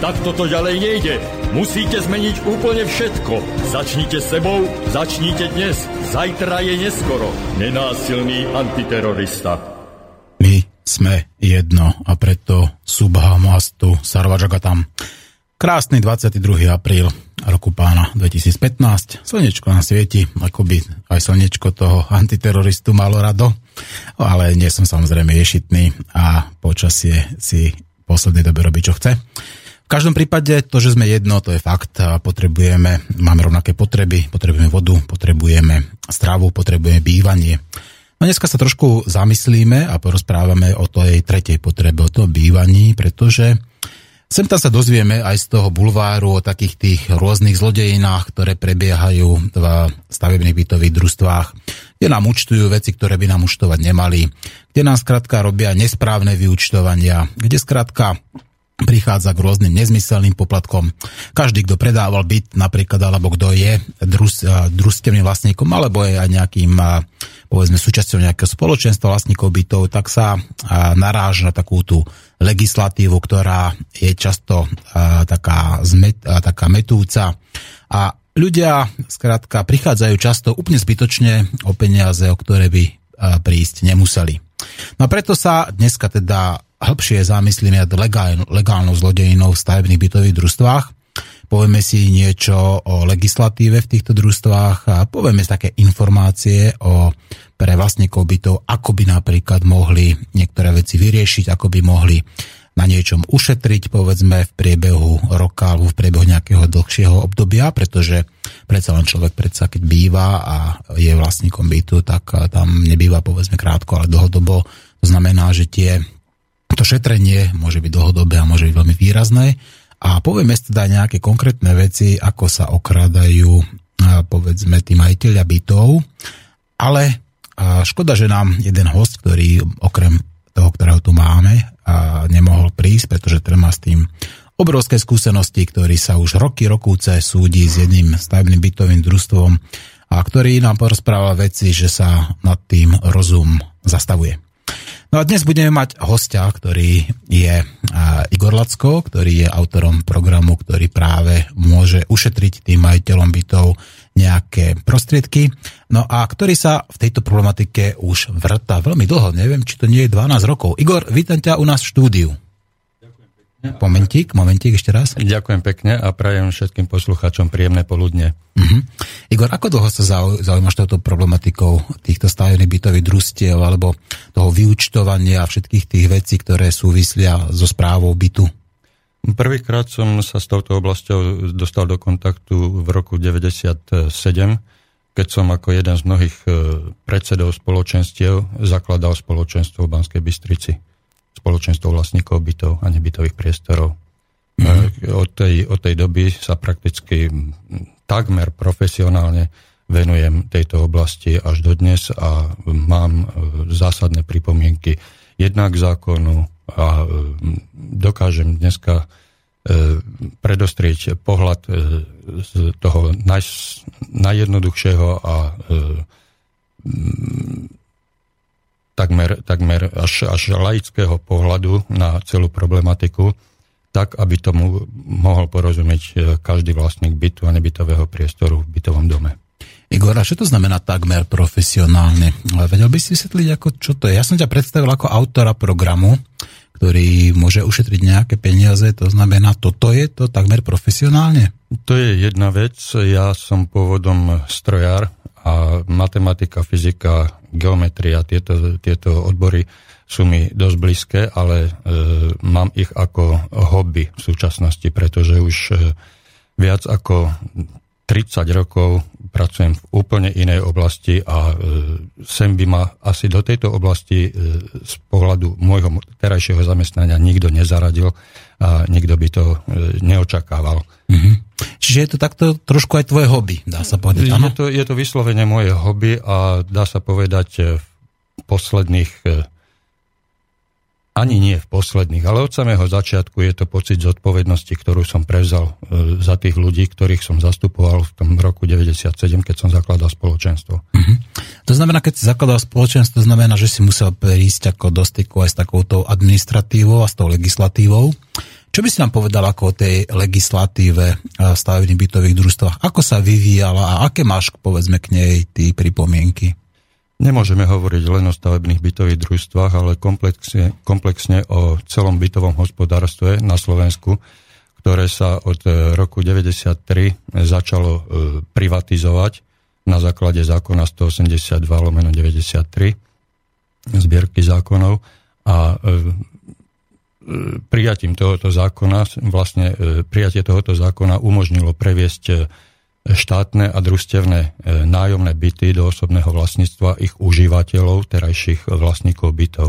Tak toto ďalej nejde. Musíte zmeniť úplne všetko. Začnite sebou, začnite dnes. Zajtra je neskoro. Nenásilný antiterorista. My sme jedno a preto Subhamastu Sarvajagatam. Krásny 22. apríl roku pána 2015. Slnečko nám svieti, ako by aj slnečko toho antiteroristu malo rado. Ale nie som samozrejme ješitný a počasie si poslednej dobe robí, čo chce. V každom prípade to, že sme jedno, to je fakt. Potrebujeme, máme rovnaké potreby, potrebujeme vodu, potrebujeme stravu, potrebujeme bývanie. No dneska sa trošku zamyslíme a porozprávame o tej tretej potrebe, o tom bývaní, pretože sem tam sa dozvieme aj z toho bulváru o takých tých rôznych zlodejinách, ktoré prebiehajú v stavebných bytových družstvách, kde nám účtujú veci, ktoré by nám účtovať nemali, kde nám skrátka robia nesprávne vyúčtovania, kde skrátka prichádza k rôznym nezmyselným poplatkom. Každý, kto predával byt napríklad, alebo kto je drus, družstevným vlastníkom, alebo je aj nejakým, povedzme, súčasťou nejakého spoločenstva vlastníkov bytov, tak sa naráža na takú tú legislatívu, ktorá je často taká, zmet, taká metúca. A ľudia, skrátka, prichádzajú často úplne zbytočne o peniaze, o ktoré by prísť nemuseli. No a preto sa dneska teda hĺbšie zamyslíme nad legál, legálnou zlodejinou v stavebných bytových družstvách. Povieme si niečo o legislatíve v týchto družstvách a povieme si také informácie o pre vlastníkov bytov, ako by napríklad mohli niektoré veci vyriešiť, ako by mohli na niečom ušetriť, povedzme, v priebehu roka alebo v priebehu nejakého dlhšieho obdobia, pretože predsa len človek predsa, keď býva a je vlastníkom bytu, tak tam nebýva, povedzme, krátko, ale dlhodobo. To znamená, že tie to šetrenie môže byť dlhodobé a môže byť veľmi výrazné. A povieme si teda nejaké konkrétne veci, ako sa okrádajú povedzme tí majiteľia bytov. Ale škoda, že nám jeden host, ktorý okrem toho, ktorého tu máme, nemohol prísť, pretože ten s tým obrovské skúsenosti, ktorý sa už roky, rokúce súdi s jedným stavebným bytovým družstvom a ktorý nám porozpráva veci, že sa nad tým rozum zastavuje. No a dnes budeme mať hostia, ktorý je Igor Lacko, ktorý je autorom programu, ktorý práve môže ušetriť tým majiteľom bytov nejaké prostriedky. No a ktorý sa v tejto problematike už vrta veľmi dlho, neviem, či to nie je 12 rokov. Igor, vítam ťa u nás v štúdiu. Momentík, momentík ešte raz. Ďakujem pekne a prajem všetkým poslucháčom príjemné poludne. Uh-huh. Igor, ako dlho sa zaujímaš touto problematikou týchto stavebných bytových družstiev alebo toho vyučtovania a všetkých tých vecí, ktoré súvislia so správou bytu? Prvýkrát som sa s touto oblasťou dostal do kontaktu v roku 97, keď som ako jeden z mnohých e, predsedov spoločenstiev zakladal spoločenstvo v Banskej Bystrici spoločenstvo vlastníkov bytov a nebytových priestorov. Mm-hmm. Od, tej, od tej doby sa prakticky takmer profesionálne venujem tejto oblasti až do dnes a mám e, zásadné pripomienky jednak zákonu a e, dokážem dneska predostrieť pohľad z toho naj, najjednoduchšieho a takmer, takmer až, až laického pohľadu na celú problematiku, tak, aby tomu mohol porozumieť e, každý vlastník bytu a nebytového priestoru v bytovom dome. Igor, a čo to znamená takmer profesionálne? Vedel by si vysvetliť, ako, čo to je? Ja som ťa predstavil ako autora programu, ktorý môže ušetriť nejaké peniaze, to znamená, toto je to takmer profesionálne? To je jedna vec. Ja som pôvodom strojár a matematika, fyzika, geometria, tieto, tieto odbory sú mi dosť blízke, ale e, mám ich ako hobby v súčasnosti, pretože už e, viac ako 30 rokov pracujem v úplne inej oblasti a e, sem by ma asi do tejto oblasti e, z pohľadu môjho terajšieho zamestnania nikto nezaradil a nikto by to e, neočakával. Mm-hmm. Čiže je to takto trošku aj tvoje hobby, dá sa povedať, Je to, je to vyslovene moje hobby a dá sa povedať v posledných ani nie v posledných, ale od samého začiatku je to pocit zodpovednosti, ktorú som prevzal e, za tých ľudí, ktorých som zastupoval v tom roku 97, keď som zakladal spoločenstvo. Mm-hmm. To znamená, keď si zakladal spoločenstvo, to znamená, že si musel prísť ako do styku aj s takouto administratívou a s tou legislatívou. Čo by si nám povedal ako o tej legislatíve e, stavebných bytových družstvách? Ako sa vyvíjala a aké máš, povedzme, k nej ty pripomienky? Nemôžeme hovoriť len o stavebných bytových družstvách, ale komplexne, komplexne o celom bytovom hospodárstve na Slovensku, ktoré sa od e, roku 1993 začalo e, privatizovať na základe zákona 182 lomeno 93 zbierky zákonov a e, prijatím tohoto zákona, vlastne prijatie tohoto zákona umožnilo previesť štátne a družstevné e, nájomné byty do osobného vlastníctva ich užívateľov, terajších vlastníkov bytov.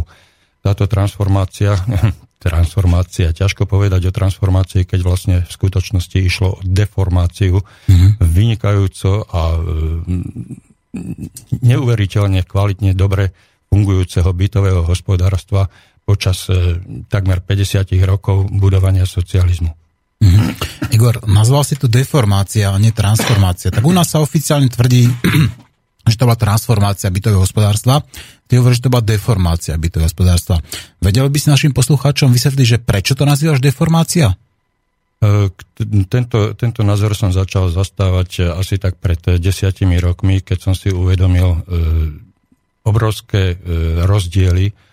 Táto transformácia, transformácia, ťažko povedať o transformácii, keď vlastne v skutočnosti išlo o deformáciu mm-hmm. vynikajúco a e, neuveriteľne kvalitne dobre fungujúceho bytového hospodárstva počas e, takmer 50 rokov budovania socializmu. Mm-hmm. Igor, nazval si to deformácia, a nie transformácia. Tak u nás sa oficiálne tvrdí, že to bola transformácia bytového hospodárstva. Ty hovoríš, že to bola deformácia bytového hospodárstva. Vedel by si našim poslucháčom vysvetliť, že prečo to nazývaš deformácia? E, tento, tento názor som začal zastávať asi tak pred desiatimi rokmi, keď som si uvedomil e, obrovské e, rozdiely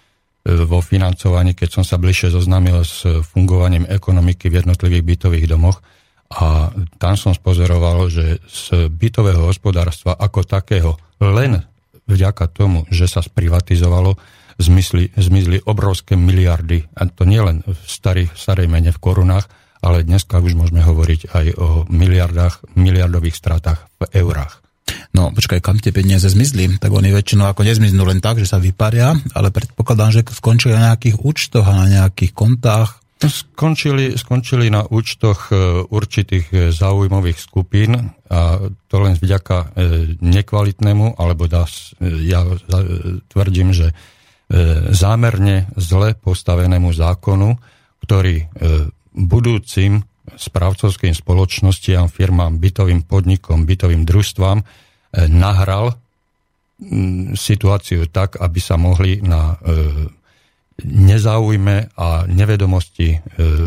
vo financovaní, keď som sa bližšie zoznámil s fungovaním ekonomiky v jednotlivých bytových domoch. A tam som spozoroval, že z bytového hospodárstva ako takého len vďaka tomu, že sa sprivatizovalo, zmizli, zmizli obrovské miliardy. A to nie len v starých, starej mene v korunách, ale dneska už môžeme hovoriť aj o miliardách, miliardových stratách v eurách. No počkaj, kam tie peniaze zmizli? Tak oni väčšinou ako nezmiznú len tak, že sa vyparia, ale predpokladám, že skončili na nejakých účtoch a na nejakých kontách. Skončili, skončili na účtoch e, určitých e, záujmových skupín a to len vďaka e, nekvalitnému, alebo dá, ja tvrdím, že zámerne zle postavenému zákonu, ktorý budúcim správcovským spoločnostiam, firmám, bytovým podnikom, bytovým družstvám E, nahral situáciu tak, aby sa mohli na e, nezáujme a nevedomosti e,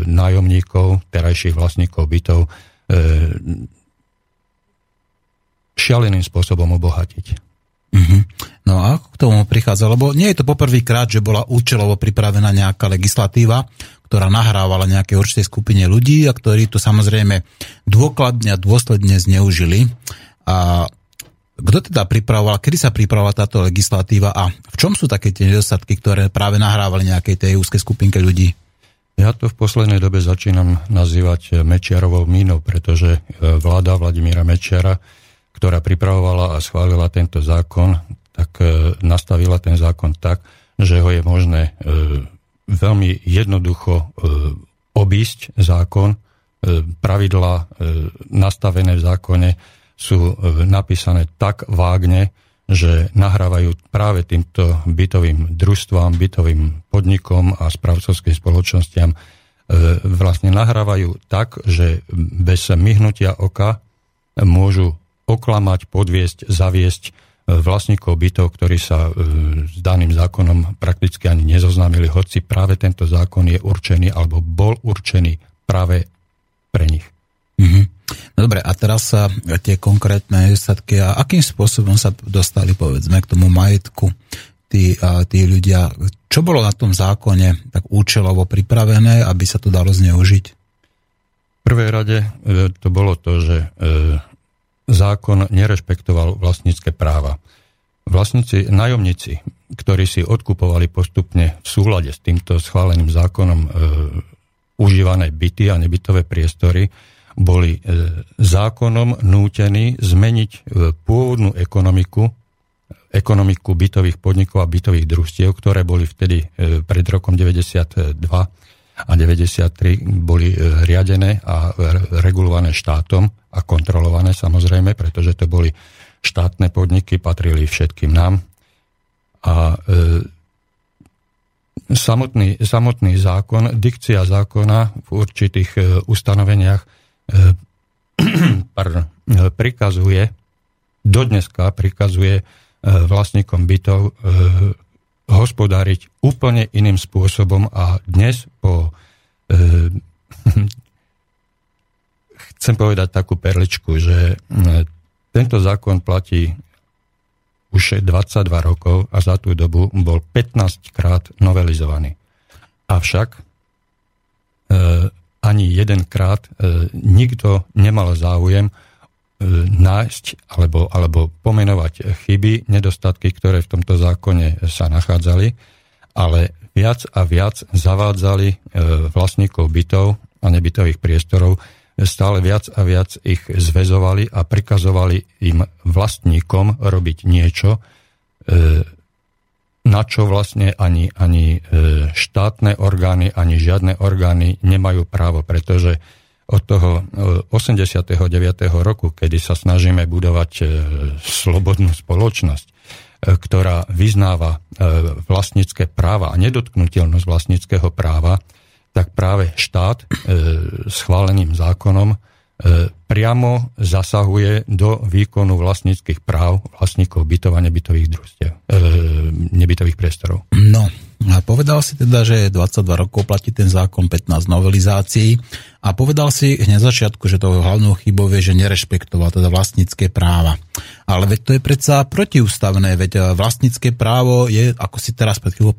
nájomníkov, terajších vlastníkov bytov šialeným spôsobom obohatiť. Mm-hmm. No a k tomu prichádza? Lebo nie je to poprvýkrát, že bola účelovo pripravená nejaká legislatíva, ktorá nahrávala nejaké určitej skupine ľudí a ktorí to samozrejme dôkladne a dôsledne zneužili. A kto teda pripravoval, kedy sa pripravovala táto legislatíva a v čom sú také tie nedostatky, ktoré práve nahrávali nejakej tej úzkej skupinke ľudí? Ja to v poslednej dobe začínam nazývať Mečiarovou mínou, pretože e, vláda Vladimíra Mečiara, ktorá pripravovala a schválila tento zákon, tak e, nastavila ten zákon tak, že ho je možné e, veľmi jednoducho obísť zákon, pravidla nastavené v zákone sú e, napísané tak vágne, že nahrávajú práve týmto bytovým družstvám, bytovým podnikom a správcovským spoločnostiam. E, vlastne nahrávajú tak, že bez myhnutia oka môžu oklamať, podviesť, zaviesť e, vlastníkov bytov, ktorí sa s daným zákonom prakticky ani nezoznámili, hoci práve tento zákon je určený alebo bol určený práve pre nich. Mm-hmm. No dobre, a teraz sa tie konkrétne nedostatky a akým spôsobom sa dostali, povedzme, k tomu majetku tí, a, tí ľudia. Čo bolo na tom zákone tak účelovo pripravené, aby sa to dalo zneužiť? V prvej rade e, to bolo to, že e, zákon nerešpektoval vlastnícke práva. Vlastníci, nájomníci, ktorí si odkupovali postupne v súlade s týmto schváleným zákonom e, užívané byty a nebytové priestory, boli e, zákonom nútení zmeniť e, pôvodnú ekonomiku, ekonomiku bytových podnikov a bytových družstiev, ktoré boli vtedy e, pred rokom 92 a 93 boli riadené a regulované štátom a kontrolované samozrejme, pretože to boli štátne podniky, patrili všetkým nám. A samotný, samotný zákon, dikcia zákona v určitých ustanoveniach pardon, prikazuje, dodneska prikazuje vlastníkom bytov hospodáriť úplne iným spôsobom a dnes po chcem povedať takú perličku, že tento zákon platí už 22 rokov a za tú dobu bol 15 krát novelizovaný. Avšak e, ani jedenkrát e, nikto nemal záujem e, nájsť alebo, alebo pomenovať chyby, nedostatky, ktoré v tomto zákone sa nachádzali, ale viac a viac zavádzali e, vlastníkov bytov a nebytových priestorov stále viac a viac ich zväzovali a prikazovali im vlastníkom robiť niečo, e, na čo vlastne ani, ani e, štátne orgány, ani žiadne orgány nemajú právo, pretože od toho 89. E, roku, kedy sa snažíme budovať slobodnú spoločnosť, ktorá vyznáva vlastnícke práva a nedotknutelnosť vlastníckého práva, tak práve štát e, schváleným zákonom e, priamo zasahuje do výkonu vlastníckých práv vlastníkov bytov a nebytových družstiev, e, nebytových priestorov. No, a povedal si teda, že 22 rokov platí ten zákon 15 novelizácií a povedal si hneď začiatku, že to hlavnou chybou je, že nerešpektoval teda vlastnícke práva. Ale veď to je predsa protiústavné, veď eh, vlastnícke právo je, ako si teraz pred chvíľou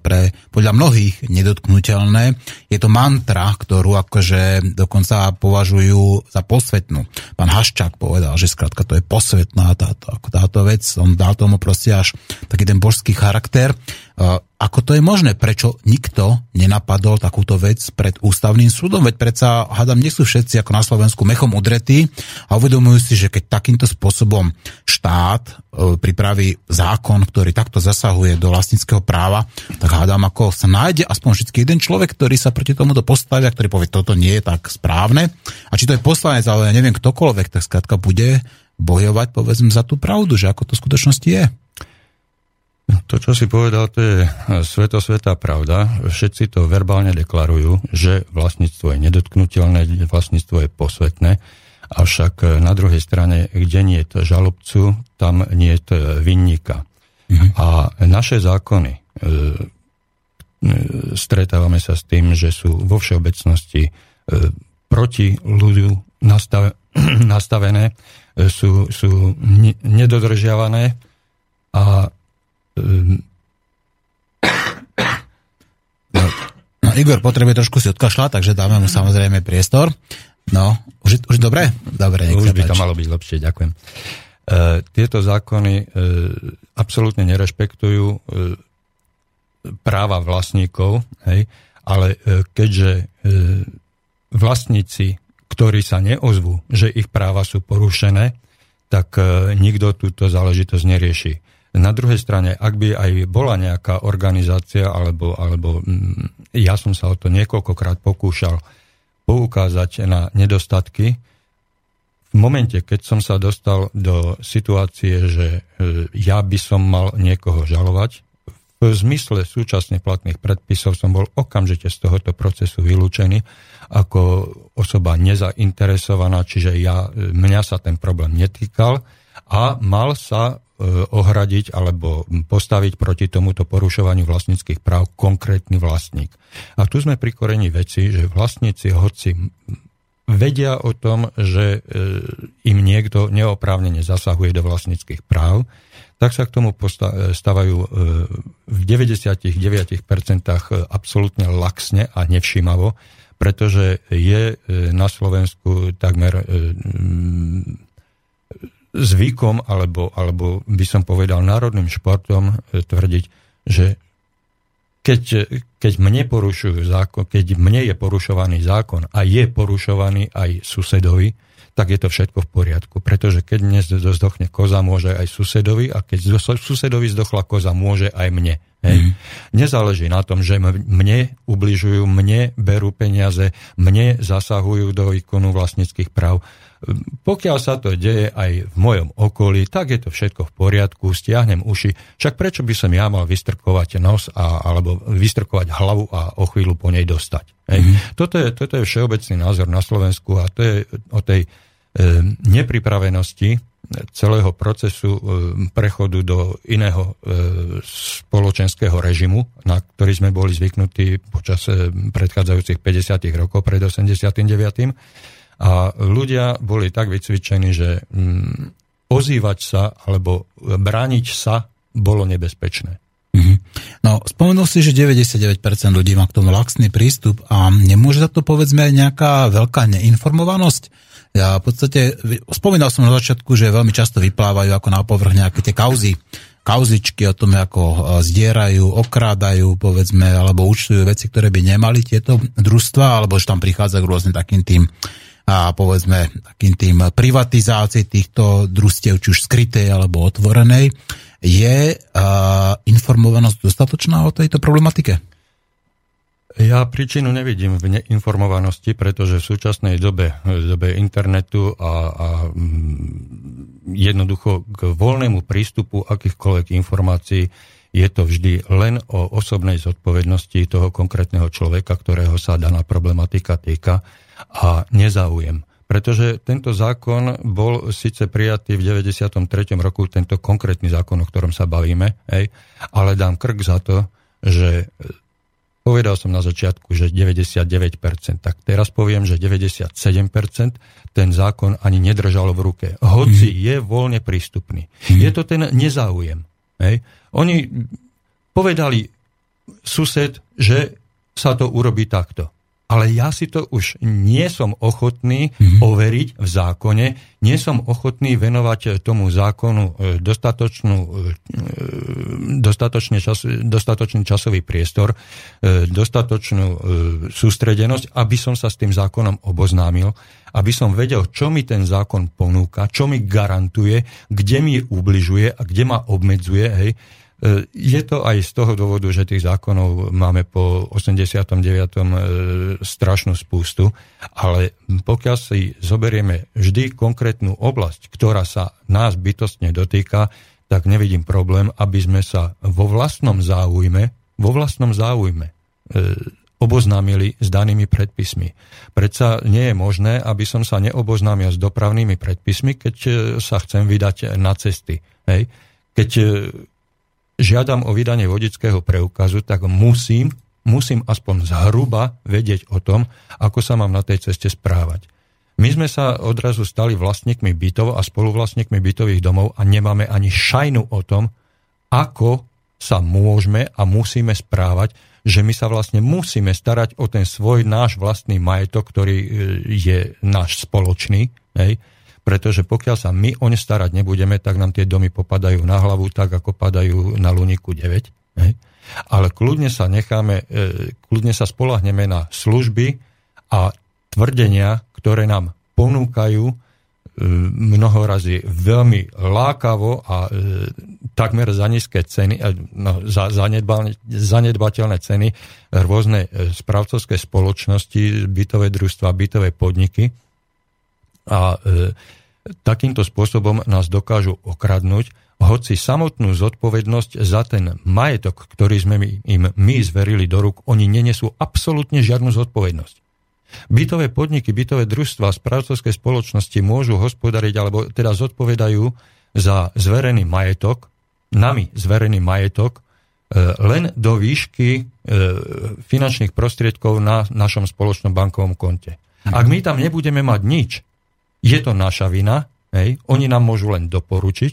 pre, podľa mnohých nedotknutelné, je to mantra, ktorú akože dokonca považujú za posvetnú. Pán Haščák povedal, že skrátka to je posvetná táto, táto vec, on dal tomu proste až taký ten božský charakter. Ako to je možné? Prečo nikto nenapadol takúto vec pred ústavným súdom? Veď predsa, hádam, nie sú všetci ako na Slovensku mechom udretí a uvedomujú si, že keď takýmto spôsobom štát e, pripraví zákon, ktorý takto zasahuje do vlastníckého práva, tak hádam, ako sa nájde aspoň vždy jeden človek, ktorý sa proti tomuto postavia, ktorý povie, toto nie je tak správne. A či to je poslanec, ale ja neviem ktokoľvek, tak skrátka bude bojovať, povedzme, za tú pravdu, že ako to v skutočnosti je. To, čo si povedal, to je svetosvetá pravda. Všetci to verbálne deklarujú, že vlastníctvo je nedotknutelné, vlastníctvo je posvetné, avšak na druhej strane, kde nie je žalobcu, tam nie je vinníka. Mhm. A naše zákony, e, e, stretávame sa s tým, že sú vo všeobecnosti proti ľudu nastavené, sú, sú nedodržiavané a No, no, Igor potrebuje trošku si odkašľať, takže dáme mu samozrejme priestor. No, už, už dobre? Dobre, Už by to malo byť lepšie, ďakujem. E, tieto zákony e, absolútne nerešpektujú e, práva vlastníkov, hej, ale e, keďže e, vlastníci, ktorí sa neozvú, že ich práva sú porušené, tak nikto túto záležitosť nerieši. Na druhej strane, ak by aj bola nejaká organizácia, alebo, alebo mm, ja som sa o to niekoľkokrát pokúšal poukázať na nedostatky, v momente, keď som sa dostal do situácie, že e, ja by som mal niekoho žalovať, v zmysle súčasne platných predpisov som bol okamžite z tohoto procesu vylúčený ako osoba nezainteresovaná, čiže ja, e, mňa sa ten problém netýkal a mal sa ohradiť alebo postaviť proti tomuto porušovaniu vlastníckých práv konkrétny vlastník. A tu sme pri korení veci, že vlastníci, hoci vedia o tom, že e, im niekto neoprávnene zasahuje do vlastníckých práv, tak sa k tomu stávajú e, v 99% absolútne laxne a nevšímavo, pretože je na Slovensku takmer zvykom, alebo, alebo by som povedal národným športom e, tvrdiť, že keď, keď mne porušujú zákon, keď mne je porušovaný zákon a je porušovaný aj susedovi, tak je to všetko v poriadku. Pretože keď dnes zdochne koza, môže aj susedovi a keď susedovi zdochla koza, môže aj mne. Hej. Mm. Nezáleží na tom, že mne ubližujú, mne berú peniaze, mne zasahujú do výkonu vlastníckých práv Pokiaľ sa to deje aj v mojom okolí, tak je to všetko v poriadku, stiahnem uši. Však prečo by som ja mal vystrkovať nos a, alebo vystrkovať hlavu a o chvíľu po nej dostať? Hej. Mm-hmm. Toto, je, toto je všeobecný názor na Slovensku a to je o tej e, nepripravenosti celého procesu e, prechodu do iného e, spoločenského režimu, na ktorý sme boli zvyknutí počas e, predchádzajúcich 50 rokov pred 89 a ľudia boli tak vycvičení, že mm, ozývať sa alebo brániť sa bolo nebezpečné. Mm-hmm. No, spomenul si, že 99% ľudí má k tomu laxný prístup a nemôže za to povedzme aj nejaká veľká neinformovanosť? Ja v podstate, spomínal som na začiatku, že veľmi často vyplávajú ako na povrch nejaké tie kauzy, kauzičky o tom, ako e, zdierajú, okrádajú, povedzme, alebo účtujú veci, ktoré by nemali tieto družstva, alebo že tam prichádza k rôznym takým tým a povedzme takým tým privatizácii týchto družstiev, či už skrytej alebo otvorenej. Je informovanosť dostatočná o tejto problematike? Ja príčinu nevidím v neinformovanosti, pretože v súčasnej dobe, v dobe internetu a, a mm, jednoducho k voľnému prístupu akýchkoľvek informácií je to vždy len o osobnej zodpovednosti toho konkrétneho človeka, ktorého sa daná problematika týka a nezáujem. Pretože tento zákon bol síce prijatý v 93. roku, tento konkrétny zákon, o ktorom sa bavíme, hej, ale dám krk za to, že povedal som na začiatku, že 99%, tak teraz poviem, že 97% ten zákon ani nedržal v ruke. Hoci mm. je voľne prístupný. Mm. Je to ten nezáujem. Hej. Oni povedali sused, že sa to urobí takto ale ja si to už nie som ochotný mm-hmm. overiť v zákone, nie som ochotný venovať tomu zákonu e, dostatočnú, e, dostatočný, čas, dostatočný časový priestor, e, dostatočnú sústredenosť, aby som sa s tým zákonom oboznámil, aby som vedel, čo mi ten zákon ponúka, čo mi garantuje, kde mi ubližuje a kde ma obmedzuje, hej, E, je to aj z toho dôvodu, že tých zákonov máme po 89. E, strašnú spústu, ale pokiaľ si zoberieme vždy konkrétnu oblasť, ktorá sa nás bytostne dotýka, tak nevidím problém, aby sme sa vo vlastnom záujme, vo vlastnom záujme e, oboznámili s danými predpismi. Predsa nie je možné, aby som sa neoboznámil s dopravnými predpismi, keď sa chcem vydať na cesty. Hej? Keď žiadam o vydanie vodického preukazu, tak musím, musím aspoň zhruba vedieť o tom, ako sa mám na tej ceste správať. My sme sa odrazu stali vlastníkmi bytov a spoluvlastníkmi bytových domov a nemáme ani šajnu o tom, ako sa môžeme a musíme správať, že my sa vlastne musíme starať o ten svoj náš vlastný majetok, ktorý e, je náš spoločný, hej, pretože pokiaľ sa my o ne starať nebudeme, tak nám tie domy popadajú na hlavu, tak ako padajú na Luniku 9. Hej? Ale kľudne sa necháme, e, kľudne sa spolahneme na služby a tvrdenia, ktoré nám ponúkajú e, mnoho razy veľmi lákavo a e, takmer za nízke ceny, no, za zanedbateľné ceny rôzne správcovské spoločnosti, bytové družstva, bytové podniky, a e, takýmto spôsobom nás dokážu okradnúť, hoci samotnú zodpovednosť za ten majetok, ktorý sme im my zverili do rúk, oni nenesú absolútne žiadnu zodpovednosť. Bytové podniky, bytové družstva, správcovské spoločnosti môžu hospodariť, alebo teda zodpovedajú za zverený majetok, nami zverený majetok, e, len do výšky e, finančných prostriedkov na našom spoločnom bankovom konte. Ak my tam nebudeme mať nič, je to naša vina, hej, oni nám môžu len doporučiť,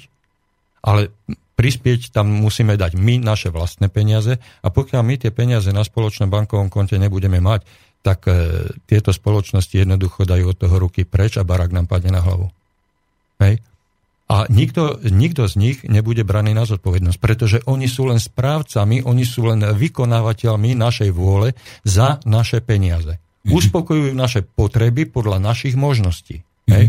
ale prispieť tam musíme dať my naše vlastné peniaze a pokiaľ my tie peniaze na spoločnom bankovom konte nebudeme mať, tak e, tieto spoločnosti jednoducho dajú od toho ruky preč a barák nám padne na hlavu. Hej? A nikto, nikto z nich nebude braný na zodpovednosť, pretože oni sú len správcami, oni sú len vykonávateľmi našej vôle za naše peniaze. Mhm. Uspokojujú naše potreby podľa našich možností. Hej?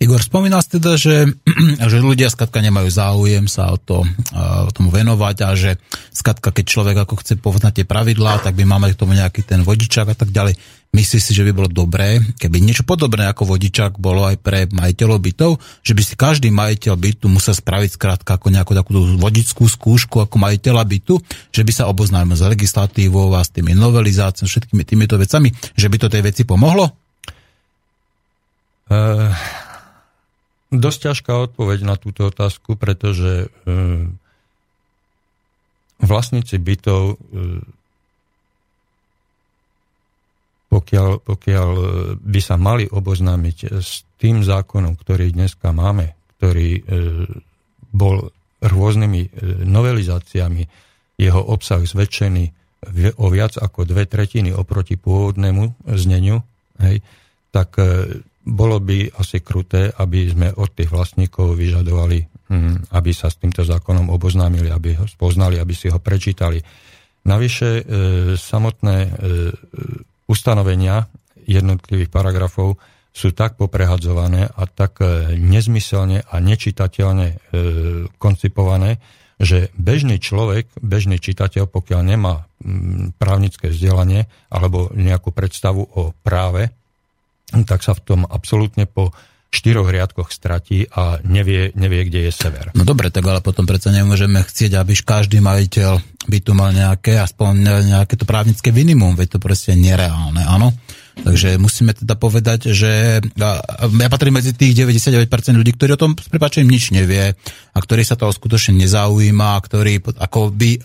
Igor, spomínal si teda, že, že ľudia skladka nemajú záujem sa o, to, o tomu venovať a že skladka, keď človek ako chce poznať tie pravidlá, tak by máme k tomu nejaký ten vodičák a tak ďalej. Myslíš si, že by bolo dobré, keby niečo podobné ako vodičák bolo aj pre majiteľov bytov, že by si každý majiteľ bytu musel spraviť skrátka ako nejakú takú vodickú skúšku ako majiteľa bytu, že by sa oboznámil s legislatívou a s tými novelizáciami, všetkými týmito vecami, že by to tej veci pomohlo? Uh, dosť ťažká odpoveď na túto otázku, pretože uh, vlastníci bytov uh, pokiaľ, pokiaľ by sa mali oboznámiť s tým zákonom, ktorý dneska máme, ktorý bol rôznymi novelizáciami, jeho obsah zväčšený o viac ako dve tretiny oproti pôvodnému zneniu, hej, tak bolo by asi kruté, aby sme od tých vlastníkov vyžadovali, hm, aby sa s týmto zákonom oboznámili, aby ho spoznali, aby si ho prečítali. Navyše e, samotné e, ustanovenia jednotlivých paragrafov sú tak poprehadzované a tak e, nezmyselne a nečitateľne koncipované, že bežný človek, bežný čitateľ, pokiaľ nemá právnické vzdelanie alebo nejakú predstavu o práve, tak sa v tom absolútne po štyroch riadkoch stratí a nevie, nevie, kde je sever. No dobre, tak ale potom predsa nemôžeme chcieť, aby každý majiteľ by tu mal nejaké, aspoň nejaké to právnické minimum, veď to proste nereálne, áno? Takže musíme teda povedať, že ja patrím medzi tých 99% ľudí, ktorí o tom s prepačením nič nevie a ktorí sa toho skutočne nezaujíma ktorí ako by e,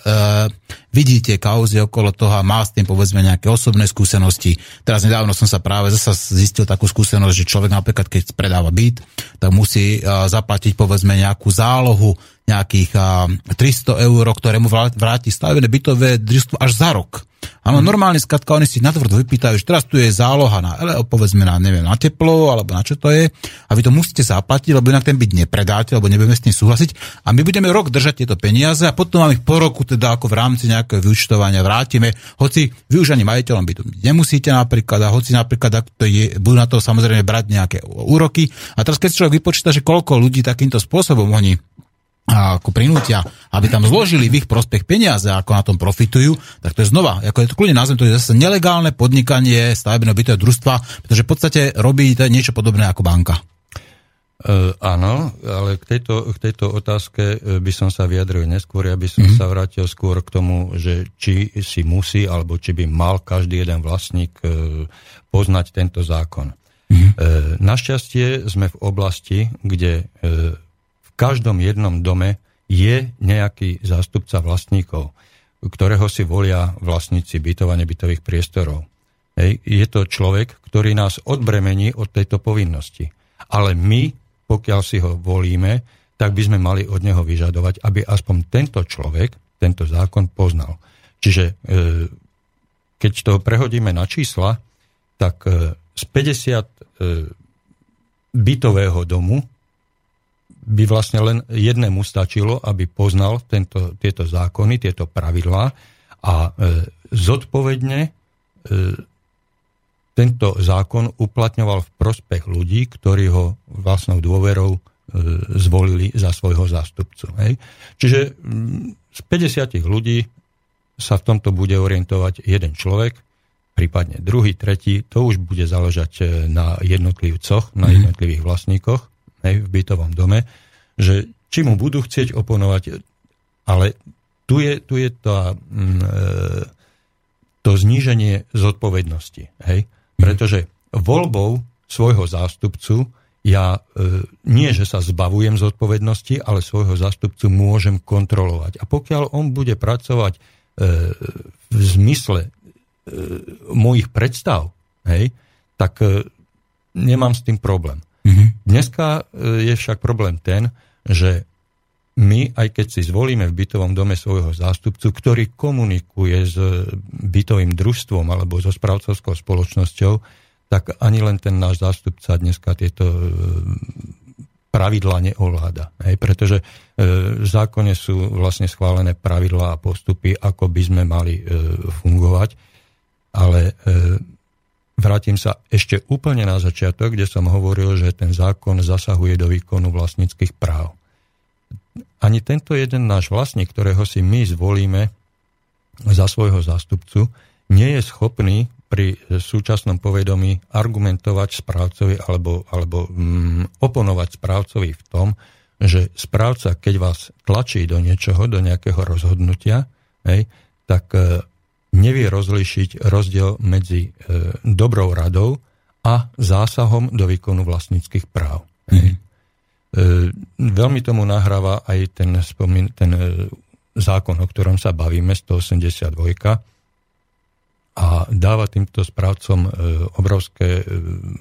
vidíte kauzy okolo toho a má s tým povedzme nejaké osobné skúsenosti. Teraz nedávno som sa práve zase zistil takú skúsenosť, že človek napríklad keď predáva byt, tak musí e, zaplatiť povedzme nejakú zálohu nejakých a, 300 eur, ktoré mu vráti stavené bytové družstvo až za rok. Áno, hmm. normálne skratka, oni si natvrdo vypýtajú, že teraz tu je záloha na, povedzme na, neviem, na teplo, alebo na čo to je, a vy to musíte zaplatiť, lebo inak ten byt nepredáte, lebo nebudeme s tým súhlasiť. A my budeme rok držať tieto peniaze a potom vám ich po roku teda ako v rámci nejakého vyučtovania vrátime, hoci vy už ani majiteľom bytu nemusíte napríklad, a hoci napríklad ak to je, budú na to samozrejme brať nejaké úroky. A teraz keď človek vypočíta, že koľko ľudí takýmto spôsobom oni ako prinútia, aby tam zložili v ich prospech peniaze, ako na tom profitujú, tak to je znova, ako je to kľudne názvem, to je zase nelegálne podnikanie stavebného bytového družstva, pretože v podstate robí to niečo podobné ako banka. E, áno, ale k tejto, k tejto otázke e, by som sa vyjadril neskôr, aby som mm-hmm. sa vrátil skôr k tomu, že či si musí, alebo či by mal každý jeden vlastník e, poznať tento zákon. Mm-hmm. E, našťastie sme v oblasti, kde e, každom jednom dome je nejaký zástupca vlastníkov, ktorého si volia vlastníci bytov a nebytových priestorov. Hej. Je to človek, ktorý nás odbremení od tejto povinnosti. Ale my, pokiaľ si ho volíme, tak by sme mali od neho vyžadovať, aby aspoň tento človek tento zákon poznal. Čiže e, keď to prehodíme na čísla, tak e, z 50 e, bytového domu by vlastne len jednému stačilo, aby poznal tento, tieto zákony, tieto pravidlá a e, zodpovedne e, tento zákon uplatňoval v prospech ľudí, ktorí ho vlastnou dôverou e, zvolili za svojho zástupcu. Hej. Čiže z 50 ľudí sa v tomto bude orientovať jeden človek, prípadne druhý, tretí, to už bude záležať e, na jednotlivcoch, na mhm. jednotlivých vlastníkoch hej, v bytovom dome, že či mu budú chcieť oponovať, ale tu je, tu je tá, mm, e, to zníženie zodpovednosti. Hej? Pretože voľbou svojho zástupcu ja e, nie, že sa zbavujem zodpovednosti, ale svojho zástupcu môžem kontrolovať. A pokiaľ on bude pracovať e, v zmysle mojich predstav, hej, tak nemám s tým problém. Dneska e, je však problém ten, že my, aj keď si zvolíme v bytovom dome svojho zástupcu, ktorý komunikuje s bytovým družstvom alebo so správcovskou spoločnosťou, tak ani len ten náš zástupca dneska tieto e, pravidla neovláda. Hej, pretože e, v zákone sú vlastne schválené pravidlá a postupy, ako by sme mali e, fungovať, ale e, vrátim sa ešte úplne na začiatok, kde som hovoril, že ten zákon zasahuje do výkonu vlastníckých práv. Ani tento jeden náš vlastník, ktorého si my zvolíme za svojho zástupcu, nie je schopný pri súčasnom povedomí argumentovať správcovi alebo, alebo mm, oponovať správcovi v tom, že správca, keď vás tlačí do niečoho, do nejakého rozhodnutia, hej, tak e, nevie rozlišiť rozdiel medzi e, dobrou radou a zásahom do výkonu vlastníckých práv. Mm. E, veľmi tomu nahráva aj ten, spomín, ten e, zákon, o ktorom sa bavíme, 182, a dáva týmto správcom obrovské,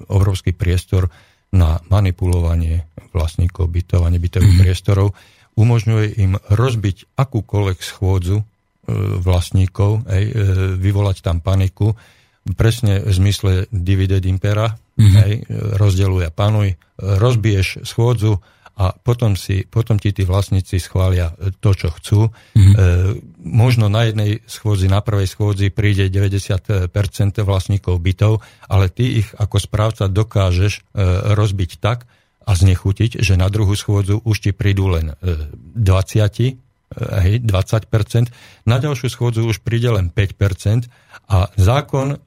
obrovský priestor na manipulovanie vlastníkov bytov a nebytových mm. priestorov. Umožňuje im rozbiť akúkoľvek schôdzu vlastníkov, aj, vyvolať tam paniku, presne v zmysle divide impera, mm-hmm. hej, rozdeluje panuj, rozbiješ schôdzu, a potom, si, potom ti tí vlastníci schvália to, čo chcú. Mm-hmm. E, možno na jednej schôdzi, na prvej schôdzi príde 90% vlastníkov bytov, ale ty ich ako správca dokážeš e, rozbiť tak a znechutiť, že na druhú schôdzu už ti prídu len e, 20, e, hej, 20%, na ďalšiu schôdzu už príde len 5% a zákon e,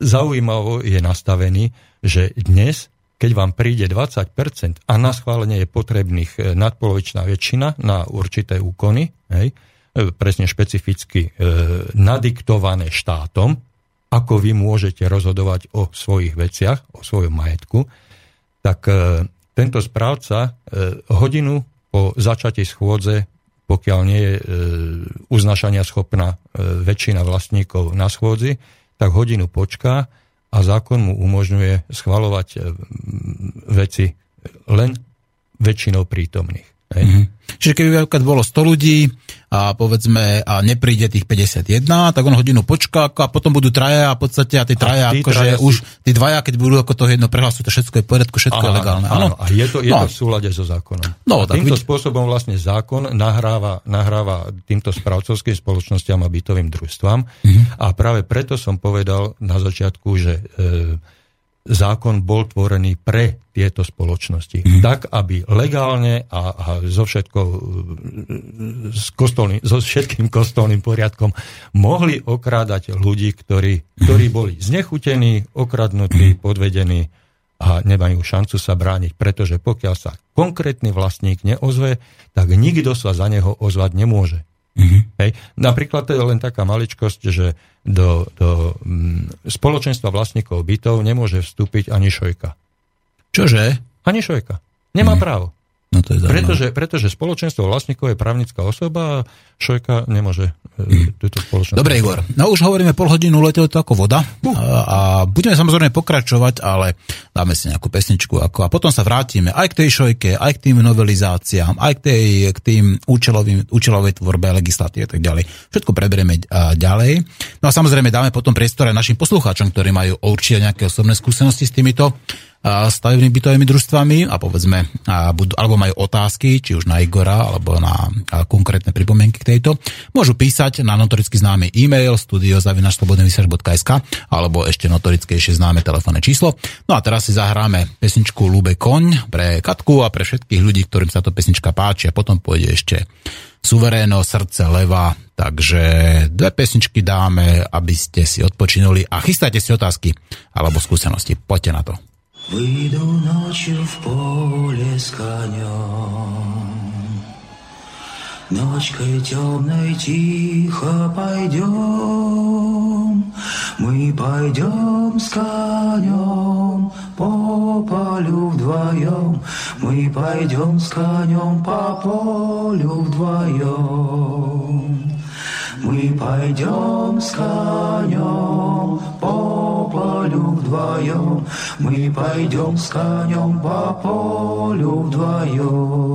zaujímavo je nastavený, že dnes keď vám príde 20% a na schválenie je potrebných e, nadpolovičná väčšina na určité úkony, hej, e, presne špecificky e, nadiktované štátom, ako vy môžete rozhodovať o svojich veciach, o svojom majetku, tak e, tento správca e, hodinu po začatí schôdze, pokiaľ nie je e, uznašania schopná e, väčšina vlastníkov na schôdzi, tak hodinu počká, a zákon mu umožňuje schvalovať e, veci len väčšinou prítomných. Hej. Mm-hmm. Čiže keby bolo 100 ľudí a povedzme a nepríde tých 51, tak on hodinu počká a potom budú traja a v podstate a tí traja, a tí akože traja už tí dvaja, keď budú ako to jedno prehlasujú, to všetko je v poriadku, všetko áno, je legálne. Áno, a je to, je no. to v súlade so zákonom. No, tak týmto vidí... spôsobom vlastne zákon nahráva, nahráva týmto správcovským spoločnosťam a bytovým družstvám mm-hmm. a práve preto som povedal na začiatku, že e, zákon bol tvorený pre tieto spoločnosti. Mm. Tak, aby legálne a, a so, všetko, s kostolným, so všetkým kostolným poriadkom mohli okrádať ľudí, ktorí, ktorí boli znechutení, okradnutí, podvedení a nemajú šancu sa brániť, pretože pokiaľ sa konkrétny vlastník neozve, tak nikto sa za neho ozvať nemôže. Mm-hmm. Hej. Napríklad to je len taká maličkosť, že do, do mm, spoločenstva vlastníkov bytov nemôže vstúpiť ani šojka. Čože? Ani šojka. Nemá mm. právo. No to je pretože, pretože spoločenstvo vlastníkov je právnická osoba a Šojka nemôže hmm. túto spoločnosť. Dobre, Igor. No už hovoríme pol hodinu, letelo to ako voda uh. a, budeme samozrejme pokračovať, ale dáme si nejakú pesničku ako, a potom sa vrátime aj k tej Šojke, aj k tým novelizáciám, aj k, tej, k tým účelovým, účelovej tvorbe legislatívy a tak ďalej. Všetko preberieme ďalej. No a samozrejme dáme potom priestor aj našim poslucháčom, ktorí majú určite nejaké osobné skúsenosti s týmito stavebnými bytovými družstvami a povedzme, a budú, alebo majú otázky, či už na Igora, alebo na konkrétne pripomienky k tejto, môžu písať na notoricky známy e-mail studiozavinačslobodnyvysiaž.sk alebo ešte notorickejšie známe telefónne číslo. No a teraz si zahráme pesničku Lube koň pre Katku a pre všetkých ľudí, ktorým sa to pesnička páči a potom pôjde ešte Suveréno, srdce leva, takže dve pesničky dáme, aby ste si odpočinuli a chystajte si otázky alebo skúsenosti. Poďte na to. Выйду ночью в поле с конем, Ночкой темной тихо пойдем, Мы пойдем с конем по полю вдвоем, Мы пойдем с конем по полю вдвоем. Мы пойдем с конем по полю вдвоем, Мы пойдем с конем по полю вдвоем.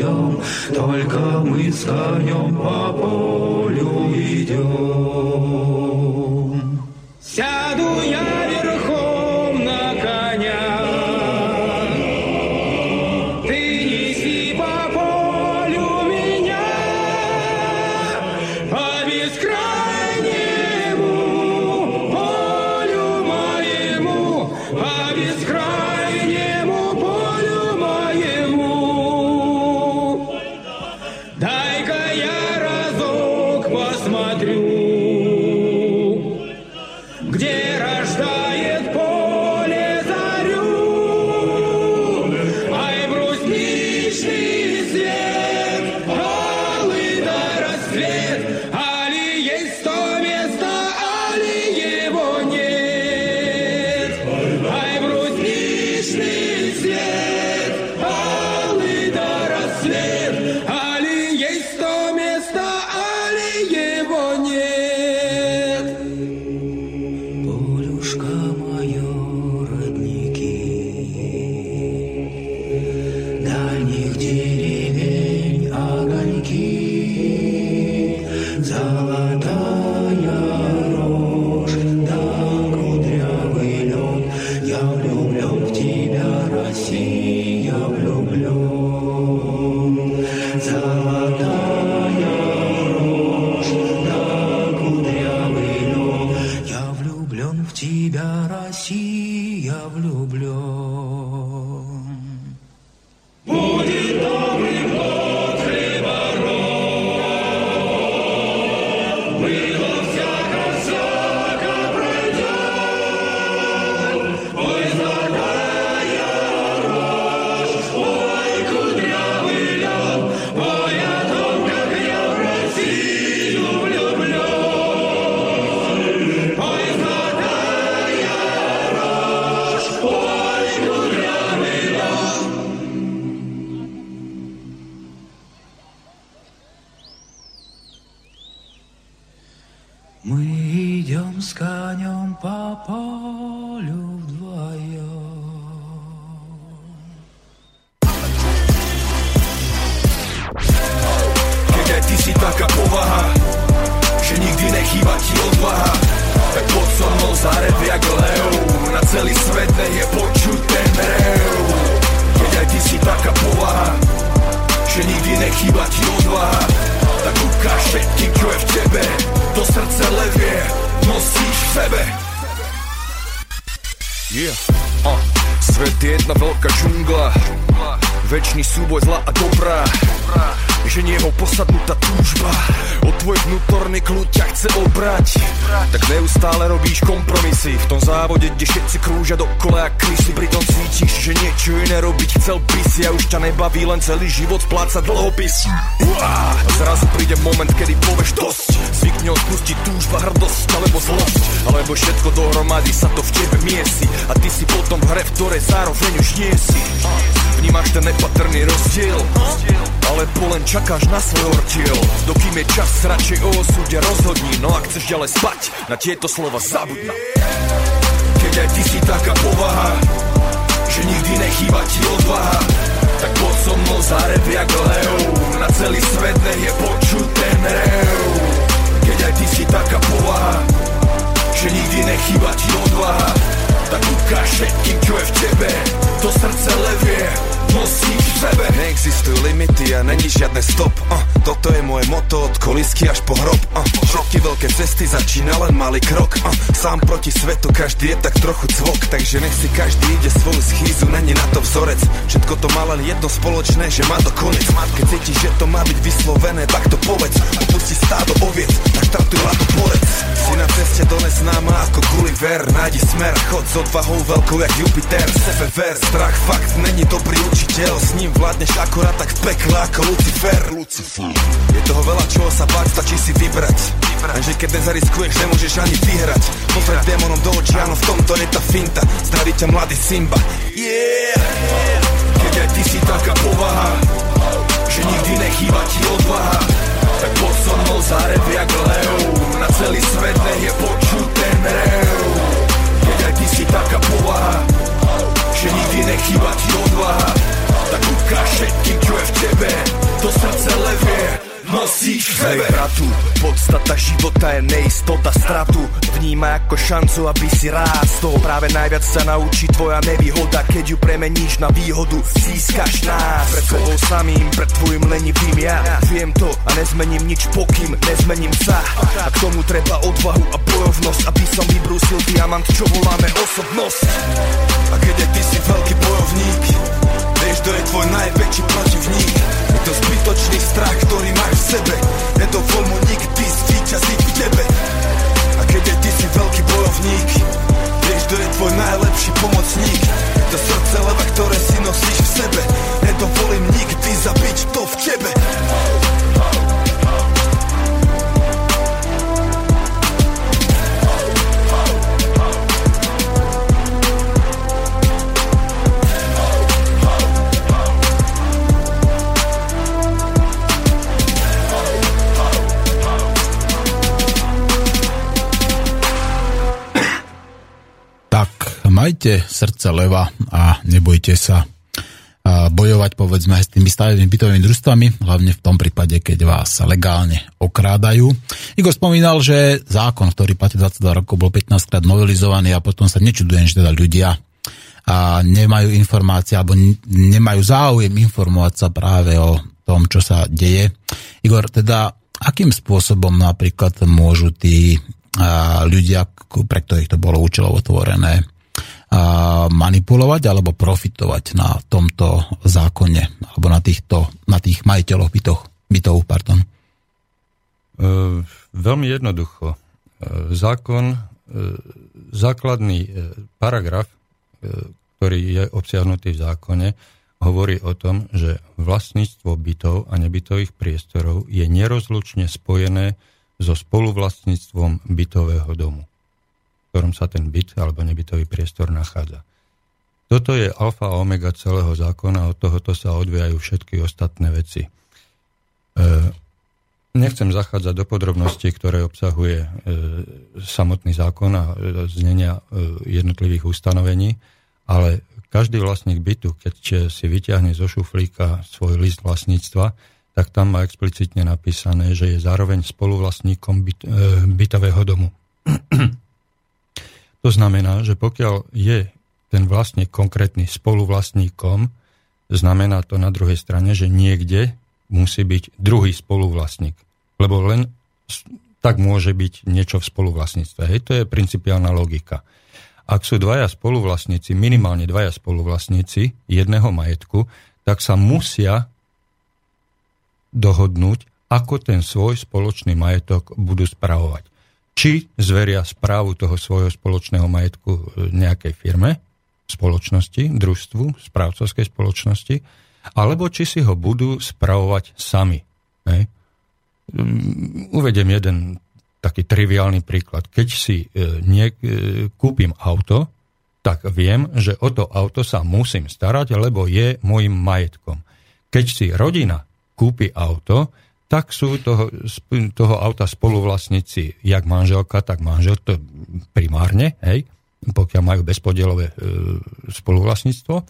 идем, только мы с конем по полю идем. Сяду я nebaví len celý život splácať dlhopisy Uá! A zrazu príde moment, kedy povieš dosť. Zvykne odpustiť túžba, hrdosť alebo zlosť. Alebo všetko dohromady sa to v tebe miesi. A ty si potom v hre, v ktorej zároveň už nie si. Vnímaš ten nepatrný rozdiel Alebo len čakáš na svoj ortiel Dokým je čas, radšej o osude rozhodni. No ak chceš ďalej spať, na tieto slova zabudni. Keď aj ty si taká povaha Že nikdy nechýba ti odvaha Tak poď so mnou zarev jak Na celý svet nech je počuť ten rev. Keď aj ty si taká povaha Že nikdy nechýba ti odvaha Tak ukáž všetkým, čo je v tebe sebe Neexistujú limity a není žiadne stop uh, Toto je moje moto od kolisky až po hrob uh, veľké cesty začína len malý krok uh, Sám proti svetu každý je tak trochu cvok Takže nech si každý ide svoju schýzu, není na to vzorec. Všetko to má len jedno spoločné, že má to konec. Keď cítiš, že to má byť vyslovené, tak to povedz Opusti stádo oviec, tak štartuj lato porec. Si na ceste do neznáma ako Gulliver Nájdi smer, chod s odvahou veľkou jak Jupiter. Sebe ver, strach fakt není dobrý učiteľ S ním vládneš akorát tak v pekle ako Lucifer. Je toho veľa, čoho sa báť, stačí si vybrať. Lenže keď nezariskuješ, nemôžeš ani vyhrať. Pozrieť démonom do očí, áno, v tomto je tá finta. Zdraví ťa mladý Simba. Yeah! Keď aj ty si taká povaha Že nikdy nechýba ti odvaha Tak poď so mnou zarev jak lev. Na celý svet nech je počuť ten rev. Keď aj ty si taká povaha Že nikdy nechýba ti odvaha. Tak ukáž všetkým, čo je v tebe To srdce levie nosíš v sebe bratu, podstata života je neistota stratu. Vníma ako šancu, aby si rástol. Práve najviac sa naučí tvoja nevýhoda. Keď ju premeníš na výhodu, získaš nás. Pred sebou samým, pred tvojim lenivým ja. Viem to a nezmením nič pokým, nezmením sa. A k tomu treba odvahu a bojovnosť Aby som vybrúsil diamant, čo voláme osobnosť. A keď aj ty si veľký bojovník Vieš, kto je tvoj najväčší protivník to zbytočný strach, ktorý máš v sebe Nedovol mu nikdy zvíťaziť v tebe. A keď aj ty si veľký bojovník Vieš, kto je tvoj najlepší pomocník. To srdce leva, ktoré si nosíš v sebe Nedovolím nikdy zabiť to v tebe majte srdce leva a nebojte sa bojovať povedzme s tými stavebnými bytovými družstvami, hlavne v tom prípade, keď vás legálne okrádajú. Igor spomínal, že zákon, ktorý platí 22 rokov, bol 15 krát novelizovaný a potom sa nečudujem, že teda ľudia a nemajú informácie alebo nemajú záujem informovať sa práve o tom, čo sa deje. Igor, teda akým spôsobom napríklad môžu tí ľudia, pre ktorých to bolo účelovo tvorené, manipulovať alebo profitovať na tomto zákone alebo na, týchto, na tých majiteľoch bytov, bytov pardon? E, veľmi jednoducho. E, zákon, e, základný paragraf, ktorý je obsiahnutý v zákone, hovorí o tom, že vlastníctvo bytov a nebytových priestorov je nerozlučne spojené so spoluvlastníctvom bytového domu ktorom sa ten byt alebo nebytový priestor nachádza. Toto je alfa a omega celého zákona od tohoto sa odvíjajú všetky ostatné veci. E, nechcem zachádzať do podrobností, ktoré obsahuje e, samotný zákon a e, znenia e, jednotlivých ustanovení, ale každý vlastník bytu, keď si vyťahne zo šuflíka svoj list vlastníctva, tak tam má explicitne napísané, že je zároveň spoluvlastníkom byt, e, bytového domu. To znamená, že pokiaľ je ten vlastník konkrétny spoluvlastníkom, znamená to na druhej strane, že niekde musí byť druhý spoluvlastník. Lebo len tak môže byť niečo v spoluvlastníctve. Hej, to je principiálna logika. Ak sú dvaja spoluvlastníci, minimálne dvaja spoluvlastníci jedného majetku, tak sa musia dohodnúť, ako ten svoj spoločný majetok budú spravovať či zveria správu toho svojho spoločného majetku e, nejakej firme, spoločnosti, družstvu, správcovskej spoločnosti, alebo či si ho budú spravovať sami. Hej. Mm, uvediem jeden taký triviálny príklad. Keď si e, nie, e, kúpim auto, tak viem, že o to auto sa musím starať, lebo je môjim majetkom. Keď si rodina kúpi auto, tak sú toho, toho auta spoluvlastníci, jak manželka, tak manžel, to primárne, hej, pokiaľ majú bezpodielové e, spoluvlastníctvo.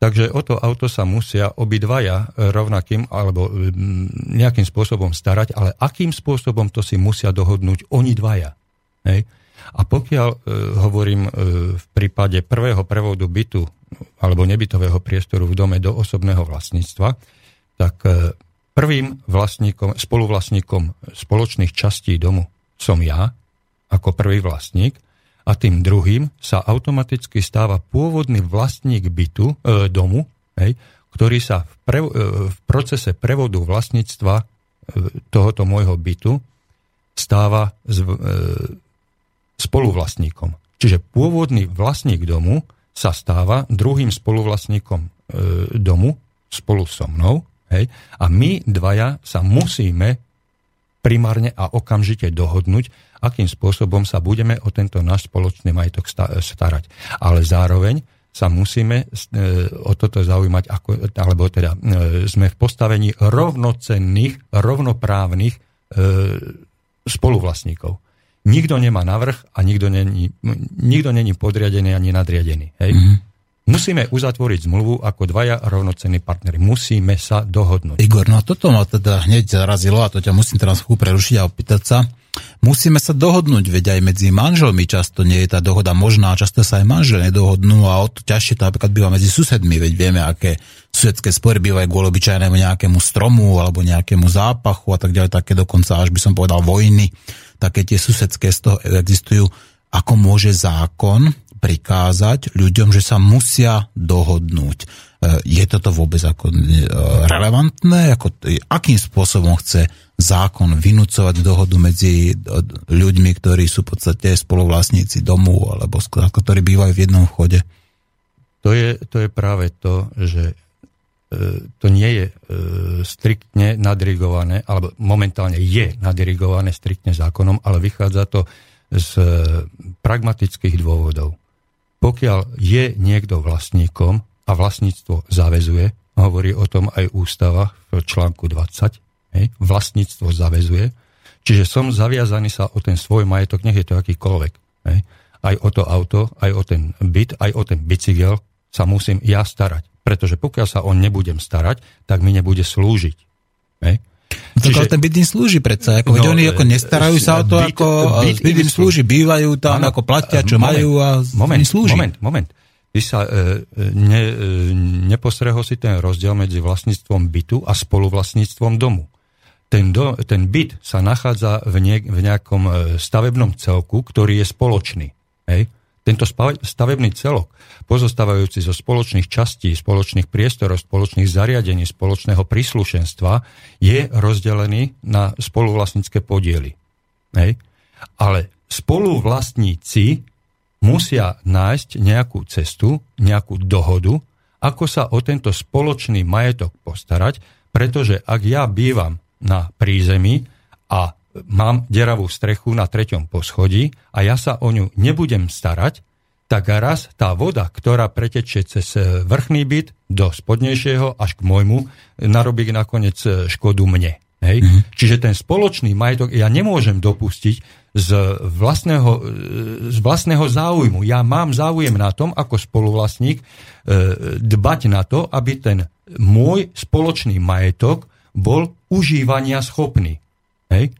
Takže o to auto sa musia obidvaja rovnakým alebo e, nejakým spôsobom starať, ale akým spôsobom to si musia dohodnúť oni dvaja. Hej. A pokiaľ e, hovorím e, v prípade prvého prevodu bytu alebo nebytového priestoru v dome do osobného vlastníctva, tak e, Prvým vlastníkom, spoluvlastníkom spoločných častí domu som ja, ako prvý vlastník, a tým druhým sa automaticky stáva pôvodný vlastník bytu, e, domu, hej, ktorý sa v, pre, e, v procese prevodu vlastníctva e, tohoto môjho bytu stáva z, e, spoluvlastníkom. Čiže pôvodný vlastník domu sa stáva druhým spoluvlastníkom e, domu spolu so mnou Hej? A my dvaja sa musíme primárne a okamžite dohodnúť, akým spôsobom sa budeme o tento náš spoločný majetok starať. Ale zároveň sa musíme e, o toto zaujímať, ako, alebo teda e, sme v postavení rovnocenných, rovnoprávnych spoluvlastníkov. Nikto nemá navrh a nikto není, nikto není podriadený ani nadriadený. Hej? Mm-hmm. Musíme uzatvoriť zmluvu ako dvaja rovnocenní partnery. Musíme sa dohodnúť. Igor, no toto ma teda hneď zarazilo a to ťa musím teraz chvíľu prerušiť a opýtať sa. Musíme sa dohodnúť, veď aj medzi manželmi často nie je tá dohoda možná, často sa aj manžel nedohodnú a o to ťažšie to napríklad býva medzi susedmi, veď vieme, aké susedské spory bývajú kvôli obyčajnému nejakému stromu alebo nejakému zápachu a tak ďalej, také dokonca až by som povedal vojny, také tie susedské z toho existujú. Ako môže zákon prikázať ľuďom, že sa musia dohodnúť. E, je toto vôbec ako e, relevantné? Ako, akým spôsobom chce zákon vynúcovať dohodu medzi e, ľuďmi, ktorí sú v podstate spoluvlastníci domu alebo ktorí bývajú v jednom chode? To je, to je práve to, že to nie je striktne nadirigované, alebo momentálne je nadirigované striktne zákonom, ale vychádza to z pragmatických dôvodov pokiaľ je niekto vlastníkom a vlastníctvo zavezuje, hovorí o tom aj ústava v článku 20, hej, vlastníctvo zavezuje, čiže som zaviazaný sa o ten svoj majetok, nech je to akýkoľvek. Hej, aj o to auto, aj o ten byt, aj o ten bicykel sa musím ja starať. Pretože pokiaľ sa on nebudem starať, tak mi nebude slúžiť. Hej. Čiže, ten byt im slúži predsa, ako, no, oni ako nestarajú sa o to, byt, ako byt, byt im slúži, bývajú tam, ano, ako platia, čo moment, majú a moment, im slúži. Moment, moment. Ty sa e, ne, e, nepostrehol si ten rozdiel medzi vlastníctvom bytu a spoluvlastníctvom domu. Ten, do, ten byt sa nachádza v, nie, v nejakom e, stavebnom celku, ktorý je spoločný. Hej? Tento stavebný celok, pozostávajúci zo spoločných častí, spoločných priestorov, spoločných zariadení, spoločného príslušenstva, je rozdelený na spoluvlastnícke podiely. Hej. Ale spoluvlastníci musia nájsť nejakú cestu, nejakú dohodu, ako sa o tento spoločný majetok postarať, pretože ak ja bývam na prízemí a mám deravú strechu na treťom poschodí a ja sa o ňu nebudem starať, tak raz tá voda, ktorá pretečie cez e, vrchný byt do spodnejšieho až k môjmu, narobí nakoniec e, škodu mne. Hej? Mm-hmm. Čiže ten spoločný majetok ja nemôžem dopustiť z vlastného, e, z vlastného záujmu. Ja mám záujem na tom, ako spoluvlastník, dbať na to, aby ten môj spoločný majetok bol užívania schopný. Hej?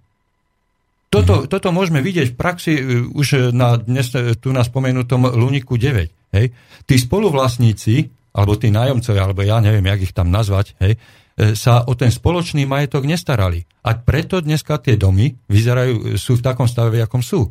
Toto, mm-hmm. toto môžeme vidieť v praxi e, už na dnes e, tu na spomenutom Luniku 9. Hej. Tí spoluvlastníci, alebo tí nájomcovia, alebo ja neviem, jak ich tam nazvať, hej, e, sa o ten spoločný majetok nestarali. A preto dneska tie domy vyzerajú, sú v takom stave, akom sú.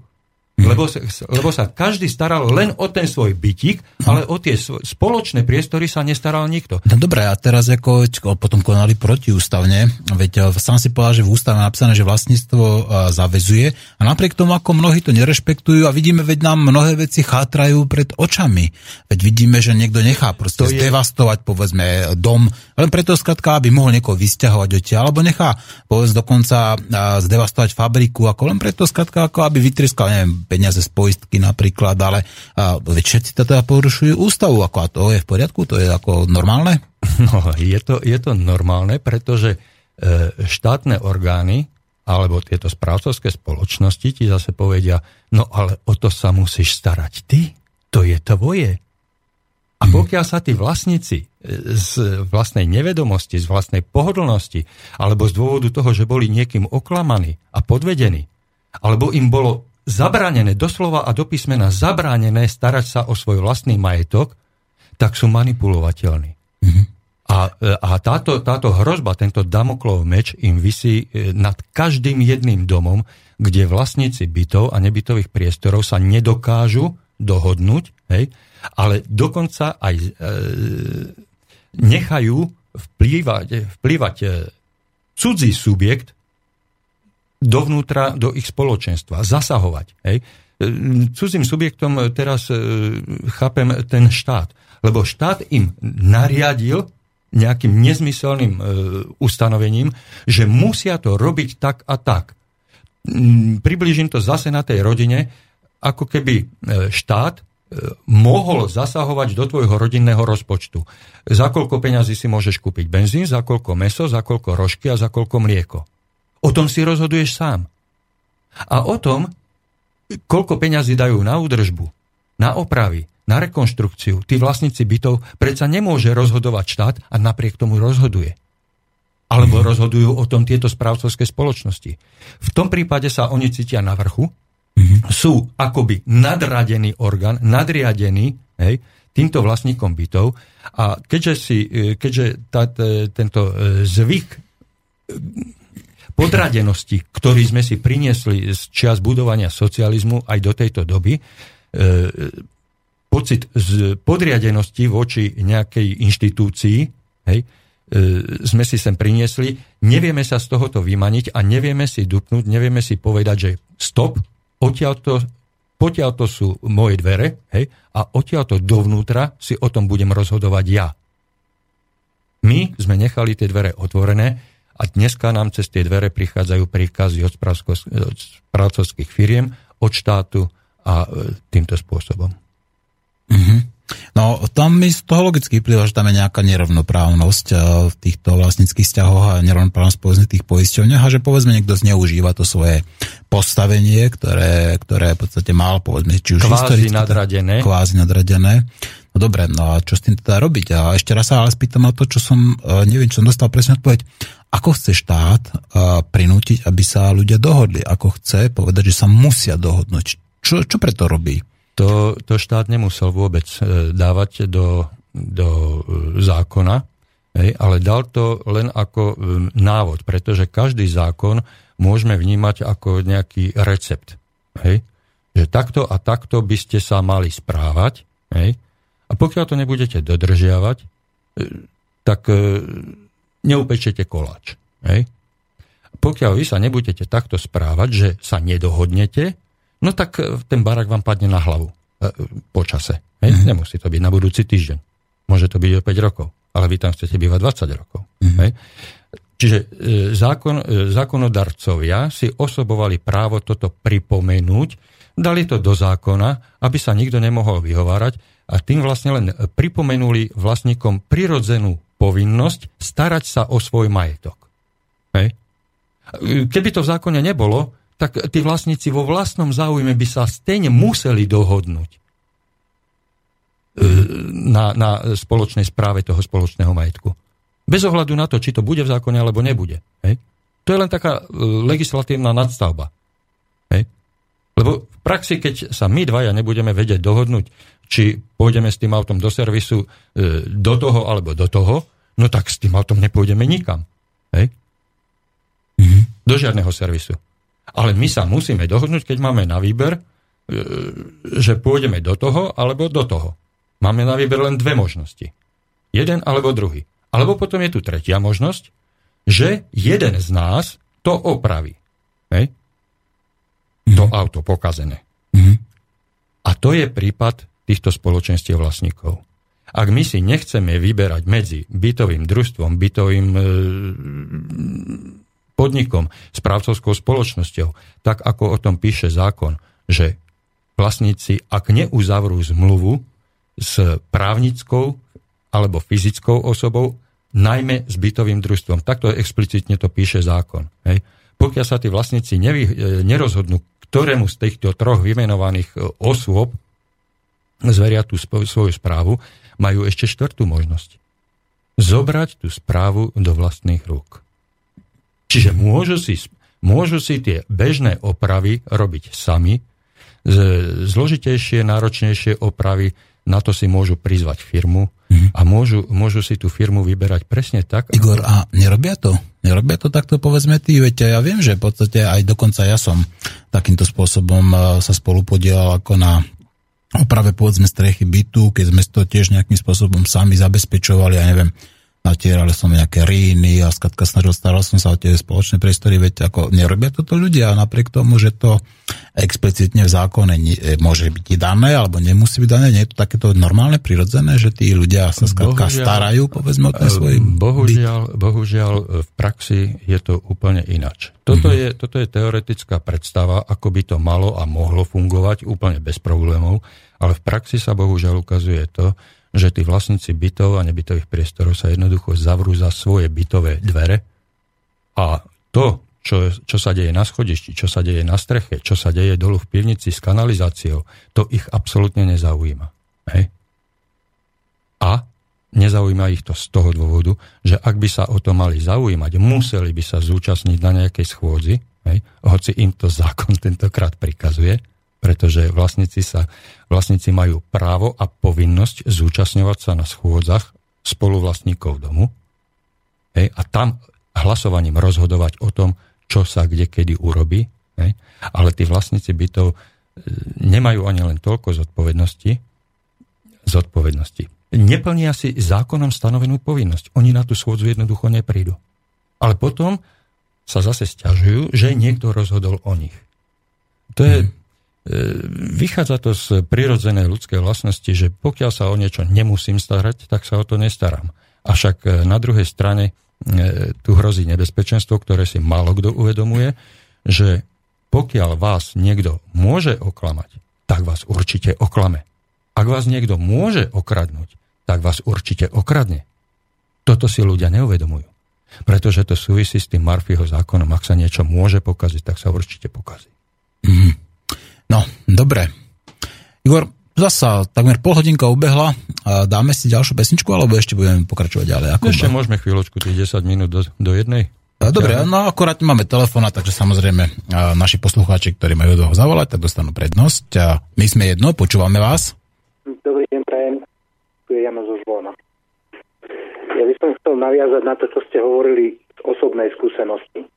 Mhm. Lebo, lebo sa každý staral len o ten svoj bytík, no. ale o tie spoločné priestory sa nestaral nikto. No dobré, a teraz ako potom konali protiústavne, veď e, sám si povedal, že v ústave je napísané, že vlastníctvo e, zavezuje a napriek tomu, ako mnohí to nerešpektujú a vidíme, veď nám mnohé veci chátrajú pred očami. Veď vidíme, že niekto nechá proste to zdevastovať, je... povedzme, dom, len preto skratka, aby mohol niekoho vysťahovať odtiaľ, alebo nechá, povedzme, dokonca e, zdevastovať fabriku, ako len preto skratka, ako aby vytriskal, neviem, peniaze z poistky napríklad, ale a, všetci to teda porušujú ústavu, ako a to je v poriadku, to je ako normálne? No, je to, je to normálne, pretože e, štátne orgány alebo tieto správcovské spoločnosti ti zase povedia, no ale o to sa musíš starať ty, to je tvoje. A mhm. pokiaľ sa tí vlastníci e, z vlastnej nevedomosti, z vlastnej pohodlnosti, alebo z dôvodu toho, že boli niekým oklamaní a podvedení, alebo im bolo zabránené, doslova a do písmena zabránené starať sa o svoj vlastný majetok, tak sú manipulovateľní. Mm-hmm. A, a táto, táto hrozba, tento Damoklov meč im vysí e, nad každým jedným domom, kde vlastníci bytov a nebytových priestorov sa nedokážu dohodnúť, hej, ale dokonca aj e, nechajú vplývať, vplývať e, cudzí subjekt dovnútra do ich spoločenstva, zasahovať. Hej. Cudzím subjektom teraz e, chápem ten štát, lebo štát im nariadil nejakým nezmyselným e, ustanovením, že musia to robiť tak a tak. Približím to zase na tej rodine, ako keby e, štát mohol zasahovať do tvojho rodinného rozpočtu. Za koľko peňazí si môžeš kúpiť benzín, za koľko meso, za koľko rožky a za koľko mlieko O tom si rozhoduješ sám. A o tom, koľko peňazí dajú na údržbu, na opravy, na rekonštrukciu, tí vlastníci bytov predsa nemôže rozhodovať štát a napriek tomu rozhoduje. Alebo rozhodujú o tom tieto správcovské spoločnosti. V tom prípade sa oni cítia na vrchu, sú akoby nadradený orgán, nadriadený hej, týmto vlastníkom bytov a keďže, si, keďže tá, tento e, zvyk e, podradenosti, ktorý sme si priniesli z čias budovania socializmu aj do tejto doby, e, pocit z podriadenosti voči nejakej inštitúcii, hej, e, sme si sem priniesli, nevieme sa z tohoto vymaniť a nevieme si dupnúť, nevieme si povedať, že stop, odtiaľto, potiaľto sú moje dvere hej, a odtiaľto dovnútra si o tom budem rozhodovať ja. My sme nechali tie dvere otvorené a dneska nám cez tie dvere prichádzajú príkazy od správcovských firiem, od štátu a e, týmto spôsobom. Mm-hmm. No, tam mi z toho logicky vyplýva, že tam je nejaká nerovnoprávnosť eh, v týchto vlastníckých vzťahoch a nerovnoprávnosť povedzme tých poisťovniach a že povedzme niekto zneužíva to svoje postavenie, ktoré, ktoré v podstate mal, povedzme, či už kvázi historicky, nadradené. Kvázi nadradené. No dobre, no a čo s tým teda robiť? A ešte raz sa ale spýtam na to, čo som, eh, neviem, čo som dostal presne odpoveď. Ako chce štát uh, prinútiť, aby sa ľudia dohodli? Ako chce povedať, že sa musia dohodnúť? Čo, čo preto robí? to, to štát nemusel vôbec e, dávať do, do e, zákona, ale dal to len ako e, návod, pretože každý zákon môžeme vnímať ako nejaký recept. Hej, že takto a takto by ste sa mali správať. Hej, a pokiaľ to nebudete dodržiavať, tak neupečete koláč. Hej. Pokiaľ vy sa nebudete takto správať, že sa nedohodnete, no tak e, ten barak vám padne na hlavu e, po čase. Hej? Mm-hmm. Nemusí to byť na budúci týždeň. Môže to byť o 5 rokov, ale vy tam chcete bývať 20 rokov. Mm-hmm. Hej? Čiže e, zákon, zákonodarcovia si osobovali právo toto pripomenúť, dali to do zákona, aby sa nikto nemohol vyhovárať a tým vlastne len pripomenuli vlastníkom prirodzenú povinnosť starať sa o svoj majetok. Hej? Keby to v zákone nebolo, tak tí vlastníci vo vlastnom záujme by sa stejne museli dohodnúť e, na, na spoločnej správe toho spoločného majetku. Bez ohľadu na to, či to bude v zákone alebo nebude. Hej? To je len taká e, legislatívna nadstavba. Lebo v praxi, keď sa my dvaja nebudeme vedieť dohodnúť, či pôjdeme s tým autom do servisu e, do toho alebo do toho, no tak s tým autom nepôjdeme nikam. Hej? Mm-hmm. Do žiadneho servisu. Ale my sa musíme dohodnúť, keď máme na výber, e, že pôjdeme do toho alebo do toho. Máme na výber len dve možnosti. Jeden alebo druhý. Alebo potom je tu tretia možnosť, že jeden z nás to opraví. Hej? Mm-hmm. To auto pokazené. Mm-hmm. A to je prípad týchto spoločenstiev vlastníkov. Ak my si nechceme vyberať medzi bytovým družstvom, bytovým e, podnikom, správcovskou spoločnosťou, tak ako o tom píše zákon, že vlastníci, ak neuzavrú zmluvu s právnickou alebo fyzickou osobou, najmä s bytovým družstvom. Takto explicitne to píše zákon. Hej. Pokiaľ sa tí vlastníci nevy, e, nerozhodnú, ktorému z týchto troch vymenovaných e, osôb zveria tú svoju správu, majú ešte štvrtú možnosť. Zobrať tú správu do vlastných rúk. Čiže môžu si, môžu si tie bežné opravy robiť sami, zložitejšie, náročnejšie opravy, na to si môžu prizvať firmu mm. a môžu, môžu si tú firmu vyberať presne tak. Igor, a nerobia to? Nerobia to takto, povedzme ty, veď ja viem, že v podstate aj dokonca ja som takýmto spôsobom e, sa spolu podielal ako na oprave povedzme strechy bytu, keď sme to tiež nejakým spôsobom sami zabezpečovali, ja neviem, natierali som nejaké ríny a skratka snažil, staral som sa o tie spoločné priestory, veď ako nerobia toto ľudia a napriek tomu, že to explicitne v zákone e, môže byť dané alebo nemusí byť dané, nie je to takéto normálne, prirodzené, že tí ľudia sa skratka bohužiaľ, starajú, povedzme o ten svoj bohužiaľ, byt. bohužiaľ v praxi je to úplne inač. Toto, mm-hmm. je, toto je teoretická predstava, ako by to malo a mohlo fungovať úplne bez problémov, ale v praxi sa bohužiaľ ukazuje to, že tí vlastníci bytov a nebytových priestorov sa jednoducho zavrú za svoje bytové dvere a to, čo, čo sa deje na schodišti, čo sa deje na streche, čo sa deje dolu v pivnici s kanalizáciou, to ich absolútne nezaujíma. Hej? A nezaujíma ich to z toho dôvodu, že ak by sa o to mali zaujímať, museli by sa zúčastniť na nejakej schôdzi, hej? hoci im to zákon tentokrát prikazuje, pretože vlastníci, sa, vlastníci majú právo a povinnosť zúčastňovať sa na schôdzach spoluvlastníkov domu hej? a tam hlasovaním rozhodovať o tom, čo sa kde kedy urobí, hej? ale tí vlastníci bytov e, nemajú ani len toľko zodpovednosti, zodpovednosti. Neplnia si zákonom stanovenú povinnosť. Oni na tú schôdzu jednoducho neprídu. Ale potom sa zase stiažujú, že niekto rozhodol o nich. To je, hmm. Vychádza to z prirodzenej ľudskej vlastnosti, že pokiaľ sa o niečo nemusím starať, tak sa o to nestaram. Avšak e, na druhej strane E, tu hrozí nebezpečenstvo, ktoré si málo kto uvedomuje, že pokiaľ vás niekto môže oklamať, tak vás určite oklame. Ak vás niekto môže okradnúť, tak vás určite okradne. Toto si ľudia neuvedomujú. Pretože to súvisí s tým Murphyho zákonom. Ak sa niečo môže pokaziť, tak sa určite pokazí. Mm. No, dobre. Igor, Zasa takmer pol hodinka ubehla. Dáme si ďalšiu pesničku, alebo ešte budeme pokračovať ďalej? Ako ešte môžeme chvíľočku, tých 10 minút do, do jednej. Dobre, no akorát máme telefóna, takže samozrejme naši poslucháči, ktorí majú toho zavolať, tak dostanú prednosť. A my sme jedno, počúvame vás. Dobrý deň, prajem. Tu je Jano zo Žvona. Ja by som chcel naviazať na to, čo ste hovorili z osobnej skúsenosti.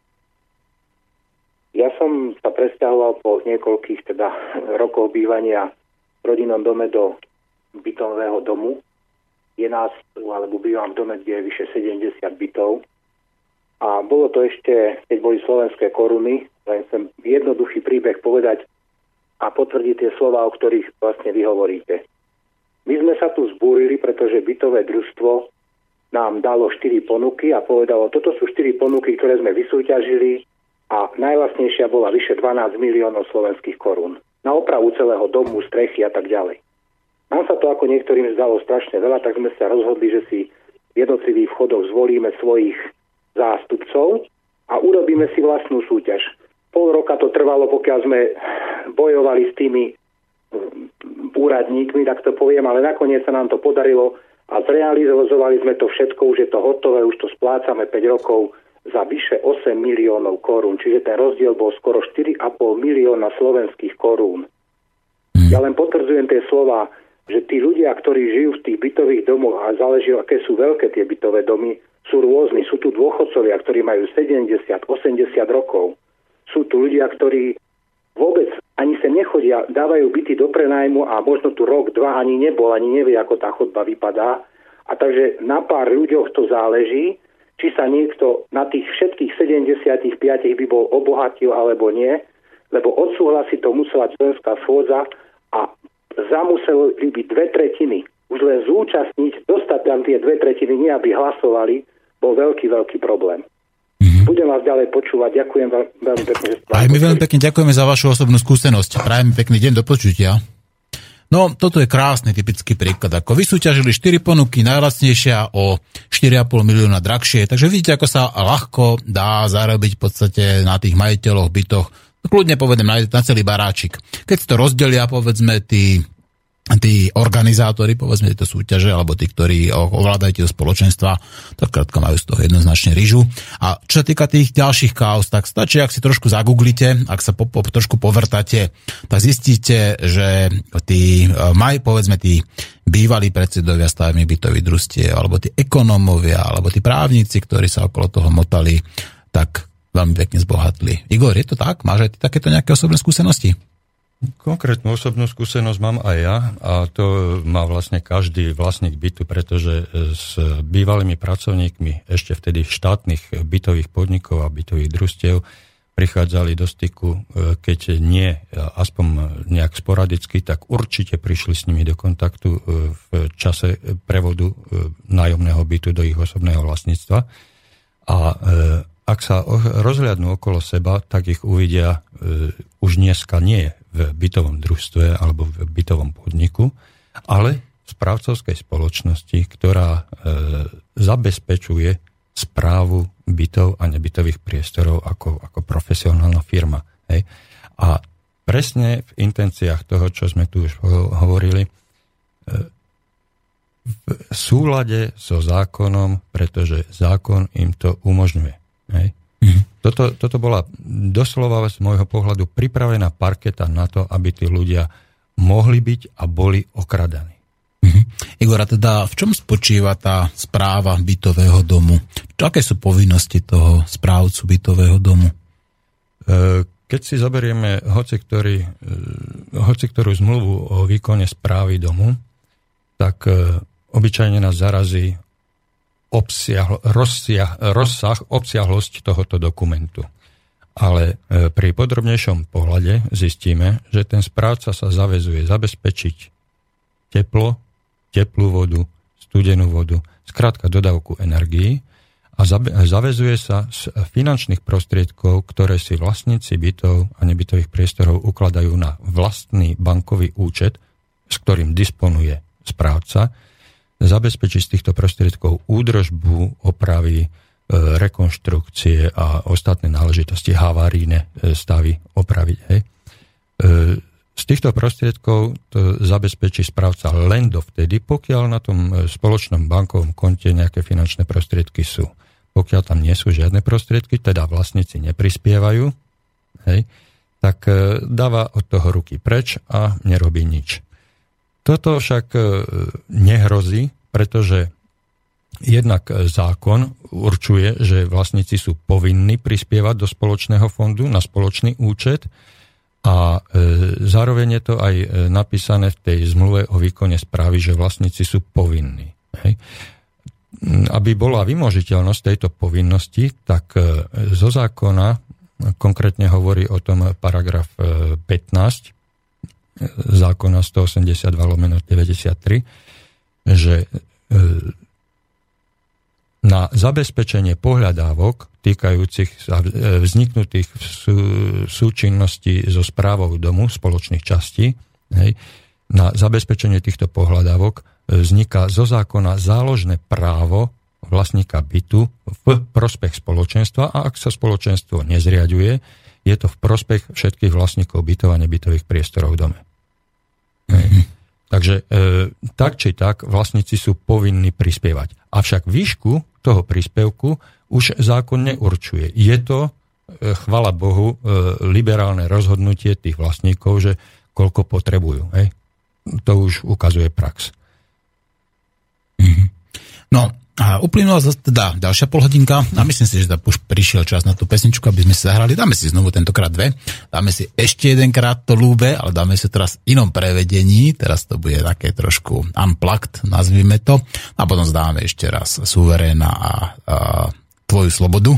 Ja som sa presťahoval po niekoľkých teda rokoch bývania rodinnom dome do bytového domu. Je nás, alebo bývam v dome, kde je vyše 70 bytov. A bolo to ešte, keď boli slovenské koruny, len chcem jednoduchý príbeh povedať a potvrdiť tie slova, o ktorých vlastne vy hovoríte. My sme sa tu zbúrili, pretože bytové družstvo nám dalo 4 ponuky a povedalo, toto sú 4 ponuky, ktoré sme vysúťažili a najvlastnejšia bola vyše 12 miliónov slovenských korún na opravu celého domu, strechy a tak ďalej. Nám sa to ako niektorým zdalo strašne veľa, tak sme sa rozhodli, že si v jednotlivých vchodoch zvolíme svojich zástupcov a urobíme si vlastnú súťaž. Pol roka to trvalo, pokiaľ sme bojovali s tými mm, úradníkmi, tak to poviem, ale nakoniec sa nám to podarilo a zrealizovali sme to všetko, už je to hotové, už to splácame 5 rokov za vyše 8 miliónov korún, čiže ten rozdiel bol skoro 4,5 milióna slovenských korún. Hmm. Ja len potvrdzujem tie slova, že tí ľudia, ktorí žijú v tých bytových domoch a záleží, aké sú veľké tie bytové domy, sú rôzni. Sú tu dôchodcovia, ktorí majú 70, 80 rokov. Sú tu ľudia, ktorí vôbec ani sa nechodia, dávajú byty do prenajmu a možno tu rok, dva ani nebol, ani nevie, ako tá chodba vypadá. A takže na pár ľuďoch to záleží či sa niekto na tých všetkých 75 by bol obohatil alebo nie, lebo odsúhlasiť to musela členská schôdza a zamuseli byť dve tretiny. Už len zúčastniť, dostať tam tie dve tretiny, nie aby hlasovali, bol veľký, veľký problém. Mm-hmm. Budem vás ďalej počúvať. Ďakujem veľmi pekne. Aj my veľmi pekne ďakujeme za vašu osobnú skúsenosť. Prajem pekný deň do počutia. No, toto je krásny typický príklad. Ako vysúťažili 4 ponuky, najlacnejšia o 4,5 milióna drahšie. Takže vidíte, ako sa ľahko dá zarobiť v podstate na tých majiteľoch, bytoch. Kľudne povedem na, na celý baráčik. Keď to rozdelia, povedzme, tí tí organizátori, povedzme tieto súťaže, alebo tí, ktorí ovládajú spoločenstva, tak krátko majú z toho jednoznačne rýžu. A čo sa týka tých ďalších chaos, tak stačí, ak si trošku zagooglite, ak sa po, po, trošku povrtate, tak zistíte, že tí, e, maj, povedzme, tí bývalí predsedovia stavebných bytových družstiev, alebo tí ekonómovia, alebo tí právnici, ktorí sa okolo toho motali, tak veľmi pekne zbohatli. Igor, je to tak? Máš aj ty takéto nejaké osobné skúsenosti? Konkrétnu osobnú skúsenosť mám aj ja a to má vlastne každý vlastník bytu, pretože s bývalými pracovníkmi ešte vtedy štátnych bytových podnikov a bytových družstiev prichádzali do styku, e, keď nie aspoň nejak sporadicky, tak určite prišli s nimi do kontaktu e, v čase prevodu e, nájomného bytu do ich osobného vlastníctva. A ak sa rozhľadnú okolo seba, tak ich uvidia už dneska nie v bytovom družstve alebo v bytovom podniku, ale v správcovskej spoločnosti, ktorá e, zabezpečuje správu bytov a nebytových priestorov ako, ako profesionálna firma. Hej. A presne v intenciách toho, čo sme tu už hovorili, e, v súlade so zákonom, pretože zákon im to umožňuje. Hej. Toto, toto bola doslova z môjho pohľadu pripravená parketa na to, aby tí ľudia mohli byť a boli okradaní. Mm-hmm. Igor, a teda v čom spočíva tá správa bytového domu? Čo, aké sú povinnosti toho správcu bytového domu? E, keď si zoberieme hoci, ktorý, e, hoci ktorú zmluvu o výkone správy domu, tak e, obyčajne nás zarazí obsiahl, rozsiah, rozsah, obsiahlosť tohoto dokumentu. Ale e, pri podrobnejšom pohľade zistíme, že ten správca sa zavezuje zabezpečiť teplo, teplú vodu, studenú vodu, skrátka dodávku energií a zavezuje sa z finančných prostriedkov, ktoré si vlastníci bytov a nebytových priestorov ukladajú na vlastný bankový účet, s ktorým disponuje správca, zabezpečiť z týchto prostriedkov údržbu, opravy, e, rekonštrukcie a ostatné náležitosti, havárijné e, stavy opraviť. Hej. E, z týchto prostriedkov to zabezpečí správca len dovtedy, pokiaľ na tom spoločnom bankovom konte nejaké finančné prostriedky sú. Pokiaľ tam nie sú žiadne prostriedky, teda vlastníci neprispievajú, hej, tak dáva od toho ruky preč a nerobí nič. Toto však e, nehrozí, pretože jednak zákon určuje, že vlastníci sú povinní prispievať do spoločného fondu na spoločný účet a e, zároveň je to aj e, napísané v tej zmluve o výkone správy, že vlastníci sú povinní. Hej. Aby bola vymožiteľnosť tejto povinnosti, tak zo zákona konkrétne hovorí o tom paragraf 15 zákona 182 lomeno 93, že e, na zabezpečenie pohľadávok týkajúcich sa e, vzniknutých v súčinnosti so správou domu spoločných častí, hej, na zabezpečenie týchto pohľadávok e, vzniká zo zákona záložné právo vlastníka bytu v prospech spoločenstva a ak sa spoločenstvo nezriaduje, je to v prospech všetkých vlastníkov bytov a nebytových priestorov v dome. Mm-hmm. Takže e, tak či tak vlastníci sú povinní prispievať. Avšak výšku toho príspevku už zákon neurčuje. Je to, e, chvala Bohu, e, liberálne rozhodnutie tých vlastníkov, že koľko potrebujú. Hej? To už ukazuje prax. Mm-hmm. No, a uplynula zase teda ďalšia polhodinka a myslím si, že tam už prišiel čas na tú pesničku, aby sme si zahrali. Dáme si znovu tentokrát dve. Dáme si ešte jedenkrát to lúbe, ale dáme si teraz inom prevedení. Teraz to bude také trošku unplugged, nazvime to. A potom zdáme ešte raz suveréna a, a tvoju slobodu.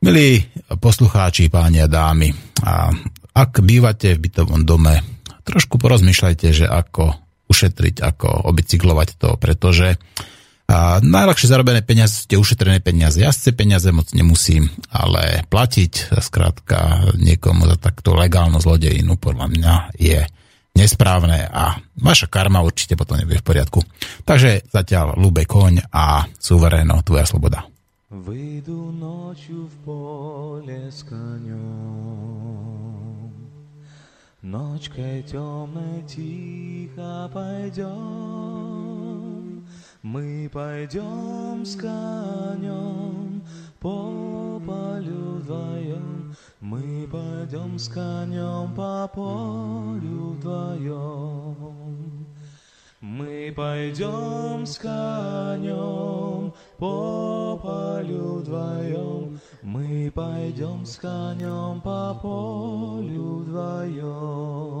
Milí poslucháči, páni a dámy, a ak bývate v bytovom dome, trošku porozmýšľajte, že ako ušetriť, ako obicyklovať to, pretože a najľahšie zarobené peniaze sú tie ušetrené peniaze. Ja ste peniaze moc nemusím, ale platiť skrátka niekomu za takto legálnu zlodejinu podľa mňa je nesprávne a vaša karma určite potom nebude v poriadku. Takže zatiaľ Lube koň a suveréno, tvoja sloboda. Выйду ночью в поле с конем, Ночкой темной тихо пойдем, Мы пойдем с конем по полю вдвоем, Мы пойдем с конем по полю вдвоем. Мы пойдем с конем по полю вдвоем, Мы пойдем с конем по полю вдвоем.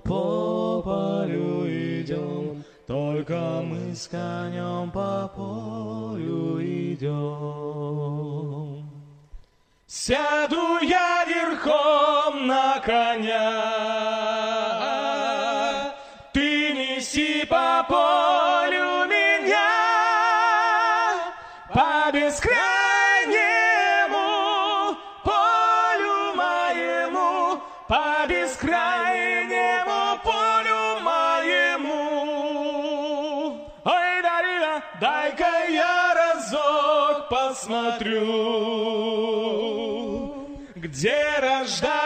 по полю идем, Только мы с конем по полю идем. Сяду я верхом на коня, ты неси по полю посмотрю где рождает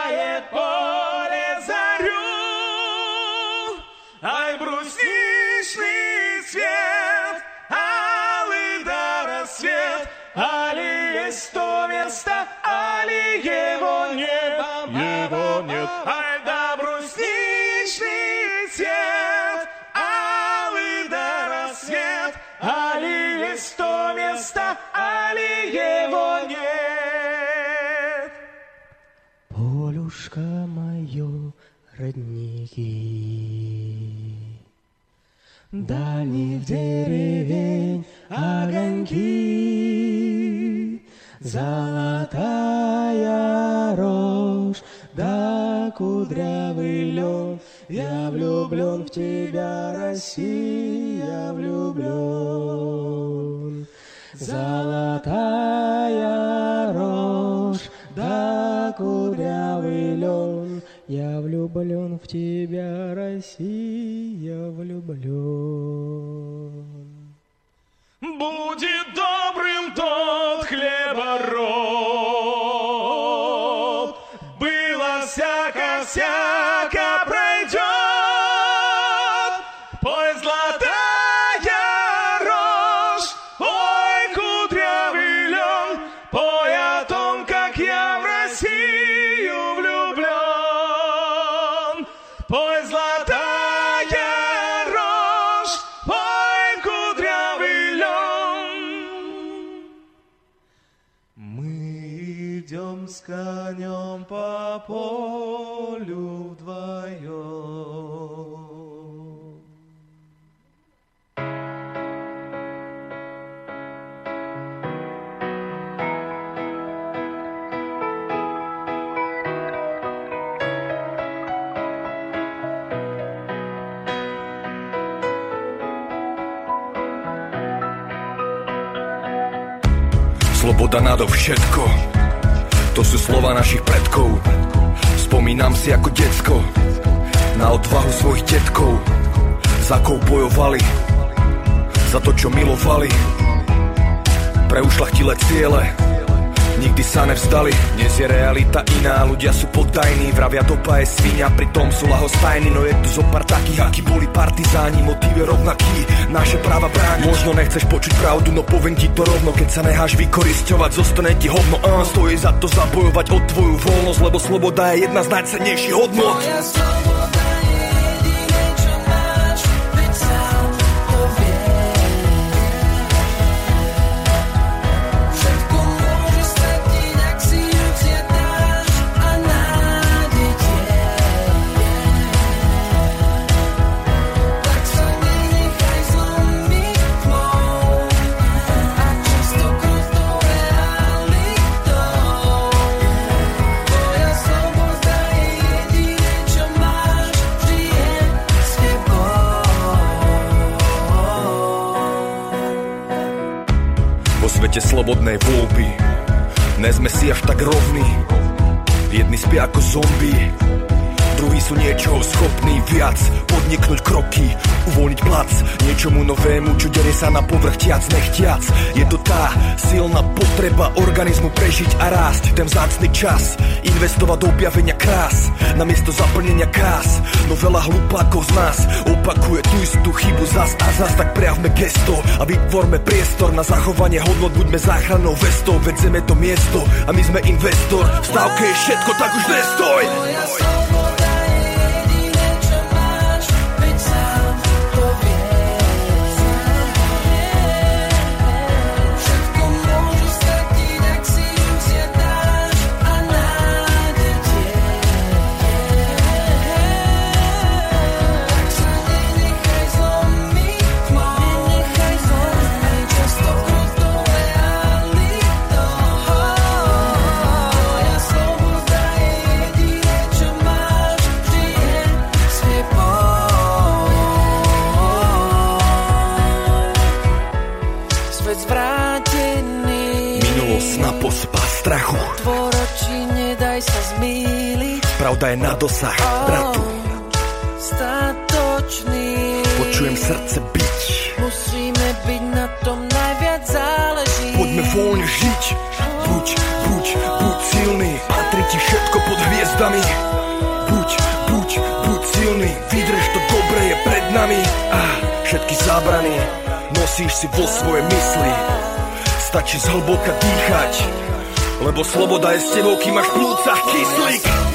родники. Дальних деревень огоньки, Золотая рожь, да кудрявый лен, Я влюблен в тебя, Россия, влюблен. Золотая я влюблен в тебя, Россия, влюблен. Будет добрым тот по полю вдвоем. sloboda nadovšetko To sú slova našich predkov. Spomínam si ako decko na odvahu svojich detkov, za kou bojovali, za to, čo milovali, pre ušlachtilé ciele, nikdy sa nevzdali. Dnes je realita iná, ľudia sú poddajní, vravia dopa je svinia, pritom sú lahostajní, no je tu zo pár takých, akí boli partizáni, motív je rovnaký, naše práva brániť. Možno nechceš počuť pravdu, no poviem ti to rovno, keď sa necháš vykorisťovať, zostane ti hovno, uh, stojí za to zabojovať o tvoju voľnosť, lebo sloboda je jedna z najcennejších hodnot. svete slobodnej voľby. Ne sme si až tak rovní, jedni spia ako zombie, druhí sú niečoho schopní viac, podniknúť kroky, uvoľniť plac. Niečomu novému, čo derie sa na povrch tiac nechtiac. Je to tá silná potreba organizmu prežiť a rásť, ten vzácny čas, investovať do objavenia krás, namiesto zaplnenia krás. No veľa hlupákov z nás. Opakuje tú istú chybu zas a zas, tak prejavme gesto a vytvorme priestor na zachovanie hodnot, buďme záchrannou vestou, vedzeme to miesto a my sme investor. V stávke je všetko, tak už nestoj! Pravda je na dosah, bratu. Statočný. Počujem srdce byť, Musíme byť na tom najviac záleží. poďme voľne žiť. Buď, buď, buď silný, patrí ti všetko pod hviezdami. Buď, buď, buď silný, vydrž to dobre je pred nami. A všetky zábrany nosíš si vo svoje mysli. Stačí zhlboka dýchať, lebo sloboda je s tebou, kým máš v plúcach kyslík.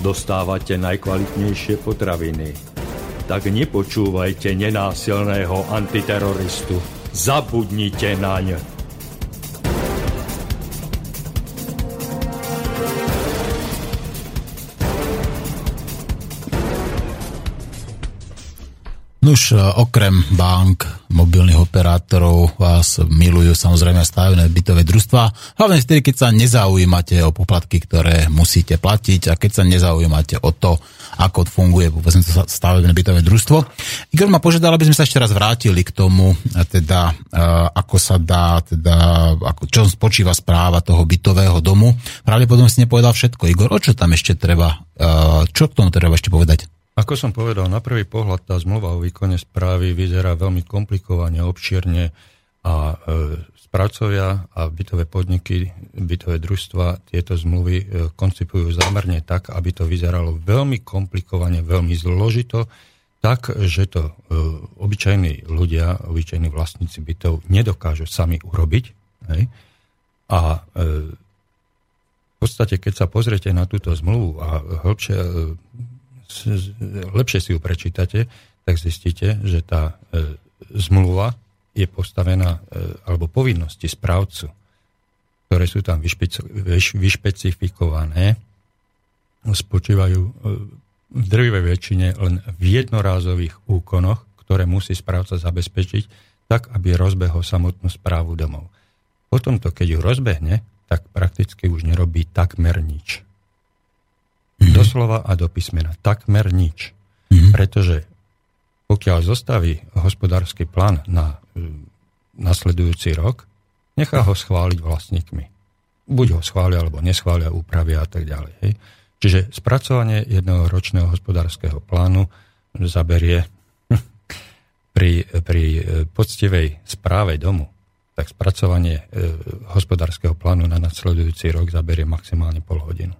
Dostávate najkvalitnejšie potraviny. Tak nepočúvajte nenásilného antiteroristu. Zabudnite naň. Nuž, e, okrem bank, mobilných operátorov vás milujú samozrejme stavebné bytové družstva, hlavne vtedy, keď sa nezaujímate o poplatky, ktoré musíte platiť a keď sa nezaujímate o to, ako funguje povedzme to bytové družstvo. Igor ma požiadal, aby sme sa ešte raz vrátili k tomu, teda e, ako sa dá, teda, ako, čo spočíva správa toho bytového domu. Pravdepodobne si nepovedal všetko. Igor, o čo tam ešte treba, e, čo k tomu treba ešte povedať? Ako som povedal, na prvý pohľad tá zmluva o výkone správy vyzerá veľmi komplikovane, obšírne a e, správcovia a bytové podniky, bytové družstva tieto zmluvy e, koncipujú zámerne tak, aby to vyzeralo veľmi komplikovane, veľmi zložito, tak, že to e, obyčajní ľudia, obyčajní vlastníci bytov nedokážu sami urobiť. Hej? A v podstate, keď sa pozriete na túto zmluvu a hĺbšie lepšie si ju prečítate, tak zistíte, že tá e, zmluva je postavená, e, alebo povinnosti správcu, ktoré sú tam vyšpec- vyš- vyšpecifikované, spočívajú e, v drvivej väčšine len v jednorázových úkonoch, ktoré musí správca zabezpečiť, tak, aby rozbehol samotnú správu domov. Potom to, keď ju rozbehne, tak prakticky už nerobí takmer nič. Doslova a do písmena. Takmer nič. Pretože pokiaľ zostaví hospodársky plán na e, nasledujúci rok, nechá ho schváliť vlastníkmi. Buď ho schvália, alebo neschvália, úpravia a tak ďalej. Hej. Čiže spracovanie jedného ročného hospodárskeho plánu zaberie pri, pri e, poctivej správe domu, tak spracovanie e, hospodárskeho plánu na nasledujúci rok zaberie maximálne pol hodinu.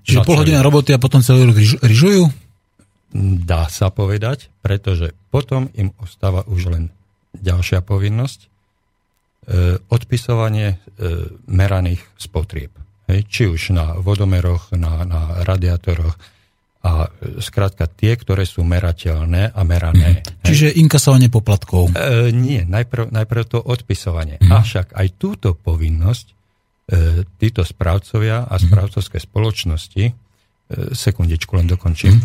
Čiže pol hodina roboty a potom celý rok ryž- ryžujú? Dá sa povedať, pretože potom im ostáva už len ďalšia povinnosť, e, odpisovanie e, meraných spotrieb. Hej, či už na vodomeroch, na, na radiátoroch A e, skrátka tie, ktoré sú merateľné a merané. Čiže inkasovanie poplatkov. E, nie, najprv, najprv to odpisovanie. Avšak aj túto povinnosť títo správcovia a správcovské spoločnosti, e, sekundičku len dokončím, e,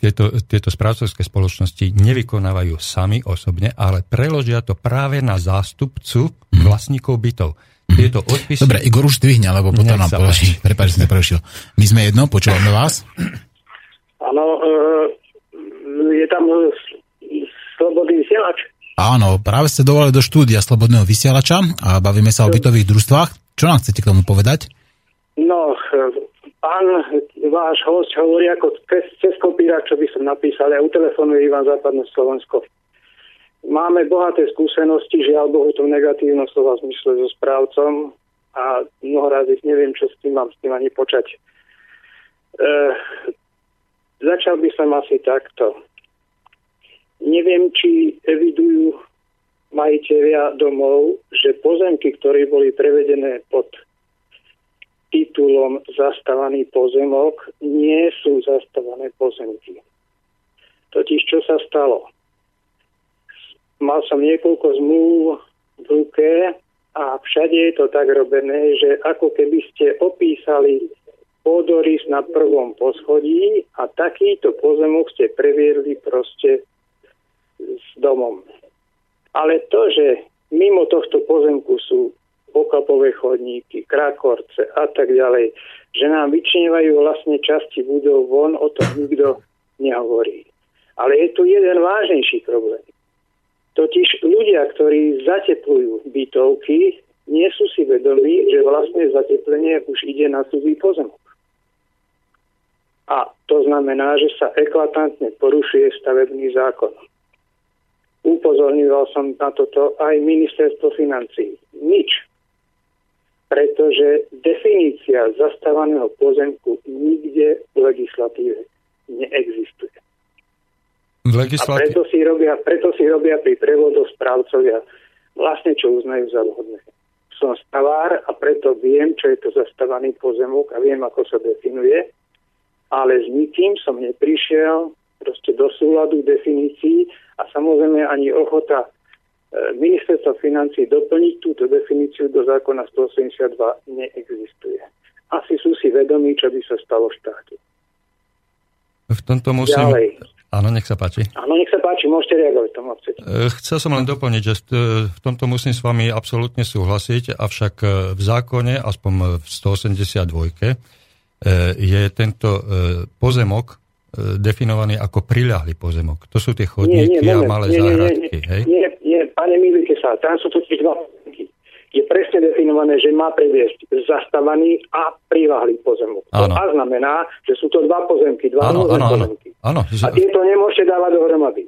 tieto, tieto správcovské spoločnosti nevykonávajú sami osobne, ale preložia to práve na zástupcu vlastníkov bytov. Tieto odpisy... Dobre, Igor už dvihne, lebo potom nám položí. Prepáč, že som prerušil. My sme jedno, počúvame vás. Áno, e, je tam e, slobodný vysielač. Áno, práve ste dovolili do štúdia Slobodného vysielača a bavíme sa o bytových družstvách. Čo nám chcete k tomu povedať? No, pán váš host hovorí ako cez, cez kopíra, čo by som napísal. Ja utelefonujem Ivan Západné Slovensko. Máme bohaté skúsenosti, žiaľ Bohu to v negatívnom slova zmysle so správcom a mnoho raz ich neviem, čo s tým mám s tým ani počať. E, začal by som asi takto. Neviem, či evidujú majiteľia domov, že pozemky, ktoré boli prevedené pod titulom zastávaný pozemok, nie sú zastávané pozemky. Totiž čo sa stalo? Mal som niekoľko zmluv v ruke a všade je to tak robené, že ako keby ste opísali pôdorys na prvom poschodí a takýto pozemok ste previedli proste s domom. Ale to, že mimo tohto pozemku sú okapové chodníky, krakorce a tak ďalej, že nám vyčnievajú vlastne časti budov von, o tom nikto nehovorí. Ale je tu jeden vážnejší problém. Totiž ľudia, ktorí zateplujú bytovky, nie sú si vedomí, že vlastne zateplenie už ide na cudzí pozemok. A to znamená, že sa eklatantne porušuje stavebný zákon. Upozorňoval som na toto aj ministerstvo financí. Nič. Pretože definícia zastávaného pozemku nikde v legislatíve neexistuje. V A legislatíve... preto si robia, preto si robia pri prevodoch správcovia vlastne, čo uznajú za vhodné. Som stavár a preto viem, čo je to zastávaný pozemok a viem, ako sa definuje, ale s nikým som neprišiel proste do súladu definícií a samozrejme ani ochota e, ministerstva financí doplniť túto definíciu do zákona 182 neexistuje. Asi sú si vedomí, čo by sa stalo v štáte. V tomto musím... Ďalej. Áno, nech sa páči. Áno, nech sa páči, môžete reagovať, tomu chcete. E, Chcel som len doplniť, že st- v tomto musím s vami absolútne súhlasiť, avšak e, v zákone, aspoň v 182, e, je tento e, pozemok e, definovaný ako priľahlý pozemok. To sú tie chodníky a malé nie, nie, záhradky. nie, hej? nie, nie, pane milujte sa, tam sú totiž dva pozemky. Je presne definované, že má previesť zastávaný a prilahlý pozemok. To Áno. a znamená, že sú to dva pozemky, dva rôzne áno, áno. pozemky. áno A že- tieto nemôžete dávať dohromady.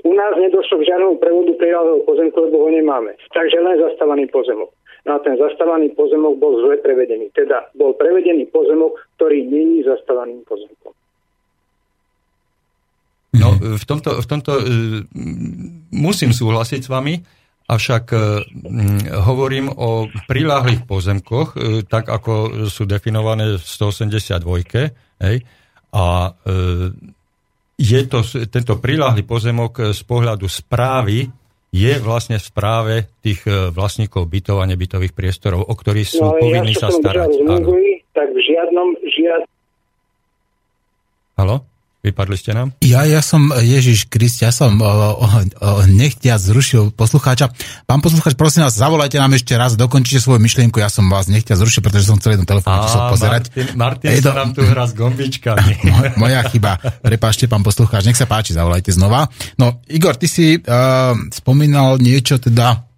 U nás nedošlo k žiadnemu prevodu prilahlého pozemku, lebo ho nemáme. Takže len zastávaný pozemok. No a ten zastávaný pozemok bol zle prevedený. Teda bol prevedený pozemok, ktorý není zastávaným pozemkom. No, v tomto, v tomto e, musím súhlasiť s vami, avšak e, mm, hovorím o priláhlých pozemkoch, e, tak ako sú definované v 182. Hej, a je to, tento priláhly pozemok z pohľadu správy je vlastne v správe tých vlastníkov bytov a nebytových priestorov, o ktorých sú No ja, povinní čo sa starať. Áno. zmluvy, tak v žiadnom, žiad, Halo? Vypadli ste nám? Ja, ja som, Ježiš Krist, ja som o, o, o, nechtia zrušil poslucháča. Pán poslucháč, prosím vás, zavolajte nám ešte raz, dokončite svoju myšlienku, ja som vás nechtia zrušil, pretože som chcel jednu telefónne číslo pozerať. Martin, Martin to- nám tu hrá s gombičkami. Mo- Moja chyba. Prepáčte, pán poslucháč, nech sa páči, zavolajte znova. No, Igor, ty si uh, spomínal niečo teda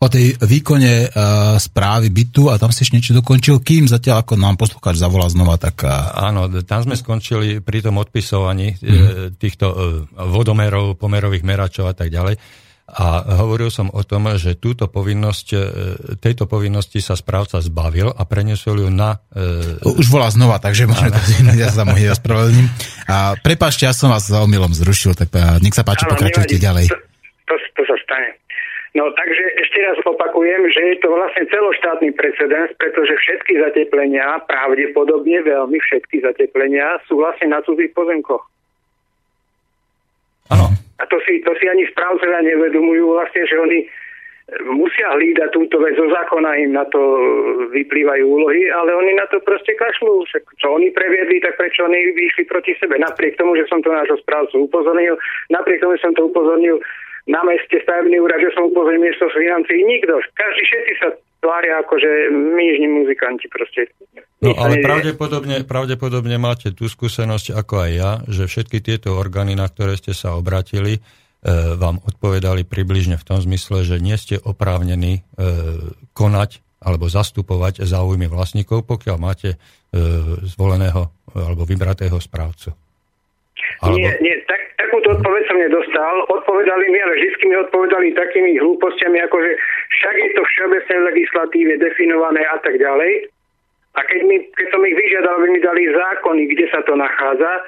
o tej výkone uh, správy bytu a tam si ešte niečo dokončil, kým zatiaľ ako nám poslucháč zavolá znova, tak uh, Áno, tam sme skončili pri tom odpisovaní mm. týchto vodomerov, pomerových meračov a tak ďalej. A hovoril som o tom, že túto povinnosť, tejto povinnosti sa správca zbavil a preniesol ju na... e, už volá znova, takže môžeme to zjednať, ja sa mu ospravedlním. A prepáčte, ja som vás za omylom zrušil, tak nech sa páči, pokračujte nevadí. ďalej. To, to, to sa stane. No takže ešte raz opakujem, že je to vlastne celoštátny precedens, pretože všetky zateplenia, pravdepodobne veľmi všetky zateplenia sú vlastne na cudzích pozemkoch. Áno. A to si, to si ani správcovia nevedomujú vlastne, že oni e, musia hlídať túto vec zo zákona, im na to vyplývajú úlohy, ale oni na to proste kašľú. Však čo oni previedli, tak prečo oni vyšli proti sebe. Napriek tomu, že som to nášho správcu upozornil, napriek tomu, že som to upozornil na meste stavebný úrad, že som upozornil miesto financií, nikto. Každý všetci sa tvária ako, že my jižní muzikanti proste. No ale pravdepodobne, pravdepodobne máte tú skúsenosť ako aj ja, že všetky tieto orgány, na ktoré ste sa obratili, e, vám odpovedali približne v tom zmysle, že nie ste oprávnení e, konať alebo zastupovať záujmy vlastníkov, pokiaľ máte e, zvoleného alebo vybratého správcu. Alebo- Nie, nie, tak, takúto odpoveď som nedostal. Odpovedali mi, ale vždy mi odpovedali takými hlúpostiami, ako že však je to všeobecnej legislatíve definované a tak ďalej. A keď, mi, keď som ich vyžiadal, aby mi dali zákony, kde sa to nachádza,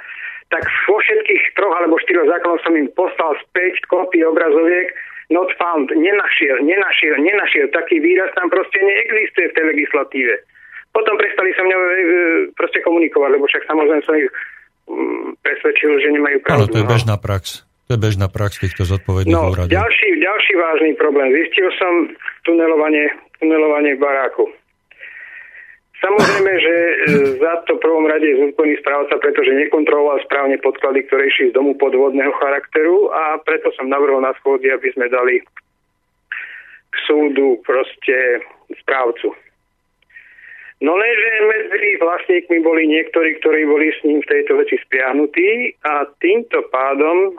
tak vo všetkých troch alebo štyroch zákonoch som im poslal späť kopii obrazoviek not found. Nenašiel, nenašiel, nenašiel. Taký výraz tam proste neexistuje v tej legislatíve. Potom prestali sa mňa e, proste komunikovať, lebo však samozrejme som ich presvedčil, že nemajú pravdu. to je no. bežná prax. To je bežná prax týchto zodpovedných No, úradov. ďalší, ďalší vážny problém. Zistil som tunelovanie, tunelovanie v baráku. Samozrejme, že e, za to v prvom rade je zodpovedný správca, pretože nekontroloval správne podklady, ktoré išli z domu podvodného charakteru a preto som navrhol na schôdzi, aby sme dali k súdu proste správcu. No lenže medzi vlastníkmi boli niektorí, ktorí boli s ním v tejto veci spiahnutí a týmto pádom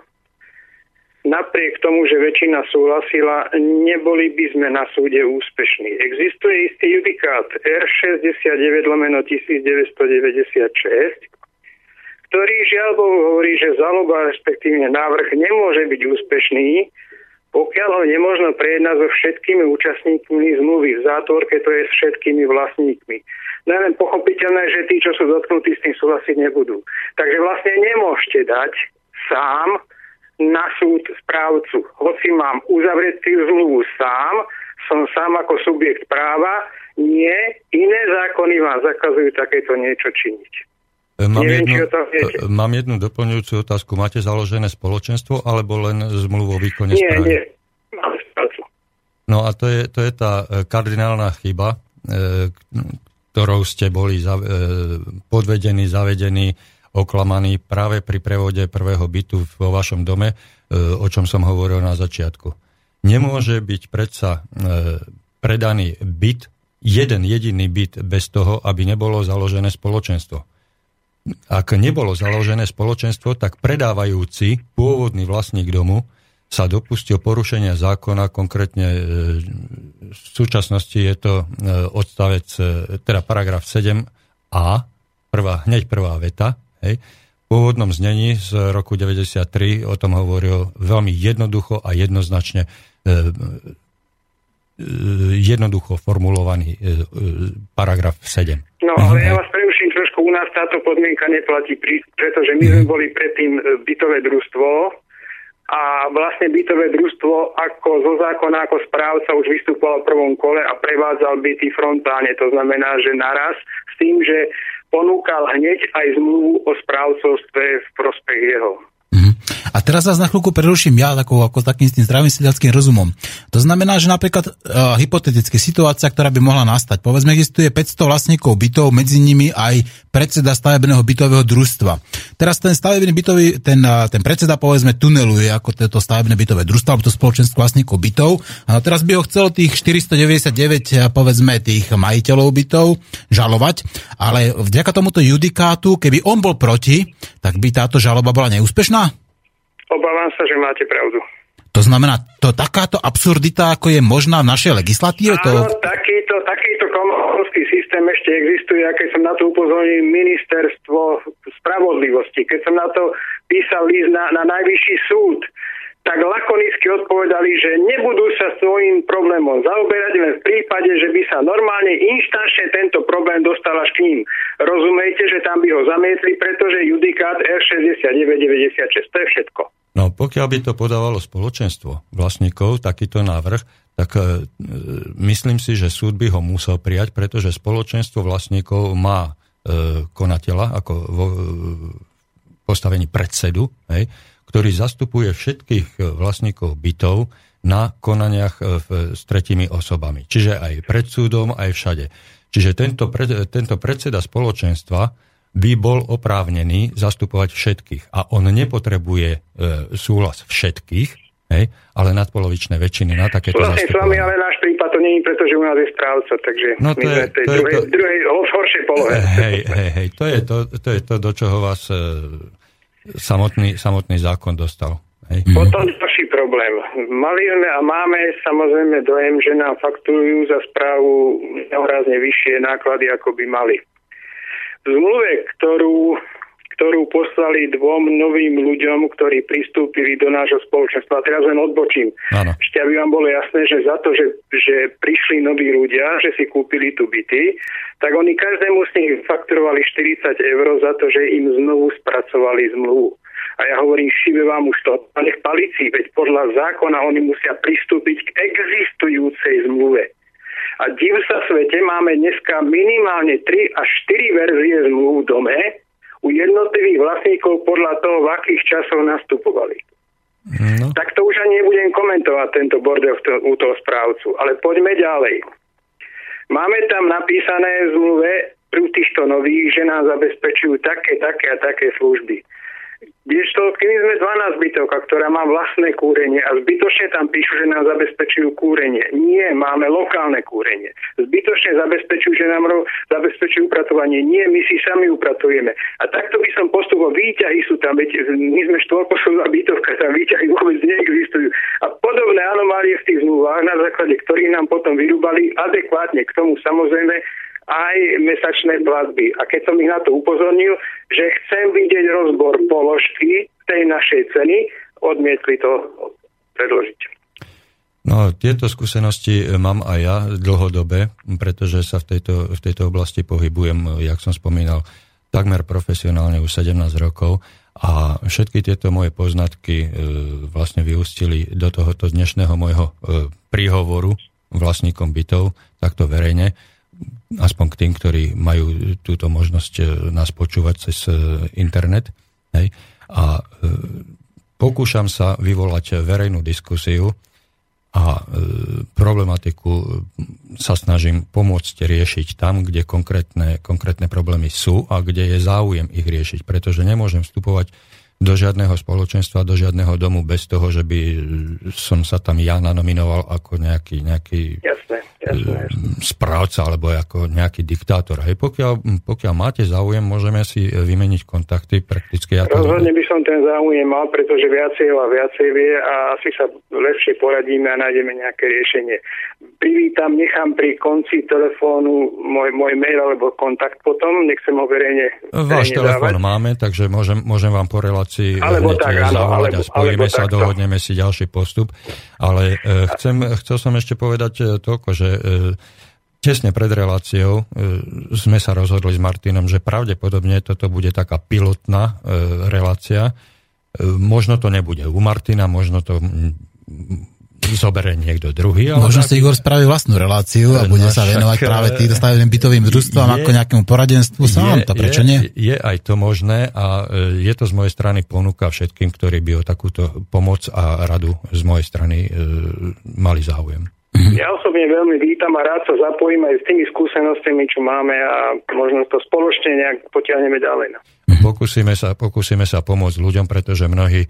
napriek tomu, že väčšina súhlasila, neboli by sme na súde úspešní. Existuje istý judikát R69 lomeno 1996, ktorý žiaľ hovorí, že zaloba, respektívne návrh nemôže byť úspešný, pokiaľ ho nemôžno prejednať so všetkými účastníkmi zmluvy v zátvorke, to je s všetkými vlastníkmi. No je len pochopiteľné, že tí, čo sú dotknutí, s tým súhlasiť nebudú. Takže vlastne nemôžete dať sám na súd správcu. Hoci mám uzavretú zmluvu sám, som sám ako subjekt práva, nie, iné zákony vám zakazujú takéto niečo činiť. E, Mám Neviem, jednu, e, mám jednu doplňujúcu otázku. Máte založené spoločenstvo alebo len zmluvu o výkone Nie, správy? nie. Mám správcu. No a to je, to je tá e, kardinálna chyba, ktorou ste boli podvedení, zavedení, oklamaní práve pri prevode prvého bytu vo vašom dome, o čom som hovoril na začiatku. Nemôže byť predsa predaný byt, jeden jediný byt bez toho, aby nebolo založené spoločenstvo. Ak nebolo založené spoločenstvo, tak predávajúci, pôvodný vlastník domu, sa dopustil porušenia zákona, konkrétne e, v súčasnosti je to e, odstavec, e, teda paragraf 7a, prvá, hneď prvá veta, hej, v pôvodnom znení z roku 93 o tom hovoril veľmi jednoducho a jednoznačne jednoducho formulovaný paragraf 7. No, ale ja vás. U nás táto podmienka neplatí, pretože my sme boli predtým e, bytové družstvo a vlastne bytové družstvo ako zo zákona, ako správca už vystupoval v prvom kole a prevádzal byty frontálne. To znamená, že naraz s tým, že ponúkal hneď aj zmluvu o správcovstve v prospech jeho. A teraz vás na chvíľku preruším ja ako, ako takým tým zdravým sedliackým rozumom. To znamená, že napríklad uh, hypoteticky situácia, ktorá by mohla nastať. Povedzme, existuje 500 vlastníkov bytov, medzi nimi aj predseda stavebného bytového družstva. Teraz ten stavebný bytový, ten, uh, ten predseda povedzme tuneluje ako toto stavebné bytové družstvo, alebo to spoločenstvo vlastníkov bytov. A teraz by ho chcelo tých 499 uh, povedzme tých majiteľov bytov žalovať, ale vďaka tomuto judikátu, keby on bol proti, tak by táto žaloba bola neúspešná? Obávam sa, že máte pravdu. To znamená, to takáto absurdita, ako je možná v našej legislatíve, to... Áno, takýto, takýto komorský systém ešte existuje, a keď som na to upozornil ministerstvo spravodlivosti, keď som na to písal líst na, na najvyšší súd, tak lakonicky odpovedali, že nebudú sa svojím problémom zaoberať len v prípade, že by sa normálne inštančne tento problém dostal až k ním. Rozumejte, že tam by ho zamietli, pretože judikát R6996, to je všetko. No pokiaľ by to podávalo spoločenstvo vlastníkov, takýto návrh, tak e, myslím si, že súd by ho musel prijať, pretože spoločenstvo vlastníkov má e, konateľa ako vo e, postavení predsedu, hej, ktorý zastupuje všetkých e, vlastníkov bytov na konaniach e, v, s tretimi osobami. Čiže aj pred súdom, aj všade. Čiže tento, pred, tento predseda spoločenstva by bol oprávnený zastupovať všetkých. A on nepotrebuje e, súhlas všetkých, hej, ale nadpolovičné väčšiny na takéto Vlastne s vami, ale náš prípad to nie je, pretože u nás je správca, takže No my to sme je- tej to je druhej, to- druhej horšej polohe. Hej, hej, hej, to je to, to, je to do čoho vás e, samotný, samotný zákon dostal. Hej. Potom ďalší problém. Mali sme a máme samozrejme dojem, že nám fakturujú za správu nehorázne vyššie náklady, ako by mali. Zmluve, ktorú, ktorú poslali dvom novým ľuďom, ktorí pristúpili do nášho spoločenstva, teraz len odbočím. Áno. Ešte aby vám bolo jasné, že za to, že, že prišli noví ľudia, že si kúpili tu byty, tak oni každému z nich fakturovali 40 eur za to, že im znovu spracovali zmluvu. A ja hovorím, šibe vám už to, a nech palici, veď podľa zákona oni musia pristúpiť k existujúcej zmluve. A div sa svete, máme dneska minimálne 3 až 4 verzie zmluv v dome u jednotlivých vlastníkov podľa toho, v akých časoch nastupovali. No, Tak to už ani nebudem komentovať tento bordel to, u toho správcu. Ale poďme ďalej. Máme tam napísané v zmluve pri týchto nových, že nám zabezpečujú také, také a také služby. Kdežto, keby sme 12 bytovka, ktorá má vlastné kúrenie a zbytočne tam píšu, že nám zabezpečujú kúrenie. Nie, máme lokálne kúrenie. Zbytočne zabezpečujú, že nám zabezpečujú upratovanie. Nie, my si sami upratujeme. A takto by som postupoval. Výťahy sú tam, veď my sme štvorposlovná bytovka, tam výťahy vôbec neexistujú. A podobné anomálie v tých zmluvách, na základe ktorých nám potom vyrúbali adekvátne k tomu samozrejme aj mesačné platby. A keď som ich na to upozornil, že chcem vidieť rozbor položky tej našej ceny, odmietli to predložiť. no, tieto skúsenosti mám aj ja dlhodobé, pretože sa v tejto, v tejto oblasti pohybujem, jak som spomínal, takmer profesionálne už 17 rokov a všetky tieto moje poznatky e, vlastne vyústili do tohoto dnešného môjho e, príhovoru vlastníkom bytov, takto verejne, aspoň k tým, ktorí majú túto možnosť e, nás počúvať cez e, internet. Hej. A e, pokúšam sa vyvolať verejnú diskusiu a problematiku sa snažím pomôcť riešiť tam, kde konkrétne, konkrétne problémy sú a kde je záujem ich riešiť, pretože nemôžem vstupovať do žiadneho spoločenstva, do žiadneho domu bez toho, že by som sa tam ja nanominoval ako nejaký, nejaký jasné. správca alebo ako nejaký diktátor. Hej, pokiaľ, pokiaľ máte záujem, môžeme si vymeniť kontakty prakticky. Ja to, Rozhodne by som ten záujem mal, pretože viacej a viacej vie a asi sa lepšie poradíme a nájdeme nejaké riešenie. Privítam, nechám pri konci telefónu môj, môj mail alebo kontakt potom, nechcem ho verejne, Váš telefón dávať. máme, takže môžem, môžem vám po relácii Alebo tak, áno, zavolať a alebo- spojíme alebo sa, takto. dohodneme si ďalší postup. Ale e, chcem, chcel som ešte povedať e, toľko, že e, tesne pred reláciou e, sme sa rozhodli s Martinom, že pravdepodobne toto bude taká pilotná e, relácia. E, možno to nebude u Martina, možno to zoberie niekto druhý. Ale Možno si Igor spraví vlastnú reláciu a No bude sa však, venovať práve týmto stavebným bytovým družstvám je- ako nejakému poradenstvu sám. To prečo je, nie? Je aj to možné a e, je to z mojej strany ponuka všetkým, ktorí by o takúto pomoc a radu z mojej strany e, mali záujem. Ja osobne veľmi vítam a rád sa zapojím aj s tými skúsenostiami, čo máme a možno to spoločne nejak potiahneme ďalej. No. Pokúsime sa, pokúsime sa pomôcť ľuďom, pretože mnohí e,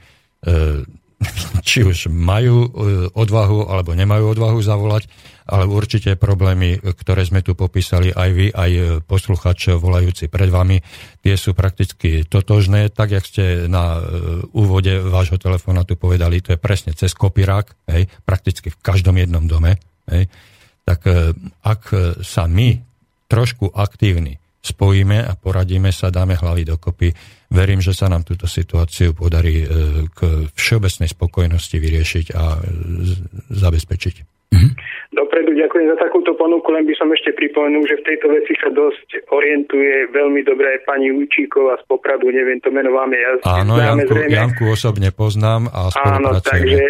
či už majú e, odvahu alebo nemajú odvahu zavolať, ale určite problémy, ktoré sme tu popísali aj vy, aj e, posluchač volajúci pred vami, tie sú prakticky totožné, tak jak ste na e, úvode vášho telefóna tu povedali, to je presne cez kopirák, hej, prakticky v každom jednom dome, hej, tak ak sa my trošku aktívni spojíme a poradíme sa, dáme hlavy dokopy. Verím, že sa nám túto situáciu podarí e, k všeobecnej spokojnosti vyriešiť a e, zabezpečiť. Dopredu ďakujem za takúto ponuku, len by som ešte pripomenul, že v tejto veci sa dosť orientuje veľmi dobre aj pani Ujčíková z Popradu, neviem to meno vám je Áno, Janku, zrejme. Janku osobne poznám a Áno, spolupracujeme. takže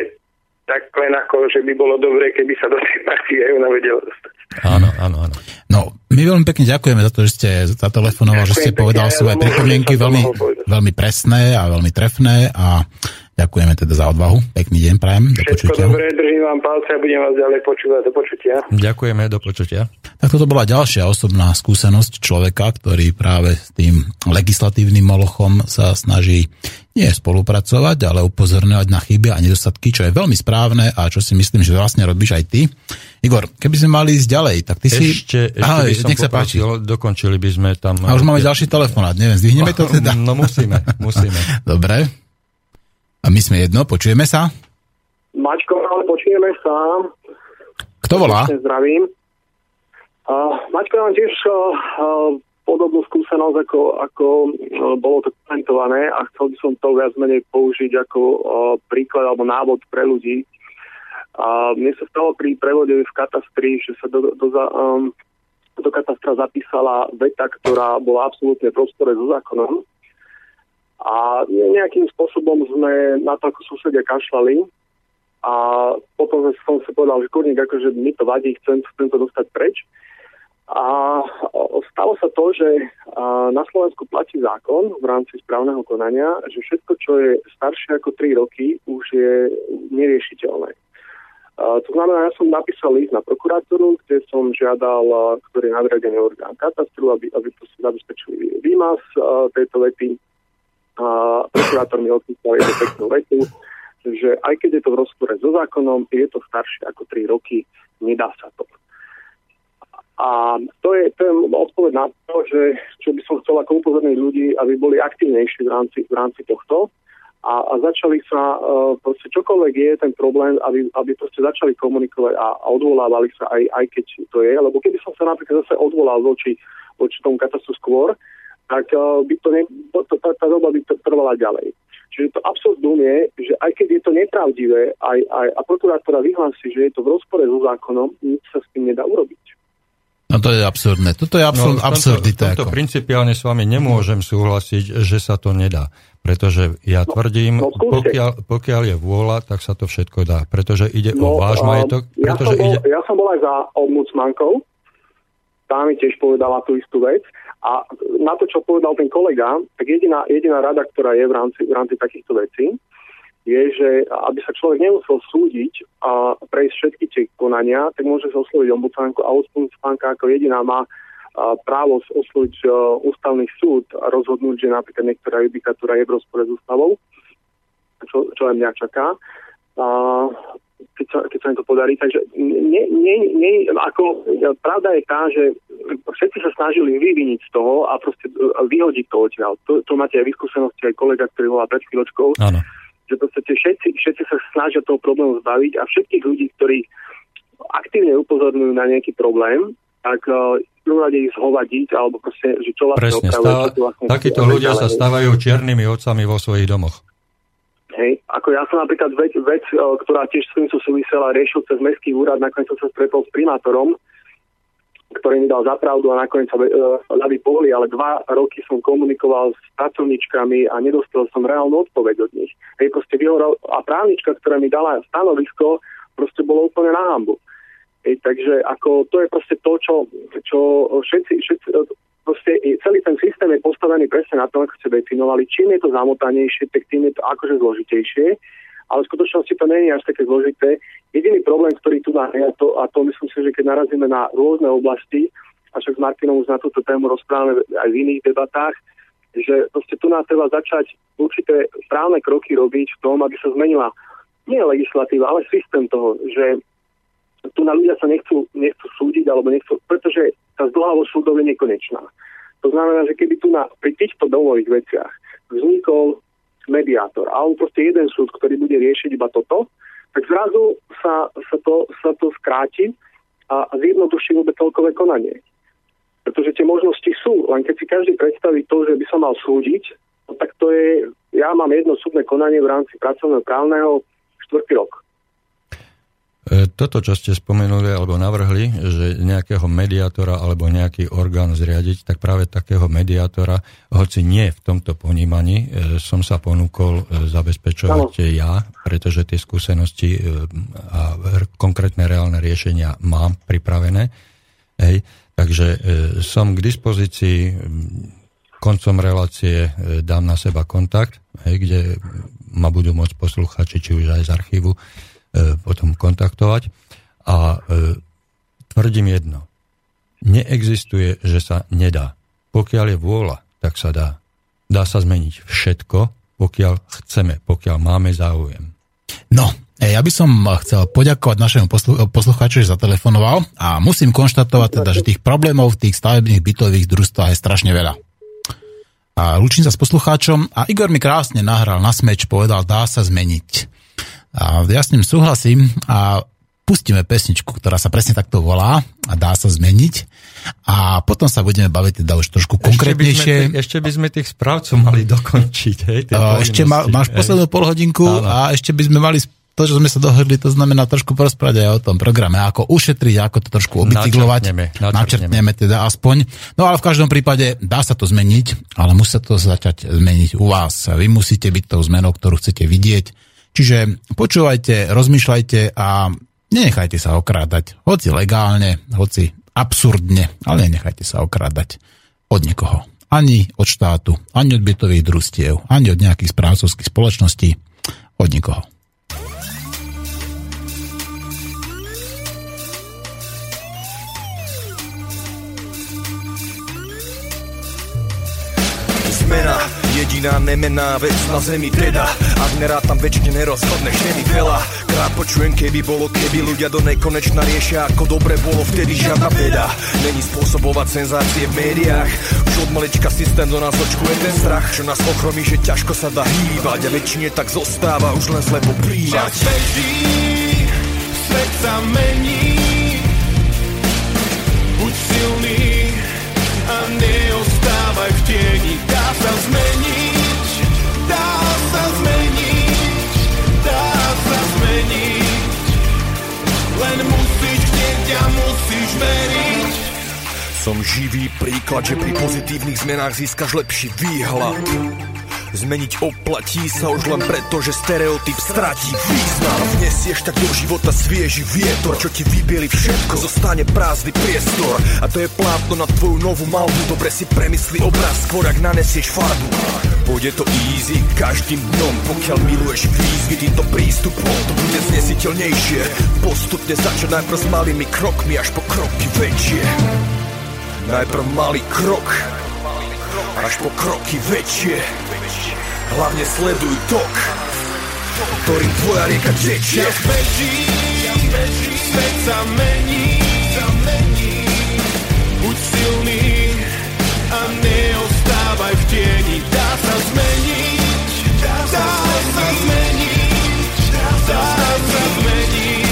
tak len ako, že by bolo dobré, keby sa do tej partie aj ona vedela dostať. Áno, áno, áno. No, my veľmi pekne ďakujeme za to, že ste zatelefonoval, že ste povedal svoje pripomienky veľmi, veľmi presné a veľmi trefné a ďakujeme teda za odvahu. Pekný deň prajem, do Všetko počutia. dobré, držím vám palce a budem vás ďalej počúvať. Do počutia. Ďakujeme, do počutia. Tak toto bola ďalšia osobná skúsenosť človeka, ktorý práve s tým legislatívnym molochom sa snaží nie spolupracovať, ale upozorňovať na chyby a nedostatky, čo je veľmi správne a čo si myslím, že vlastne robíš aj ty. Igor, keby sme mali ísť ďalej, tak ty si... Ešte, ešte Aha, by som nech sa páči. dokončili by sme tam... A už máme ďalší telefonát, neviem, zdvihneme to teda? No musíme, musíme. Dobre. A my sme jedno, počujeme sa? Mačko, ale počujeme sa. Kto volá? Zdravím. Uh, Mačko, ja mám tiež uh, podobnú skúsenosť, ako, ako bolo to komentované a chcel by som to viac menej použiť ako uh, príklad alebo návod pre ľudí. A mne sa stalo pri prevode v katastri, že sa do, do, za- um, do katastra zapísala veta, ktorá bola absolútne v so zákonom. A nejakým spôsobom sme na to ako susedia kašľali a potom som si povedal, že kurník, akože mi to vadí, chcem, chcem to dostať preč. A stalo sa to, že na Slovensku platí zákon v rámci správneho konania, že všetko, čo je staršie ako 3 roky, už je neriešiteľné. To znamená, ja som napísal list na prokuratúru, kde som žiadal, ktorý je nadriadený orgán katastru, aby, aby zabezpečili výmaz tejto vety. A prokurátor mi odpísal jednu peknú vetu, že aj keď je to v rozpore so zákonom, je to staršie ako 3 roky, nedá sa to. A to je, to je odpoveď na to, že čo by som chcel ako upozorniť ľudí, aby boli aktívnejší v rámci, v rámci tohto a, a začali sa, uh, proste čokoľvek je ten problém, aby, aby proste začali komunikovať a, a odvolávali sa aj, aj keď to je, lebo keby som sa napríklad zase odvolal voči, voči tomu katastru skôr, tak uh, by to ne, to, tá, tá doba by to trvala ďalej. Čiže to absurdum je, že aj keď je to nepravdivé aj, aj, a prokurátora vyhlási, že je to v rozpore so zákonom, nič sa s tým nedá urobiť. No to je absurdné. Toto je absurd, No, tomto, absurdita. tomto ako. principiálne s vami nemôžem súhlasiť, že sa to nedá. Pretože ja tvrdím, no skúste. pokiaľ, pokiaľ je vôľa, tak sa to všetko dá. Pretože ide o váš a majetok. ja, som bol, ide... ja som bol aj za ombudsmankou, tá mi tiež povedala tú istú vec. A na to, čo povedal ten kolega, tak jediná, jediná rada, ktorá je v rámci, v rámci takýchto vecí, je, že aby sa človek nemusel súdiť a prejsť všetky tie konania, tak môže sa osloviť ombudsmanku a ombudsmanka ako jediná má právo osloviť a, ústavný súd a rozhodnúť, že napríklad niektorá judikatúra je v rozpore s ústavou, čo, čo aj mňa čaká. A, keď sa, keď sa mi to podarí. Takže nie, nie, nie, ako, pravda je tá, že všetci sa snažili vyviniť z toho a proste e, vyhodiť to odtiaľ. To, to máte aj vyskúsenosti aj kolega, ktorý volá pred chvíľočkou Áno. že podstate všetci, všetci sa snažia toho problému zbaviť a všetkých ľudí, ktorí aktívne upozorňujú na nejaký problém, tak prvom rade ich zhovadiť, alebo proste, že čo vlastne Presne. opravuje, Stáva, čo tu vlastne takíto ľudia sa stávajú čiernymi otcami vo svojich domoch. Hej, ako ja som napríklad vec, vec ktorá tiež s tým súvisela, riešil cez mestský úrad, nakoniec som sa stretol s primátorom, ktorý mi dal zapravdu a nakoniec sa uh, ľavy pohli, ale dva roky som komunikoval s pracovničkami a nedostal som reálnu odpoveď od nich. Hej, proste vyhoral, a právnička, ktorá mi dala stanovisko, proste bolo úplne na hambu. Hej, takže ako to je proste to, čo, čo všetci, všetci proste celý ten systém je postavený presne na tom, ako ste definovali. Čím je to zamotanejšie, tak tým je to akože zložitejšie. Ale v skutočnosti to nie je až také zložité. Jediný problém, ktorý tu je to, a to myslím si, že keď narazíme na rôzne oblasti, a však s Martinom už na túto tému rozprávame aj v iných debatách, že proste tu nás treba začať určité právne kroky robiť v tom, aby sa zmenila nie legislatíva, ale systém toho, že tu na ľudia sa nechcú, nechcú súdiť, alebo nechcú, pretože tá zdlhavosť súdov je nekonečná. To znamená, že keby tu na, pri týchto domových veciach vznikol mediátor, alebo proste jeden súd, ktorý bude riešiť iba toto, tak zrazu sa, sa, to, sa to skráti a, a zjednoduší vôbec celkové konanie. Pretože tie možnosti sú, len keď si každý predstaví to, že by som mal súdiť, no tak to je, ja mám jedno súdne konanie v rámci pracovného právneho štvrtý rok. E, Toto, čo ste spomenuli alebo navrhli, že nejakého mediátora alebo nejaký orgán zriadiť, tak práve takého mediátora, hoci nie v tomto ponímaní, e, som sa ponúkol e, zabezpečovať ja, pretože tie skúsenosti a konkrétne reálne riešenia mám pripravené. Hej. Takže som k dispozícii, koncom relácie dám na seba kontakt, hej, kde ma budú môcť posluchači, či už aj z archívu, potom kontaktovať. A e, tvrdím jedno. Neexistuje, že sa nedá. Pokiaľ je vôľa, tak sa dá. Dá sa zmeniť všetko, pokiaľ chceme, pokiaľ máme záujem. No, e, ja by som chcel poďakovať našemu poslu- poslucháču, že zatelefonoval a musím konštatovať teda, že tých problémov v tých stavebných bytových družstvách je strašne veľa. A lúčim sa s poslucháčom a Igor mi krásne nahral na smeč, povedal, dá sa zmeniť. A ja s ním súhlasím a pustíme pesničku, ktorá sa presne takto volá a dá sa zmeniť. A potom sa budeme baviť teda už trošku konkrétnejšie. Ešte by sme, ešte by sme tých správcov mali dokončiť. Hej, uh, ešte má, máš poslednú polhodinku a ešte by sme mali to, čo sme sa dohodli, to znamená trošku porozprávať aj o tom programe, ako ušetriť, ako to trošku obicyklovať. Načrtneme, načrtneme. načrtneme teda aspoň. No ale v každom prípade dá sa to zmeniť, ale musí sa to začať zmeniť u vás. Vy musíte byť tou zmenou, ktorú chcete vidieť Čiže počúvajte, rozmýšľajte a nenechajte sa okrádať. Hoci legálne, hoci absurdne, ale nenechajte sa okrádať od nikoho. Ani od štátu, ani od bytových družstiev, ani od nejakých správcovských spoločností, od nikoho. Zmena Jediná nemená vec na zemi teda. Ak nerátam väčšine nerozhodne mi veľa. Krát počujem keby bolo keby Ľudia do nekonečna riešia ako dobre bolo vtedy žiadna veda Není spôsobovať senzácie v médiách. Už od malička systém do nás očkuje ten strach. Čo nás ochromí, že ťažko sa dá hýbať. A väčšine tak zostáva už len slepo príjmať Čas beží, svet sa mení. Buď silný a neostávaj. v tieni Dá sa zmeniť, dá sa zmeniť, dá sa zmeniť. Len musíš chcieť a musíš veriť. Som živý príklad, že pri pozitívnych zmenách získaš lepší výhľad Zmeniť oplatí sa už len preto, že stereotyp stratí význam. Vnesieš tak do života svieži vietor, čo ti vybieli všetko Zostane prázdny priestor. A to je plátno na tvoju novú malbu Dobre si premysli obraz, skôr ak nanesieš farbu. Pôjde to easy každým dňom Pokiaľ miluješ výzvy týmto prístupom To bude znesiteľnejšie. Postupne začať najprv s malými krokmi Až po kroky väčšie. Najprv malý krok Až po kroky väčšie Hlavne sleduj tok Ktorým tvoja rieka tečie Čas beží, svet sa mení. Buď silný a neostávaj v tieni. Dá sa zmeniť, dá sa zmeniť, dá sa zmeniť,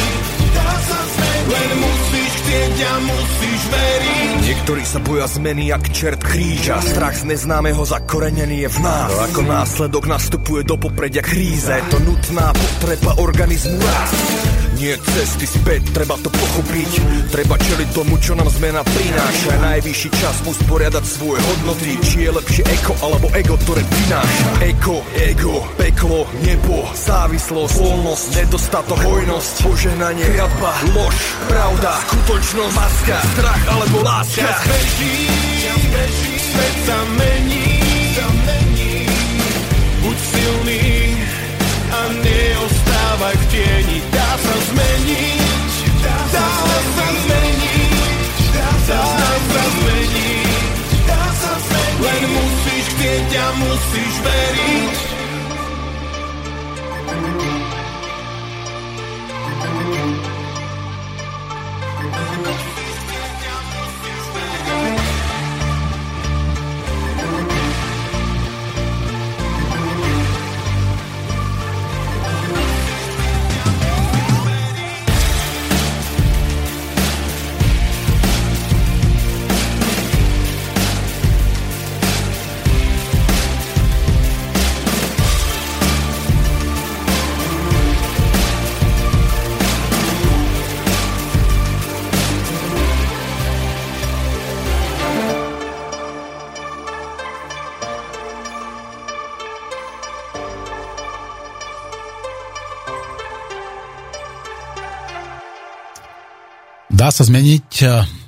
dá sa zmeniť. Len musíš chcieť a musíš veriť. Niektorí sa boja zmeny jak čert kríža. Strach z neznámeho zakorenený je v nás. No ako následok nastupuje do popredia kríza Je to nutná potreba organizmu rast nie cesty späť, treba to pochopiť. Treba čeliť tomu, čo nám zmena prináša. Najvyšší čas usporiadať svoje hodnoty. Či je lepšie eko alebo ego, ktoré vynáša Eko, ego, peklo, nebo Závislosť, voľnosť, nedostatok, hojnosť Požehnanie, kliatba, lož, pravda Skutočnosť, maska, strach alebo láska. Čas beží, svet sa mení, sa zmeniť,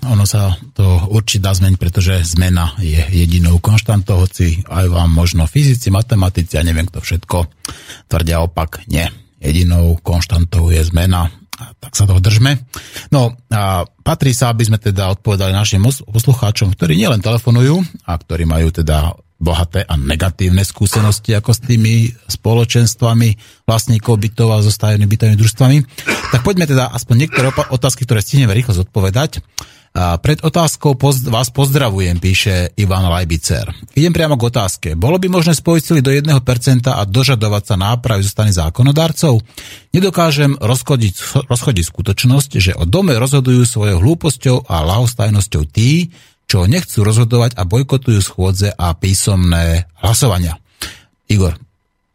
ono sa to určite dá zmeniť, pretože zmena je jedinou konštantou, hoci aj vám možno fyzici, matematici a neviem kto všetko tvrdia opak. Nie. Jedinou konštantou je zmena tak sa toho držme. No a patrí sa, aby sme teda odpovedali našim poslucháčom, ktorí nielen telefonujú a ktorí majú teda bohaté a negatívne skúsenosti ako s tými spoločenstvami vlastníkov bytov a so stajenými bytovými družstvami. Tak poďme teda aspoň niektoré otázky, ktoré stihneme rýchlo zodpovedať. A pred otázkou poz, vás pozdravujem, píše Ivan Lajbicer. Idem priamo k otázke. Bolo by možné spojiť sily do 1% a dožadovať sa nápravy zo strany zákonodárcov? Nedokážem rozchodiť, rozchodiť skutočnosť, že o dome rozhodujú svojou hlúposťou a lahostajnosťou tí, čo nechcú rozhodovať a bojkotujú schôdze a písomné hlasovania. Igor,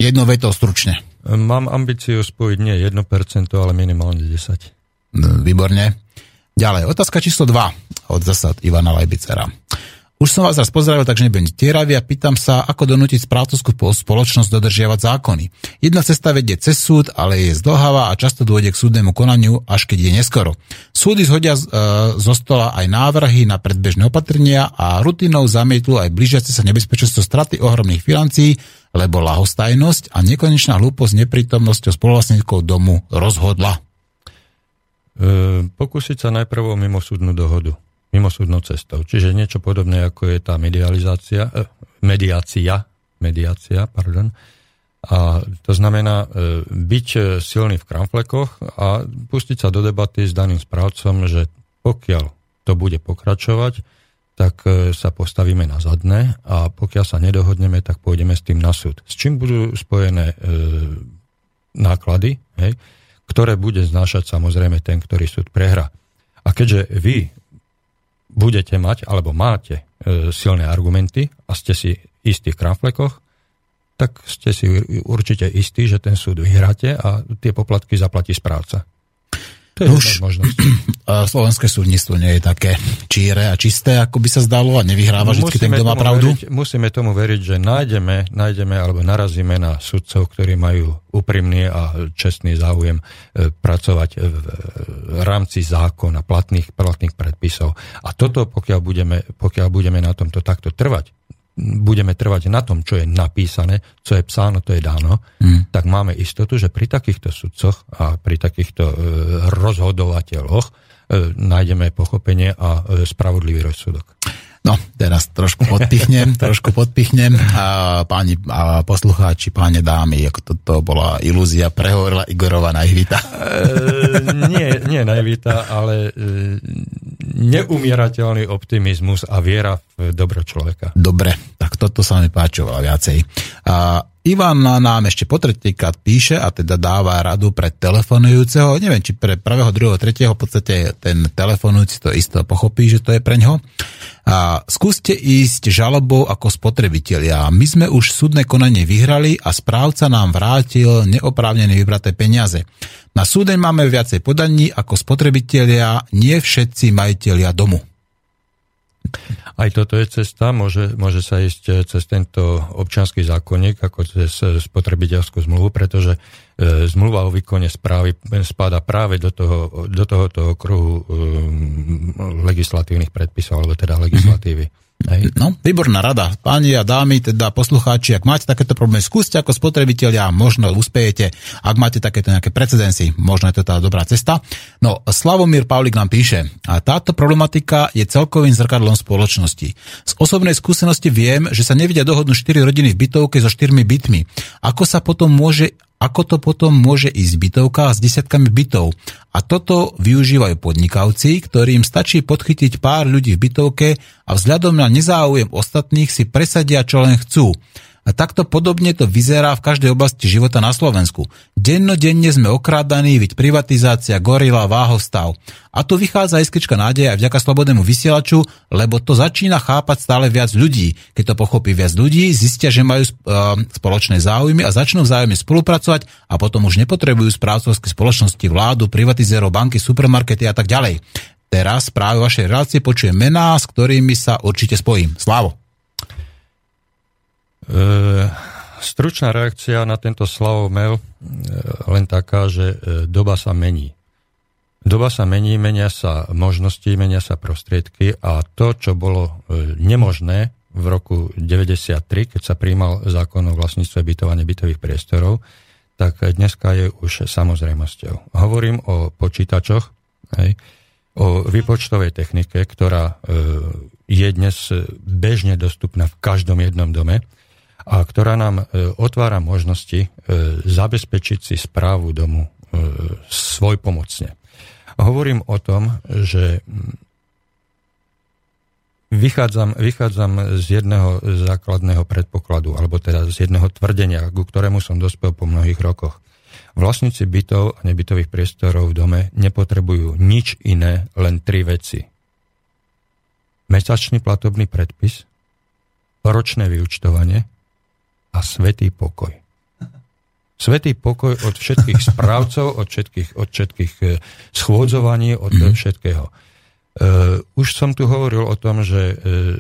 jedno veto stručne. Mám ambíciu spojiť nie 1%, ale minimálne 10. No, výborne. Ďalej, otázka číslo 2 od zasad Ivana Lajbicera. Už som vás raz pozdravil, takže nebudem tieravý a pýtam sa, ako donútiť správcovskú spoločnosť dodržiavať zákony. Jedna cesta vedie cez súd, ale je zdlhavá a často dôjde k súdnemu konaniu, až keď je neskoro. Súdy zhodia e, zo stola aj návrhy na predbežné opatrenia a rutinou zamietlu aj blížiace sa nebezpečenstvo straty ohromných financií, lebo lahostajnosť a nekonečná hlúposť neprítomnosťou spoluvlastníkov domu rozhodla. E, pokúsiť sa najprv o mimosúdnu dohodu mimosúdnou cestou. Čiže niečo podobné, ako je tá medializácia, eh, mediácia, mediácia, pardon. A to znamená eh, byť eh, silný v kramflekoch a pustiť sa do debaty s daným správcom, že pokiaľ to bude pokračovať, tak e, sa postavíme na zadné a pokiaľ sa nedohodneme, tak pôjdeme s tým na súd. S čím budú spojené e, náklady, hej, ktoré bude znášať samozrejme ten, ktorý súd prehra. A keďže vy budete mať, alebo máte e, silné argumenty a ste si istí v kramflekoch, tak ste si určite istí, že ten súd vyhráte a tie poplatky zaplatí správca. To je Už slovenské súdnictvo nie je také číre a čisté, ako by sa zdalo a nevyhráva vždy ten, kto má pravdu. Veriť, musíme tomu veriť, že nájdeme, nájdeme alebo narazíme na sudcov, ktorí majú úprimný a čestný záujem e, pracovať v rámci zákona, platných, platných predpisov. A toto, pokiaľ budeme, pokiaľ budeme na tomto takto trvať, budeme trvať na tom, čo je napísané, čo je psáno, to je dáno, mm. tak máme istotu, že pri takýchto sudcoch a pri takýchto e, rozhodovateľoch e, nájdeme pochopenie a e, spravodlivý rozsudok. No, teraz trošku podpichnem, trošku podpichnem. A páni a poslucháči, páne dámy, ako toto bola ilúzia, prehovorila Igorova naivita. E, nie, nie naivita, ale e, neumierateľný optimizmus a viera v dobro človeka. Dobre, tak toto sa mi páčilo viacej. A Ivan nám ešte po tretíkrát píše a teda dáva radu pre telefonujúceho. Neviem, či pre prvého, druhého, tretieho v podstate ten telefonujúci to isto pochopí, že to je pre ňo. A skúste ísť žalobou ako spotrebitelia. My sme už súdne konanie vyhrali a správca nám vrátil neoprávnené vybraté peniaze. Na súdeň máme viacej podaní ako spotrebitelia, nie všetci majiteľia domu. Aj toto je cesta, môže, môže sa ísť eh, cez tento občanský zákonník ako cez eh, spotrebiteľskú zmluvu, pretože e, zmluva o výkone správy spada práve do, toho, do tohoto okruhu e, legislatívnych predpisov, alebo teda legislatívy. Hej. No, výborná rada. Páni a dámy, teda poslucháči, ak máte takéto problémy, skúste ako spotrebitelia, možno uspejete. Ak máte takéto nejaké precedensy, možno je to tá dobrá cesta. No, Slavomír Pavlik nám píše, a táto problematika je celkovým zrkadlom spoločnosti. Z osobnej skúsenosti viem, že sa nevidia dohodnúť 4 rodiny v bytovke so 4 bytmi. Ako sa potom môže ako to potom môže ísť bytovka s desiatkami bytov. A toto využívajú podnikavci, ktorým stačí podchytiť pár ľudí v bytovke a vzhľadom na nezáujem ostatných si presadia, čo len chcú. A takto podobne to vyzerá v každej oblasti života na Slovensku. Dennodenne sme okrádaní, viď privatizácia, gorila, váhostav. A tu vychádza iskrička nádeja aj vďaka slobodnému vysielaču, lebo to začína chápať stále viac ľudí. Keď to pochopí viac ľudí, zistia, že majú uh, spoločné záujmy a začnú vzájomne spolupracovať a potom už nepotrebujú správcovské spoločnosti, vládu, privatizérov, banky, supermarkety a tak ďalej. Teraz práve vašej relácie počujem mená, s ktorými sa určite spojím. Slávo. E, stručná reakcia na tento Slavov mail e, len taká, že e, doba sa mení. Doba sa mení, menia sa možnosti, menia sa prostriedky a to, čo bolo nemožné v roku 93, keď sa príjmal zákon o vlastníctve bytov a nebytových priestorov, tak dneska je už samozrejmosťou. Hovorím o počítačoch, hej, o vypočtovej technike, ktorá je dnes bežne dostupná v každom jednom dome a ktorá nám e, otvára možnosti zabezpečiť si správu domu svoj pomocne. Hovorím o tom, že vychádzam, vychádzam z jedného základného predpokladu, alebo teda z jedného tvrdenia, ku ktorému som dospel po mnohých rokoch. Vlastníci bytov a nebytových priestorov v dome nepotrebujú nič iné, len tri veci. Mesačný platobný predpis, ročné vyučtovanie a svetý pokoj. Svetý pokoj od všetkých správcov, od všetkých, od všetkých e, schôdzovaní, od mm. všetkého. Uh, už som tu hovoril o tom, že uh,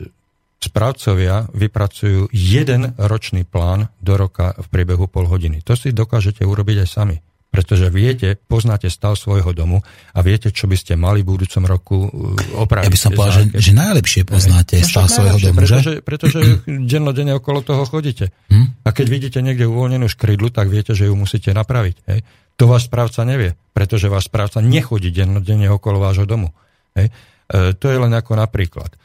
správcovia vypracujú jeden ročný plán do roka v priebehu pol hodiny. To si dokážete urobiť aj sami pretože viete, poznáte stav svojho domu a viete, čo by ste mali v budúcom roku uh, opraviť. Ja by som povedal, že, že najlepšie poznáte no, stav svojho domu, pretože, že? Pretože dennodenne okolo toho chodíte. Hm? A keď vidíte niekde uvoľnenú škrydlu, tak viete, že ju musíte napraviť. Hej? To váš správca nevie, pretože váš správca nechodí dennodenne okolo vášho domu. Hej? E, to je len ako napríklad. E,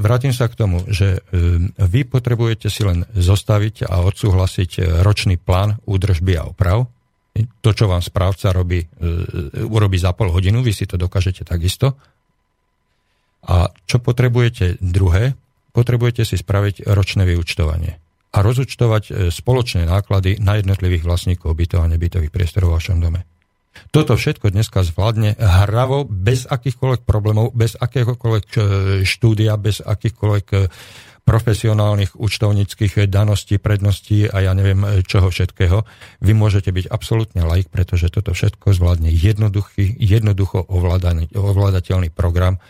vrátim sa k tomu, že e, vy potrebujete si len zostaviť a odsúhlasiť ročný plán údržby a oprav, to, čo vám správca robí, e, urobí za pol hodinu, vy si to dokážete takisto. A čo potrebujete druhé? Potrebujete si spraviť ročné vyučtovanie a rozúčtovať e, spoločné náklady na jednotlivých vlastníkov bytov a nebytových priestorov v vašom dome. Toto všetko dneska zvládne hravo, bez akýchkoľvek problémov, bez akéhokoľvek e, štúdia, bez akýchkoľvek profesionálnych účtovníckých daností, predností a ja neviem e, čoho všetkého. Vy môžete byť absolútne laik, pretože toto všetko zvládne jednoduchý, jednoducho ovládateľný program e,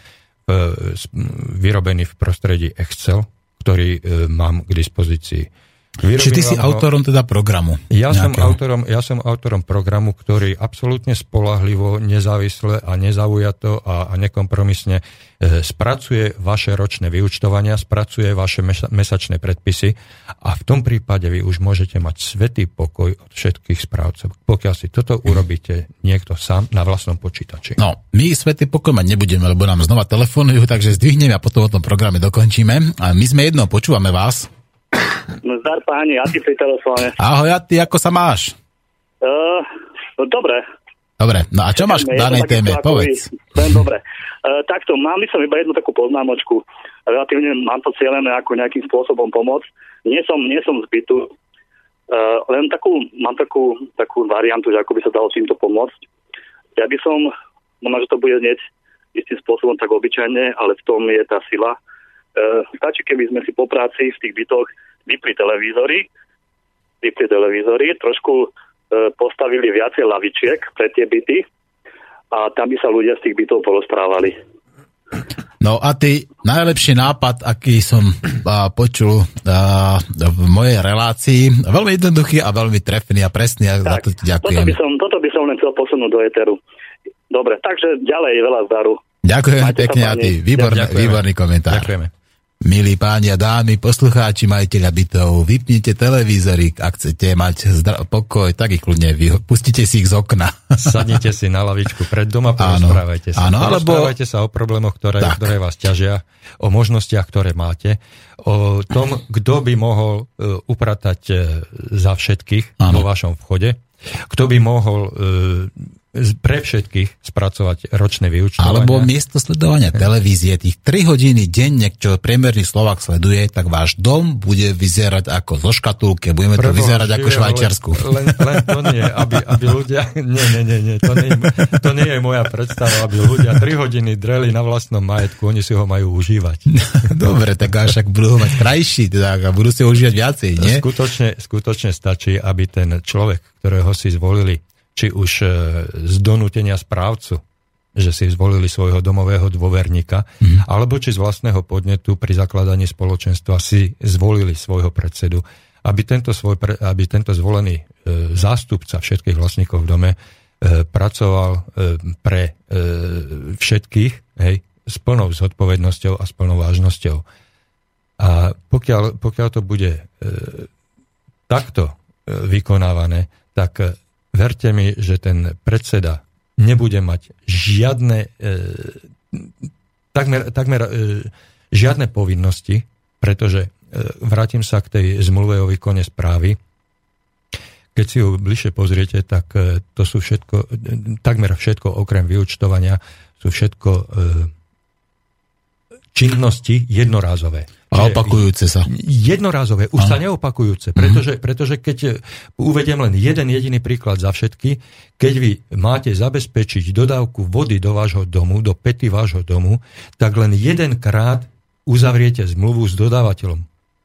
vyrobený v prostredí Excel, ktorý e, mám k dispozícii. Vyrobil Čiže ty si ho... autorom teda programu. Ja som, autorom, ja som autorom programu, ktorý absolútne spolahlivo, nezávisle a nezaujato a, a nekompromisne e, spracuje vaše ročné vyučtovania, spracuje vaše mesačné predpisy a v tom prípade vy už môžete mať svetý pokoj od všetkých správcov. Pokiaľ si toto urobíte niekto sám na vlastnom počítači. No, my svetý pokoj mať nebudeme, lebo nám znova telefonujú, takže zdvihneme a potom o tom programe dokončíme. A my sme jedno, počúvame vás. No zdar páni, ja ti pri telefóne. Ahoj, a ty ako sa máš? Uh, no dobre. Dobre, no a čo máš k danej téme? Povedz. Len dobre. Uh, takto, mám by som iba jednu takú poznámočku. Relatívne mám to cieľené ako nejakým spôsobom pomôcť. Nie som, nie som z bytu, uh, len takú, mám takú, takú variantu, že ako by sa dalo týmto pomôcť. Ja by som, možno, že to bude znieť istým spôsobom tak obyčajne, ale v tom je tá sila. Uh, stačí, keby sme si po práci v tých bytoch vypli televízory, vypli televízory, trošku e, postavili viacej lavičiek pre tie byty a tam by sa ľudia z tých bytov porozprávali. No a ty, najlepší nápad, aký som a, počul a, v mojej relácii, veľmi jednoduchý a veľmi trefný a presný a tak, za to ti ďakujem. Toto by, som, toto by som len chcel posunúť do eteru. Dobre, takže ďalej veľa zdaru. Ďakujem Majte pekne a ty, výborný, výborný komentár. Ďakujeme. Milí páni a dámy, poslucháči, majiteľa bytov, vypnite televízory, ak chcete mať zdra- pokoj, tak ich kľudne vy, pustite si ich z okna. Sadnite si na lavičku pred doma, porozprávajte sa. Áno, alebo... sa o problémoch, ktoré, ktoré vás ťažia, o možnostiach, ktoré máte, o tom, kto by mohol uh, upratať uh, za všetkých áno. vo vašom vchode, kto by mohol uh, pre všetkých spracovať ročné vyučtovania. Alebo miesto sledovania televízie, tých 3 hodiny denne, čo priemerný Slovak sleduje, tak váš dom bude vyzerať ako zo škatulke, budeme to vyzerať ako Švajčiarsku. Len, len to nie, aby, aby ľudia, nie, nie, nie, nie to, nie, to nie je moja predstava, aby ľudia 3 hodiny dreli na vlastnom majetku, oni si ho majú užívať. Dobre, tak až ak budú ho mať krajší, tak a budú si ho užívať viacej, nie? Skutočne, skutočne stačí, aby ten človek, ktorého si zvolili, či už e, z donútenia správcu, že si zvolili svojho domového dôverníka, mm. alebo či z vlastného podnetu pri zakladaní spoločenstva si zvolili svojho predsedu, aby tento, svoj, aby tento zvolený e, zástupca všetkých vlastníkov v dome pracoval e, pre e, všetkých, hej, s plnou zodpovednosťou a s plnou vážnosťou. A pokiaľ, pokiaľ to bude takto vykonávané, tak verte mi, že ten predseda nebude mať žiadne e, takmer, takmer e, žiadne povinnosti, pretože e, vrátim sa k tej zmluve o výkone správy. Keď si ju bližšie pozriete, tak e, to sú všetko, e, takmer všetko okrem vyučtovania, sú všetko e, činnosti jednorázové. A opakujúce sa. Jednorázové, už sa neopakujúce, pretože, pretože keď e, uvediem len jeden jediný príklad za všetky, keď vy máte zabezpečiť dodávku vody do vášho domu, do pety vášho domu, tak len jedenkrát uzavriete zmluvu s dodávateľom.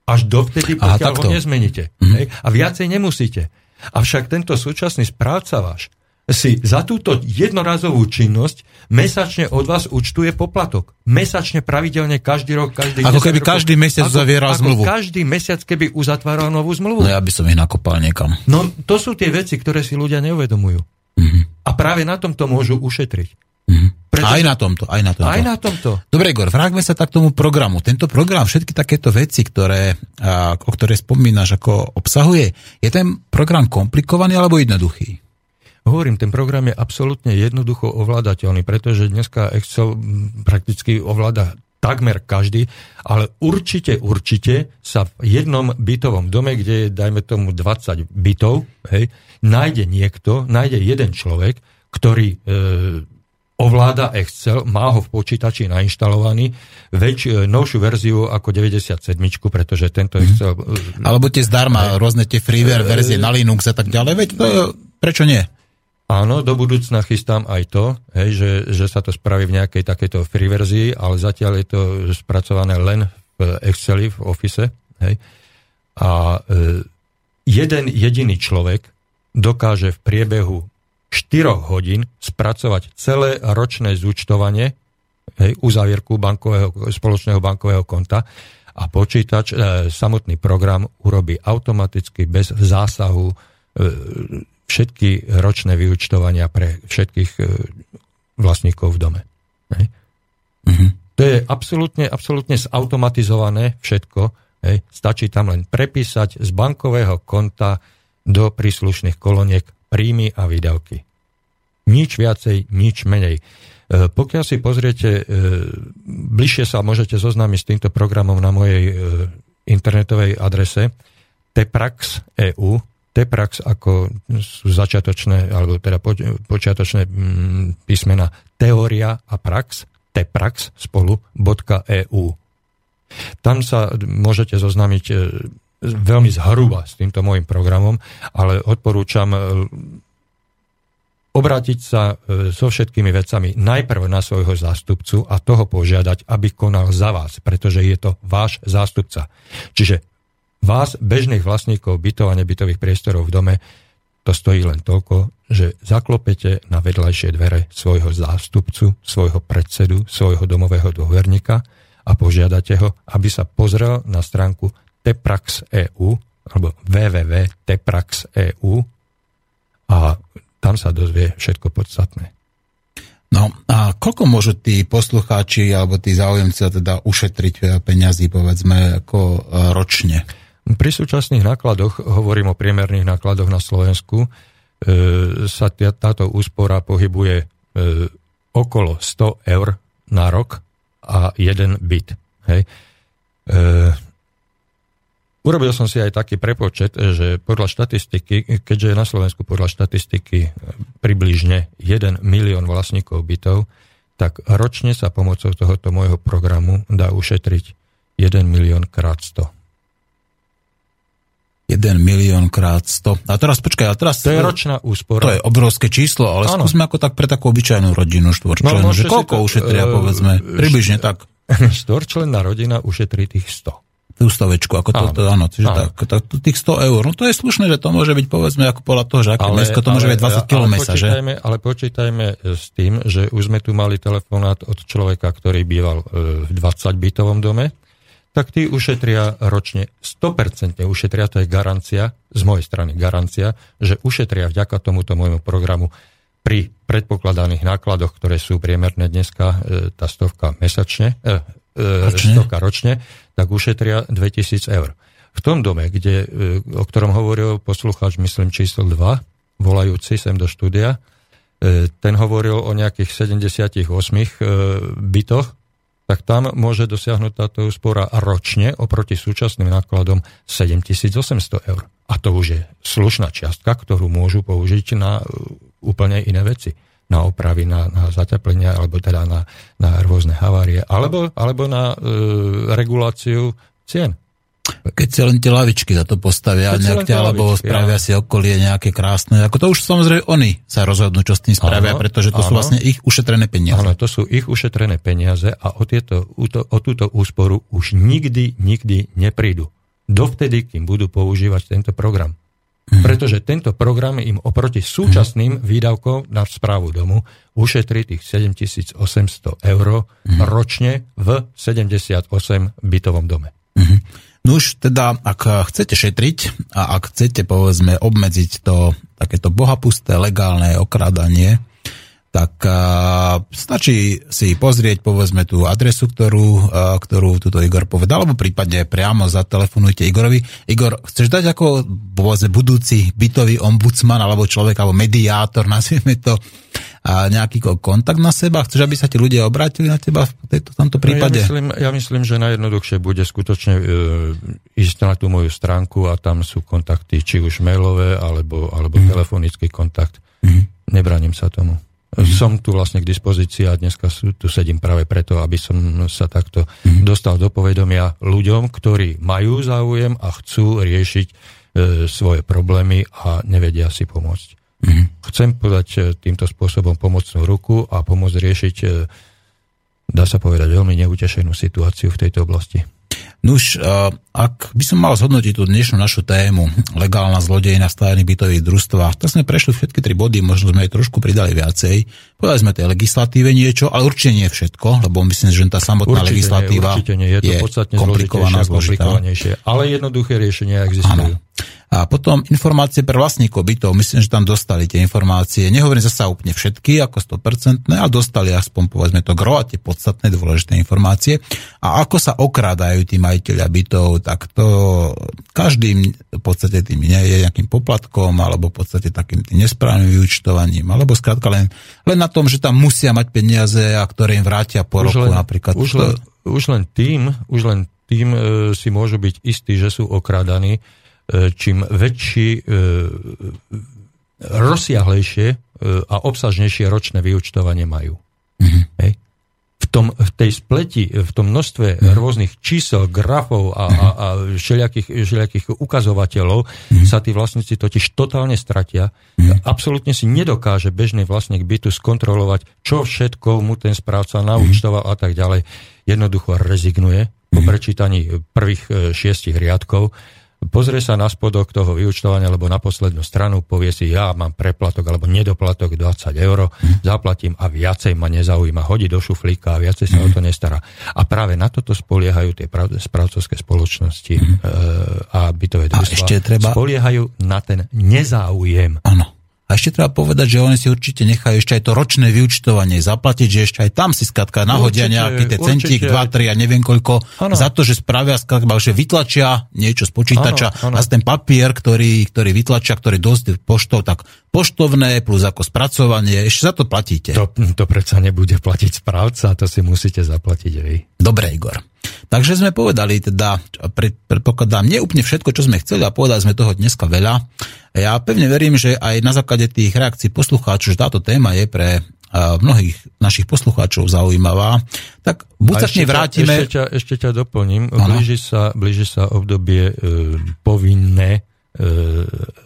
Až dovtedy, Aha, pokiaľ ho nezmeníte. Mhm. Hej? A viacej nemusíte. Avšak tento súčasný správca váš si za túto jednorazovú činnosť mesačne od vás účtuje poplatok. Mesačne, pravidelne, každý rok, každý Ako 10 keby rokov. každý mesiac ako, uzavieral ako zmluvu. každý mesiac, keby uzatváral novú zmluvu. No ja by som ich nakopal niekam. No to sú tie veci, ktoré si ľudia neuvedomujú. A práve na tomto môžu ušetriť. Pretože- Aj na tomto, aj na tomto. Aj na tomto. Dobre, Igor, vráťme sa tak k tomu programu. Tento program, všetky takéto veci, ktoré, a, o ktoré spomínaš, ako obsahuje, je ten program komplikovaný alebo jednoduchý? Hovorím, ten program je absolútne jednoducho ovládateľný, pretože dneska Excel prakticky ovláda takmer každý, ale určite, určite sa v jednom bytovom dome, kde je, dajme tomu, 20 bytov, hej, nájde niekto, nájde jeden človek, ktorý e, ovláda Excel, má ho v počítači nainštalovaný, väč, e, novšiu verziu ako 97, pretože tento Excel... e, Alebo tie zdarma, rôzne tie freeware verzie na Linux a tak ďalej, veď to, prečo nie? Áno, do budúcna chystám aj to, hej, že, že sa to spraví v nejakej takejto free verzii, ale zatiaľ je to spracované len v Exceli, v Office. Hej. A e, jeden jediný človek dokáže v priebehu 4 hodín spracovať celé ročné zúčtovanie, hej, uzavierku bankového, spoločného bankového konta a počítač, e, samotný program urobí automaticky bez zásahu e, všetky ročné vyučtovania pre všetkých e, vlastníkov v dome. Hej. To je absolútne, absolútne zautomatizované všetko. Hej. Stačí tam len prepísať z bankového konta do príslušných koloniek príjmy a výdavky. Nič viacej, nič menej. E, Pokiaľ si pozriete, e, bližšie sa môžete zoznámiť s týmto programom na mojej internetovej adrese teprax.eu. Teprax ako sú začiatočné, alebo teda poč- počiatočné mm, písmena teória a prax, teprax spolu .eu. Tam sa môžete zoznámiť e, veľmi zhruba s týmto môjim programom, ale odporúčam e, obrátiť sa e, so všetkými vecami najprv na svojho zástupcu a toho požiadať, aby konal za vás, pretože je to váš zástupca. Čiže vás, bežných vlastníkov bytov a nebytových priestorov v dome, to stojí len toľko, že zaklopete na vedľajšie dvere svojho zástupcu, svojho predsedu, svojho domového dôverníka a požiadate ho, aby sa pozrel na stránku teprax.eu alebo www.teprax.eu a tam sa dozvie všetko podstatné. No a koľko môžu tí poslucháči alebo tí záujemci teda ušetriť eh, peňazí, povedzme, ako eh, ročne? Pri súčasných nákladoch, hovorím o priemerných nákladoch na Slovensku, e, sa táto úspora pohybuje e, okolo 100 eur na rok a jeden byt. Hej. E, urobil som si aj taký prepočet, že podľa štatistiky, keďže je na Slovensku podľa štatistiky približne 1 milión vlastníkov bytov, tak ročne sa pomocou tohoto môjho programu dá ušetriť 1 milión krát 100. 1 milión krát 100. A teraz počkaj, a teraz... To je ročná úspora. To je obrovské číslo, ale Áno. skúsme ako tak pre takú obyčajnú rodinu štvorčlenú, No, že koľko to, ušetria, e, povedzme, približne tak. Štvorčlenná rodina ušetrí tých 100. Tú stovečku, ako to, Áno. to áno, čiže Áno. tak, tak, tých 100 eur, no to je slušné, že to môže byť, povedzme, ako podľa toho, že aké mesko, to môže byť 20 km že? ale počítajme s tým, že už sme tu mali telefonát od človeka, ktorý býval e, v 20-bytovom dome, tak tí ušetria ročne 100% ušetria, to je garancia, z mojej strany garancia, že ušetria vďaka tomuto môjmu programu pri predpokladaných nákladoch, ktoré sú priemerné dneska, e, tá stovka mesačne, e, e, Ročne? stovka ročne, tak ušetria 2000 eur. V tom dome, kde, o ktorom hovoril poslucháč, myslím číslo 2, volajúci sem do štúdia, ten hovoril o nejakých 78 e, bytoch, tak tam môže dosiahnuť táto úspora ročne oproti súčasným nákladom 7800 eur. A to už je slušná čiastka, ktorú môžu použiť na e, úplne iné veci. Na opravy, na, na zateplenie, alebo teda na, na rôzne havárie, alebo, alebo na e, reguláciu cien. Keď si len tie lavičky za to postavia Keď nejak, tie alebo lavičky, spravia áno. si okolie nejaké krásne, ako to už samozrejme oni sa rozhodnú, čo s tým spravia, Áno, pretože to sú áno. vlastne ich ušetrené peniaze. Áno, to sú ich ušetrené peniaze a o, tieto, o, to, o túto úsporu už nikdy, nikdy neprídu. Dovtedy, kým budú používať tento program. Mhm. Pretože tento program im oproti súčasným výdavkom na správu domu ušetrí tých 7800 eur Mhm. ročne v 78 bytovom dome. No už teda, ak chcete šetriť a ak chcete, povedzme, obmedziť to takéto bohapusté legálne okrádanie, tak stačí si pozrieť, povedzme, tú adresu, ktorú, a, ktorú tuto Igor povedal, alebo prípadne priamo zatelefonujte Igorovi. Igor, chceš dať ako, povedzme, budúci bytový ombudsman, alebo človek, alebo mediátor, nazvieme to, a nejaký ko- kontakt na seba? Chceš, aby sa ti ľudia obrátili na teba v tejto, tomto prípade? No, ja, myslím, ja myslím, že najjednoduchšie bude skutočne e, ísť na tú moju stránku a tam sú kontakty, či už mailové, alebo, alebo mm. telefonický kontakt. Mm. Nebraním sa tomu. Mm. Som tu vlastne k dispozícii a dneska tu sedím práve preto, aby som sa takto mm. dostal do povedomia ľuďom, ktorí majú záujem a chcú riešiť e, svoje problémy a nevedia si pomôcť. Mm. Chcem podať e, týmto spôsobom pomocnú ruku a pomôcť riešiť, e, dá sa povedať, veľmi neutešenú situáciu v tejto oblasti. Nuž, uh, ak by som mal zhodnotiť tú dnešnú našu tému, legálna zlodejina v bytových družstvách, tak sme prešli všetky tri body, možno sme aj trošku pridali viacej. Povedali sme tej legislatíve niečo, ale určite nie všetko, lebo myslím, že tá samotná Určite legislatíva nie, určite nie. Je to je podstatne komplikovaná, zložitejšie komplikovanejšie. Ale jednoduché riešenia existujú. A potom informácie pre vlastníkov bytov, myslím, že tam dostali tie informácie. Nehovorím zasa úplne všetky, ako 100%, ale dostali aspoň povedzme to gro a tie podstatné dôležité informácie. A ako sa okrádajú tí majiteľia bytov, tak to každým v podstate tým nie je nejakým poplatkom, alebo v podstate takým tým nesprávnym vyučtovaním, alebo skrátka len, len na tom, že tam musia mať peniaze a ktoré im vrátia po roku napríklad. Už To- len, už len tým, už len tým e, si môžu byť istí, že sú okrádaní, e, čím väčší, e, rozsiahlejšie e, a obsažnejšie ročné vyučtovanie majú. Mhm. Hej. V, tom, v tej spleti, v tom množstve Mhm. rôznych čísel, grafov a, a, a všelijakých, všelijakých ukazovateľov Mhm. sa tí vlastníci totiž totálne stratia. Absolútne si nedokáže bežný vlastník bytu skontrolovať, čo všetko mu ten správca naúčtoval a tak ďalej. Jednoducho rezignuje po prečítaní prvých e, šiestich riadkov, pozrie sa na spodok toho vyučtovania alebo na poslednú stranu, povie si, ja mám preplatok alebo nedoplatok 20 eur, zaplatím a viacej ma nezaujíma, hodí do šuflíka a viacej sa o to nestará. A práve na toto spoliehajú tie správcovské spoločnosti e, a bytové A družstva. ešte treba- Spoliehajú na ten nezáujem. Áno. A ešte treba povedať, že oni si určite nechajú ešte aj to ročné vyučtovanie zaplatiť, že ešte aj tam si skrátka nahodia Určite, nejaký ten centík, určite. 2, 3 a neviem koľko, Áno. za to, že spravia skrátka, že vytlačia niečo z počítača Áno, áno. a z ten papier, ktorý, ktorý vytlačia, ktorý dosť poštov, tak poštovné plus ako spracovanie, ešte za to platíte. To, to predsa nebude platiť správca, to si musíte zaplatiť vy. Dobre, Igor. Takže sme povedali teda, pred, predpokladám, nie úplne všetko, čo sme chceli a povedali sme toho dneska veľa. Ja pevne verím, že aj na základe tých reakcií poslucháčov, že táto téma je pre mnohých našich poslucháčov zaujímavá, tak buď sa k nej vrátime... Ešte ťa, ešte ťa doplním. Blíži sa, blíži sa obdobie e, povinné e,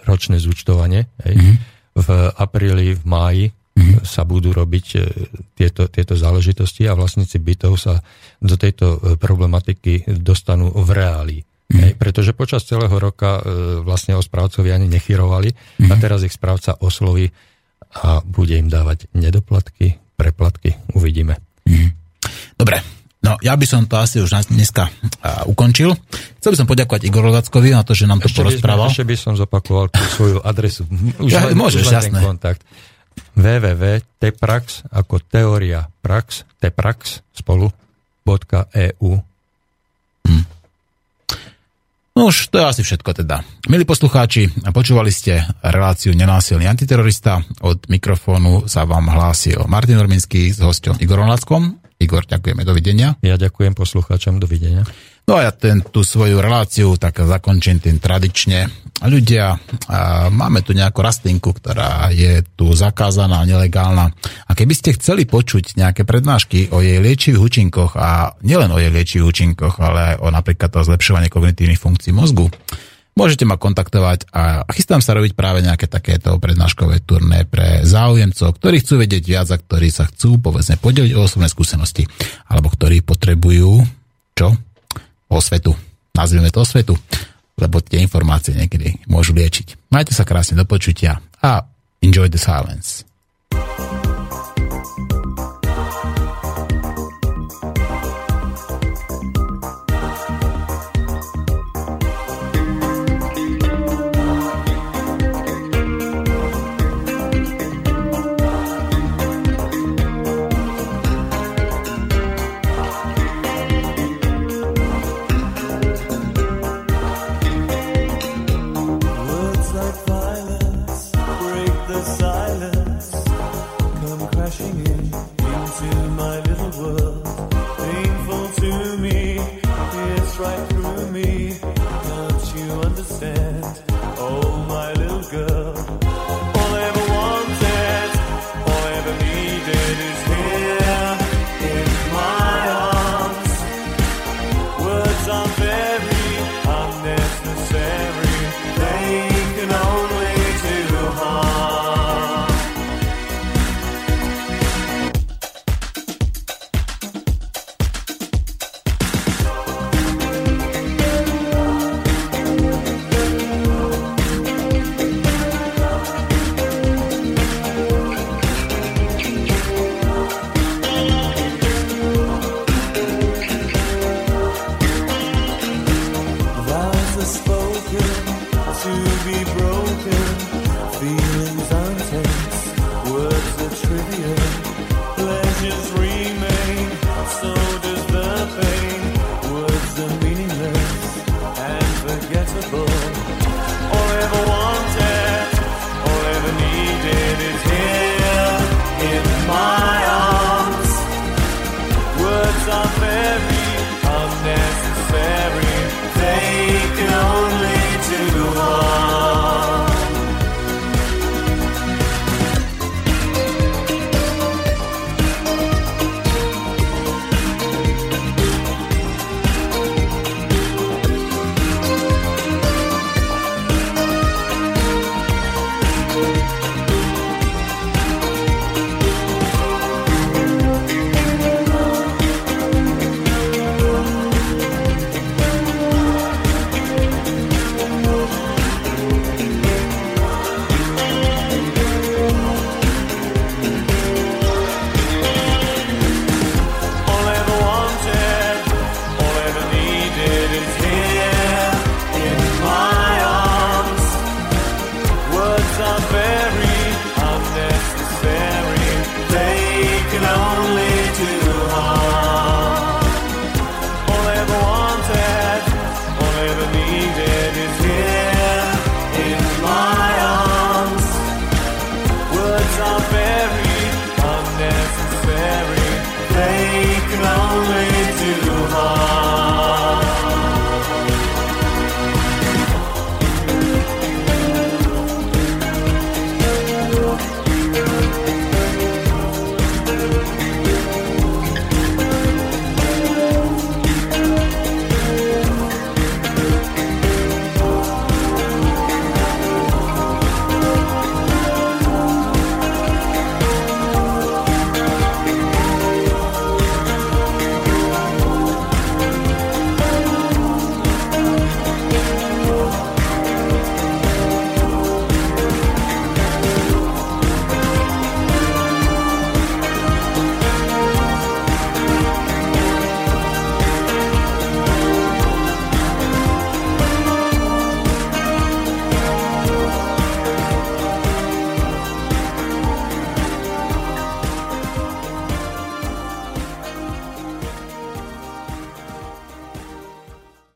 ročné zúčtovanie. Hej. Mhm. V apríli, v máji mm-hmm. sa budú robiť e, tieto, tieto záležitosti a vlastníci bytov sa do tejto e, problematiky dostanú v reáli. Mhm. Hej, pretože počas celého roka e, vlastne o správcovi ani nechyrovali Mhm. a teraz ich správca osloví a bude im dávať nedoplatky, preplatky. Uvidíme. Dobre, no ja by som to asi už dneska ukončil. Chcel by som poďakovať Igor Lackovi na to, že nám to Ešte by, sme, porozprával. ešte by som zopakoval tú svoju adresu. Už Ja, len, môžeš, už jasné. kontakt. www.teprax ako teória prax, teprax spolu .eu. No už to je asi všetko teda. Milí poslucháči, počúvali ste reláciu Nenásilný antiterorista. Od mikrofónu sa vám hlásil Martin Orminský s hosťom Igorom Lackom. Igor, ďakujeme, dovidenia. Ja ďakujem poslucháčom, dovidenia. No a ja ten, tú svoju reláciu tak zakončím tým tradične. Ľudia, a máme tu nejakú rastlinku, ktorá je tu zakázaná, nelegálna. A keby ste chceli počuť nejaké prednášky o jej liečivých účinkoch a nielen o jej liečivých účinkoch, ale o napríklad o zlepšovaní kognitívnych funkcií mozgu, môžete ma kontaktovať a chystám sa robiť práve nejaké takéto prednáškové turné pre záujemcov, ktorí chcú vedieť viac a ktorí sa chcú povedzme podeliť o osobné skúsenosti, alebo ktorí potrebujú čo? osvetu. Nazvime to osvetu, lebo tie informácie niekedy môžu liečiť. Majte sa krásne do počutia a enjoy the silence.